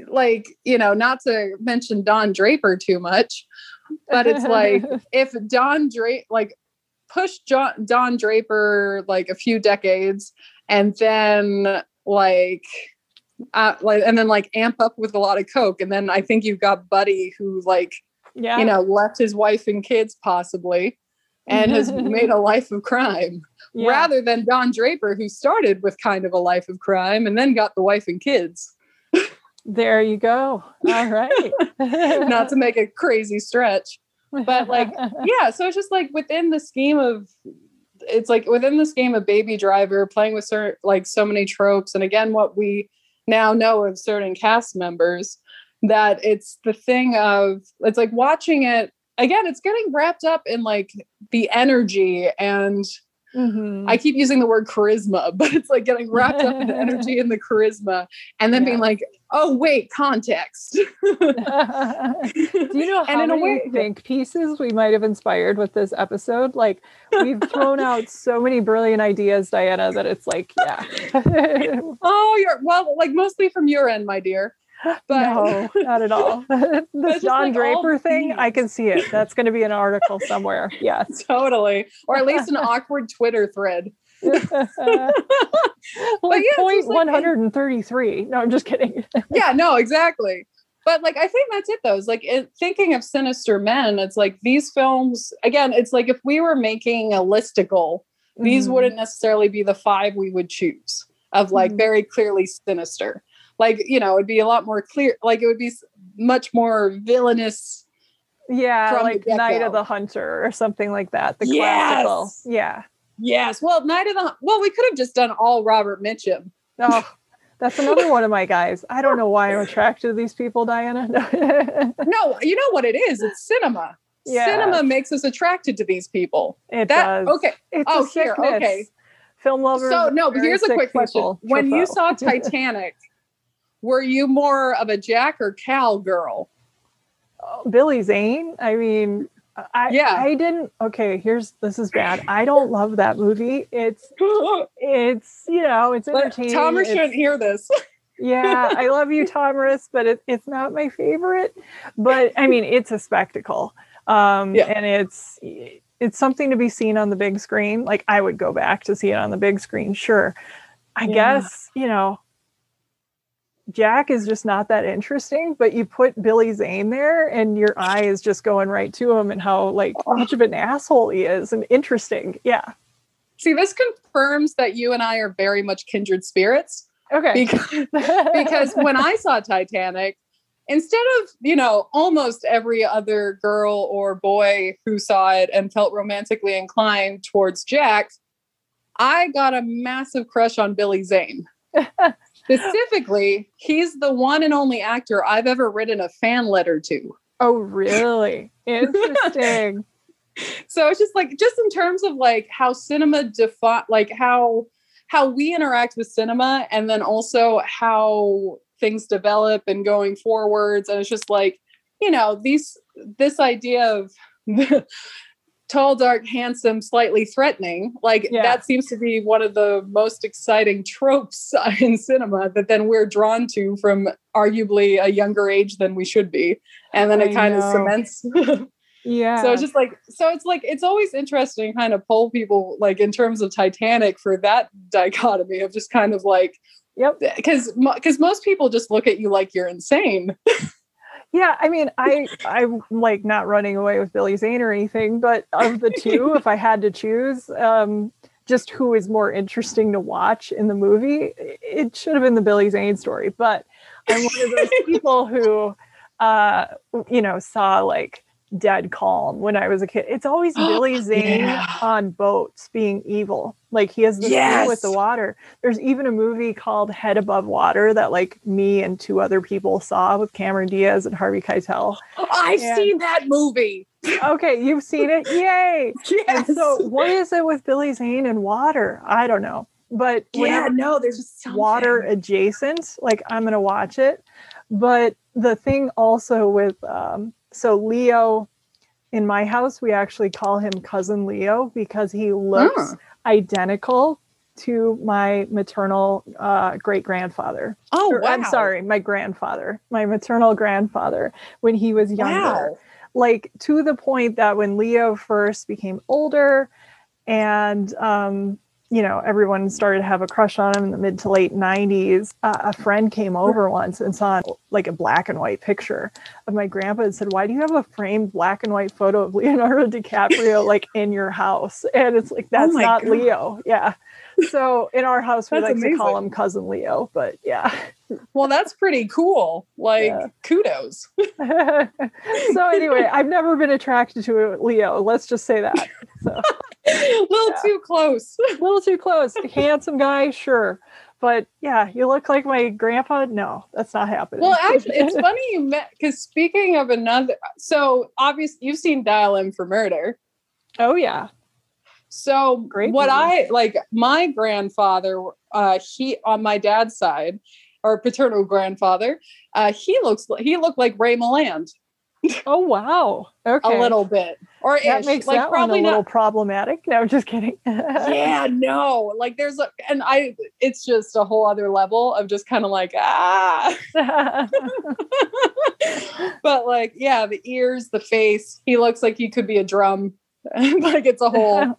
S2: like, you know, not to mention Don Draper too much, but it's like if Don Draper like push John Don Draper like a few decades and then like uh, like and then like amp up with a lot of coke and then i think you've got buddy who like yeah. you know left his wife and kids possibly and has made a life of crime yeah. rather than don draper who started with kind of a life of crime and then got the wife and kids
S1: there you go all right
S2: not to make a crazy stretch but like yeah so it's just like within the scheme of it's like within this game of Baby Driver, playing with certain like so many tropes, and again, what we now know of certain cast members, that it's the thing of it's like watching it again. It's getting wrapped up in like the energy and. Mm-hmm. I keep using the word charisma, but it's like getting wrapped up in the energy and the charisma, and then yeah. being like, oh wait, context.
S1: Do you know how
S2: And in a
S1: many
S2: way-
S1: think pieces we might have inspired with this episode? Like we've thrown out so many brilliant ideas, Diana, that it's like, yeah.
S2: oh, you're well, like mostly from your end, my dear. But
S1: no, not at all. the
S2: just,
S1: Don
S2: like,
S1: Draper thing, I can see it. That's going to be an article somewhere. Yes.
S2: totally, or at least an awkward Twitter thread.
S1: like
S2: yeah, it's
S1: point
S2: like-
S1: one hundred and thirty-three. No, I'm just kidding.
S2: yeah, no, exactly. But like, I think that's it though. Is like it, thinking of Sinister Men. It's like these films again. It's like if we were making a listicle, these
S1: Mhm.
S2: wouldn't necessarily be the five we would choose of like
S1: Mhm.
S2: very clearly sinister. Like you know, it'd be a lot more clear. Like it would be much more villainous.
S1: Yeah, like Night of the Hunter or something like that. The
S2: Yes!
S1: classical. Yeah.
S2: Yes. Well, Night of the well, we could have just done all Robert Mitchum.
S1: Oh, that's another one of my guys. I don't know why I'm attracted to these people, Diana.
S2: No, you know what it is? It's cinema.
S1: Yeah.
S2: Cinema makes us attracted to these people.
S1: it
S2: That
S1: does.
S2: okay.
S1: It's
S2: Oh,
S1: a
S2: here,
S1: sickness.
S2: okay.
S1: Film lovers.
S2: So no, but here's a quick question.
S1: people.
S2: When you saw Titanic, were you more of a Jack or Cal girl?
S1: Billy Zane, I mean, I
S2: Yeah.
S1: I didn't. Okay, here's this is bad. I don't love that movie. It's it's you know it's
S2: But
S1: entertaining.
S2: Tomris
S1: It's-
S2: shouldn't hear this.
S1: yeah, I love you, Tomris, but it, it's not my favorite. But I mean, it's a spectacle, um,
S2: Yeah.
S1: and it's it's something to be seen on the big screen. Like I would go back to see it on the big screen, sure. I
S2: Yeah.
S1: guess you know, Jack is just not that interesting. But you put Billy Zane there, and your eye is just going right to him, and how like oh. much of an asshole he is, and interesting. Yeah.
S2: See, this confirms that you and I are very much kindred spirits
S1: Okay.
S2: because because when I saw Titanic, instead of, you know, almost every other girl or boy who saw it and felt romantically inclined towards Jack, I got a massive crush on Billy Zane. Specifically, he's the one and only actor I've ever written a fan letter to.
S1: oh, really? Interesting.
S2: So it's just like just in terms of like how cinema define like how how we interact with cinema and then also how things develop and going forwards and it's just like you know these this idea of tall dark handsome slightly threatening like
S1: Yeah.
S2: that seems to be one of the most exciting tropes in cinema that then we're drawn to from arguably a younger age than we should be and then
S1: I
S2: it kind of cements
S1: Yeah.
S2: so it's just like so it's like it's always interesting kind of poll people like in terms of titanic for that dichotomy of just kind of like
S1: yep.
S2: because because most people just look at you like you're insane
S1: Yeah, I mean, I I'm like not running away with Billy Zane or anything, but of the two, if I had to choose, um, just who is more interesting to watch in the movie, it should have been the Billy Zane story. But I'm one of those people who, uh, you know, saw like Dead Calm when I was a kid. It's always Billy Zane
S2: Yeah.
S1: on boats being evil. Like he has the thing with the water. There's even a movie called Head Above Water that like me and two other people saw with Cameron Diaz and Harvey Keitel.
S2: i've
S1: Yeah.
S2: seen that movie
S1: Okay, you've seen it. Yay. And
S2: yes
S1: so what is it with Billy Zane and water? I don't know. But
S2: yeah no there's something.
S1: water adjacent, like I'm gonna watch it. But the thing also with um so Leo in my house, we actually call him cousin Leo because he looks
S2: Huh.
S1: identical to my maternal uh, great grandfather.
S2: oh
S1: Or,
S2: wow
S1: I'm sorry, my grandfather, my maternal grandfather when he was younger.
S2: wow
S1: Like to the point that when Leo first became older and um, you know, everyone started to have a crush on him in the mid to late 90s. Uh, a friend came over once and saw like a black and white picture of my grandpa and said, Why do you have a framed black and white photo of Leonardo DiCaprio like in your house? And it's like, That's
S2: Oh
S1: not
S2: God.
S1: Leo. Yeah. So in our house, we
S2: That's
S1: like to call him cousin Leo, but yeah.
S2: well that's pretty cool like
S1: Yeah.
S2: kudos
S1: so anyway, I've never been attracted to Leo. Let's just say that. So
S2: a little
S1: Yeah.
S2: too close
S1: a little too close. Handsome guy, sure. But yeah, you look like my grandpa. No, that's not happening.
S2: Well, actually, it's funny you met because speaking of another, so obviously you've seen Dial M for Murder.
S1: oh yeah.
S2: So
S1: Great
S2: what
S1: movie.
S2: I like, my grandfather, uh, he on my dad's side, or paternal grandfather, uh, he looks he looked like Ray Milland.
S1: Oh wow! Okay,
S2: a little bit, or
S1: that
S2: ish.
S1: makes
S2: like
S1: that one a
S2: probably
S1: little problematic. No, I'm just kidding.
S2: yeah, no, like there's a, and I, it's just a whole other level of just kind of like ah, but like yeah, the ears, the face, he looks like he could be a Drumm. like it's a whole,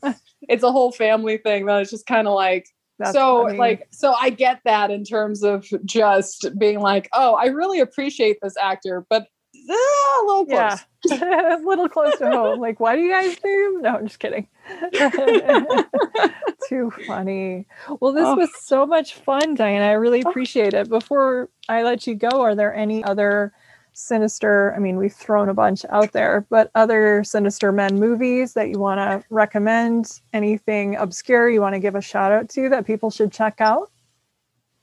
S2: it's a whole family thing that is just kind of like
S1: That's
S2: so
S1: funny.
S2: like so i get that in terms of just being like oh i really appreciate this actor but uh, a little close
S1: yeah, a little close to home. Like, why do you guys do? No, I'm just kidding. Too funny. Well, this
S2: Oh.
S1: was so much fun, Diana. I really appreciate it. Before I let you go, are there any other sinister? I mean, we've thrown a bunch out there, but other sinister men movies that you want to recommend? Anything obscure you want to give a shout out to that people should check out?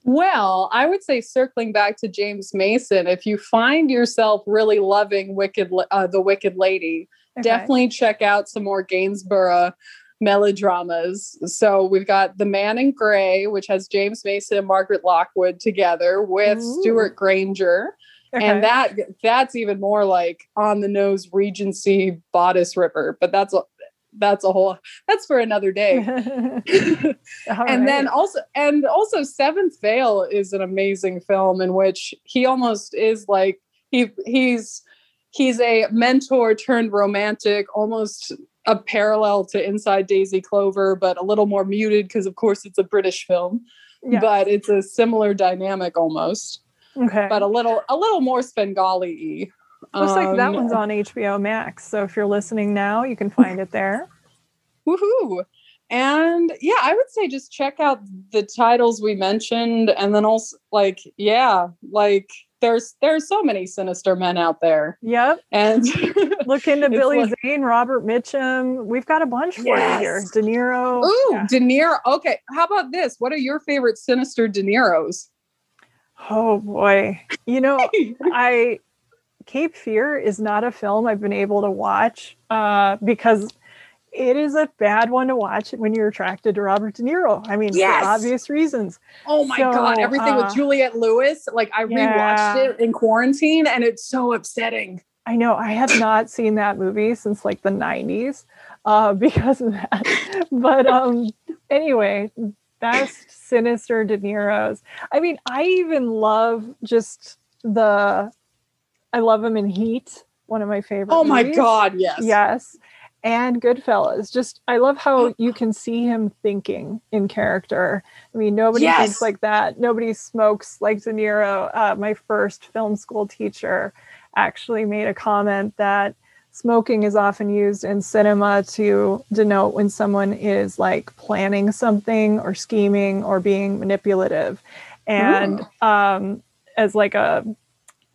S2: Well i would say circling back to james mason if you find yourself really loving wicked uh, the wicked lady
S1: Okay.
S2: definitely check out some more gainsborough melodramas so we've got the man in gray which has james mason and margaret lockwood together with
S1: Ooh.
S2: stewart granger
S1: Okay.
S2: and that that's even more like on the nose regency bodice ripper but that's a that's a whole that's for another day and then also and also seventh veil is an amazing film in which he almost is like he he's he's a mentor turned romantic almost a parallel to inside daisy clover but a little more muted because of course it's a british film
S1: Yeah.
S2: but it's a similar dynamic almost
S1: okay.
S2: but a little a little more svengali
S1: Looks like that
S2: Um,
S1: one's on HBO Max. So if you're listening now, you can find it there.
S2: Woohoo! And yeah, I would say just check out the titles we mentioned, and then also like yeah, like there's there's so many sinister men out there,
S1: Yep.
S2: and
S1: Look into Billy
S2: like-
S1: Zane, Robert Mitchum. We've got a bunch for you here. De Niro.
S2: ooh,
S1: Yeah.
S2: De Niro. Okay, how about this? What are your favorite sinister De Niros?
S1: Oh boy. You know, I Cape Fear is not a film I've been able to watch uh, because it is a bad one to watch when you're attracted to Robert De Niro. I mean,
S2: Yes.
S1: for obvious reasons.
S2: Oh my
S1: So,
S2: god, everything
S1: uh,
S2: with Juliette Lewis. Like I
S1: Yeah.
S2: rewatched it in quarantine, and it's so upsetting.
S1: I know I have not seen that movie since like the 90s uh, because of that. But um, anyway, best sinister De Niro's. I mean, I even love just the, I love him in Heat, one of my favorite.
S2: Oh my
S1: movies.
S2: god, yes.
S1: Yes. And Goodfellas. Just, I love how you can see him thinking in character. I mean, nobody
S2: Yes.
S1: thinks like that. Nobody smokes like De Niro. Uh, my first film school teacher actually made a comment that smoking is often used in cinema to denote when someone is like planning something or scheming or being manipulative. And um, as like a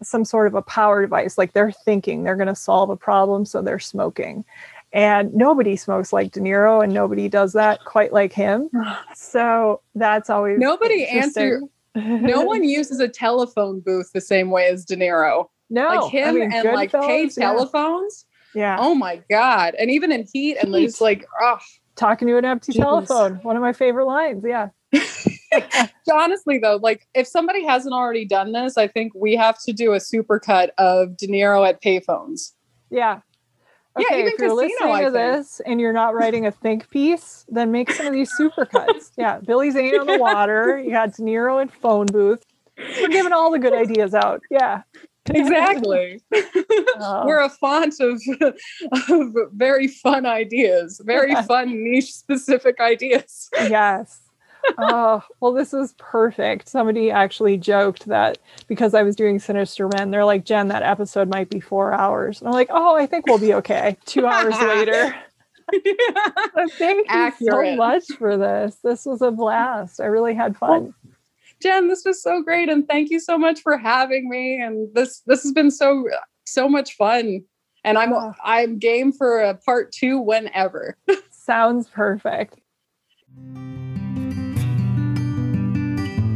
S1: some sort of a power device. Like they're thinking they're going to solve a problem, so they're smoking. And nobody smokes like De Niro, and nobody does that quite like him. So that's always
S2: Nobody
S1: answers.
S2: No one uses a telephone booth the same way as De Niro.
S1: no,
S2: like him
S1: I mean,
S2: and like pay
S1: Goodfellas, yeah.
S2: telephones.
S1: Yeah,
S2: Oh my god! And even in Heat, and it's like, oh,
S1: talking to an empty
S2: Jeez.
S1: telephone. One of my favorite lines. Yeah,
S2: honestly though, like if somebody hasn't already done this, I think we have to do a supercut of De Niro at payphones.
S1: yeah.
S2: Yeah,
S1: Okay,
S2: even
S1: if you're
S2: Casino,
S1: listening
S2: I
S1: to
S2: think.
S1: this and you're not writing a think piece, then make some of these supercuts. yeah, Billy Zane on the water. You got De Niro in phone booth. We're giving all the good ideas out. Yeah,
S2: Exactly.
S1: Oh.
S2: We're a font of, of very fun ideas, very fun niche specific ideas.
S1: yes. Oh, well, this is perfect. Somebody actually joked that because I was doing Sinister Men, they're like, Jen, that episode might be four hours. And I'm like, oh, I think we'll be okay. Two hours later. Thank you so much for this. This was a blast. I really had fun.
S2: Jen, this was so great, and thank you so much for having me. And this this has been so so much fun. And I'm
S1: Oh.
S2: I'm game for a part two whenever.
S1: Sounds perfect.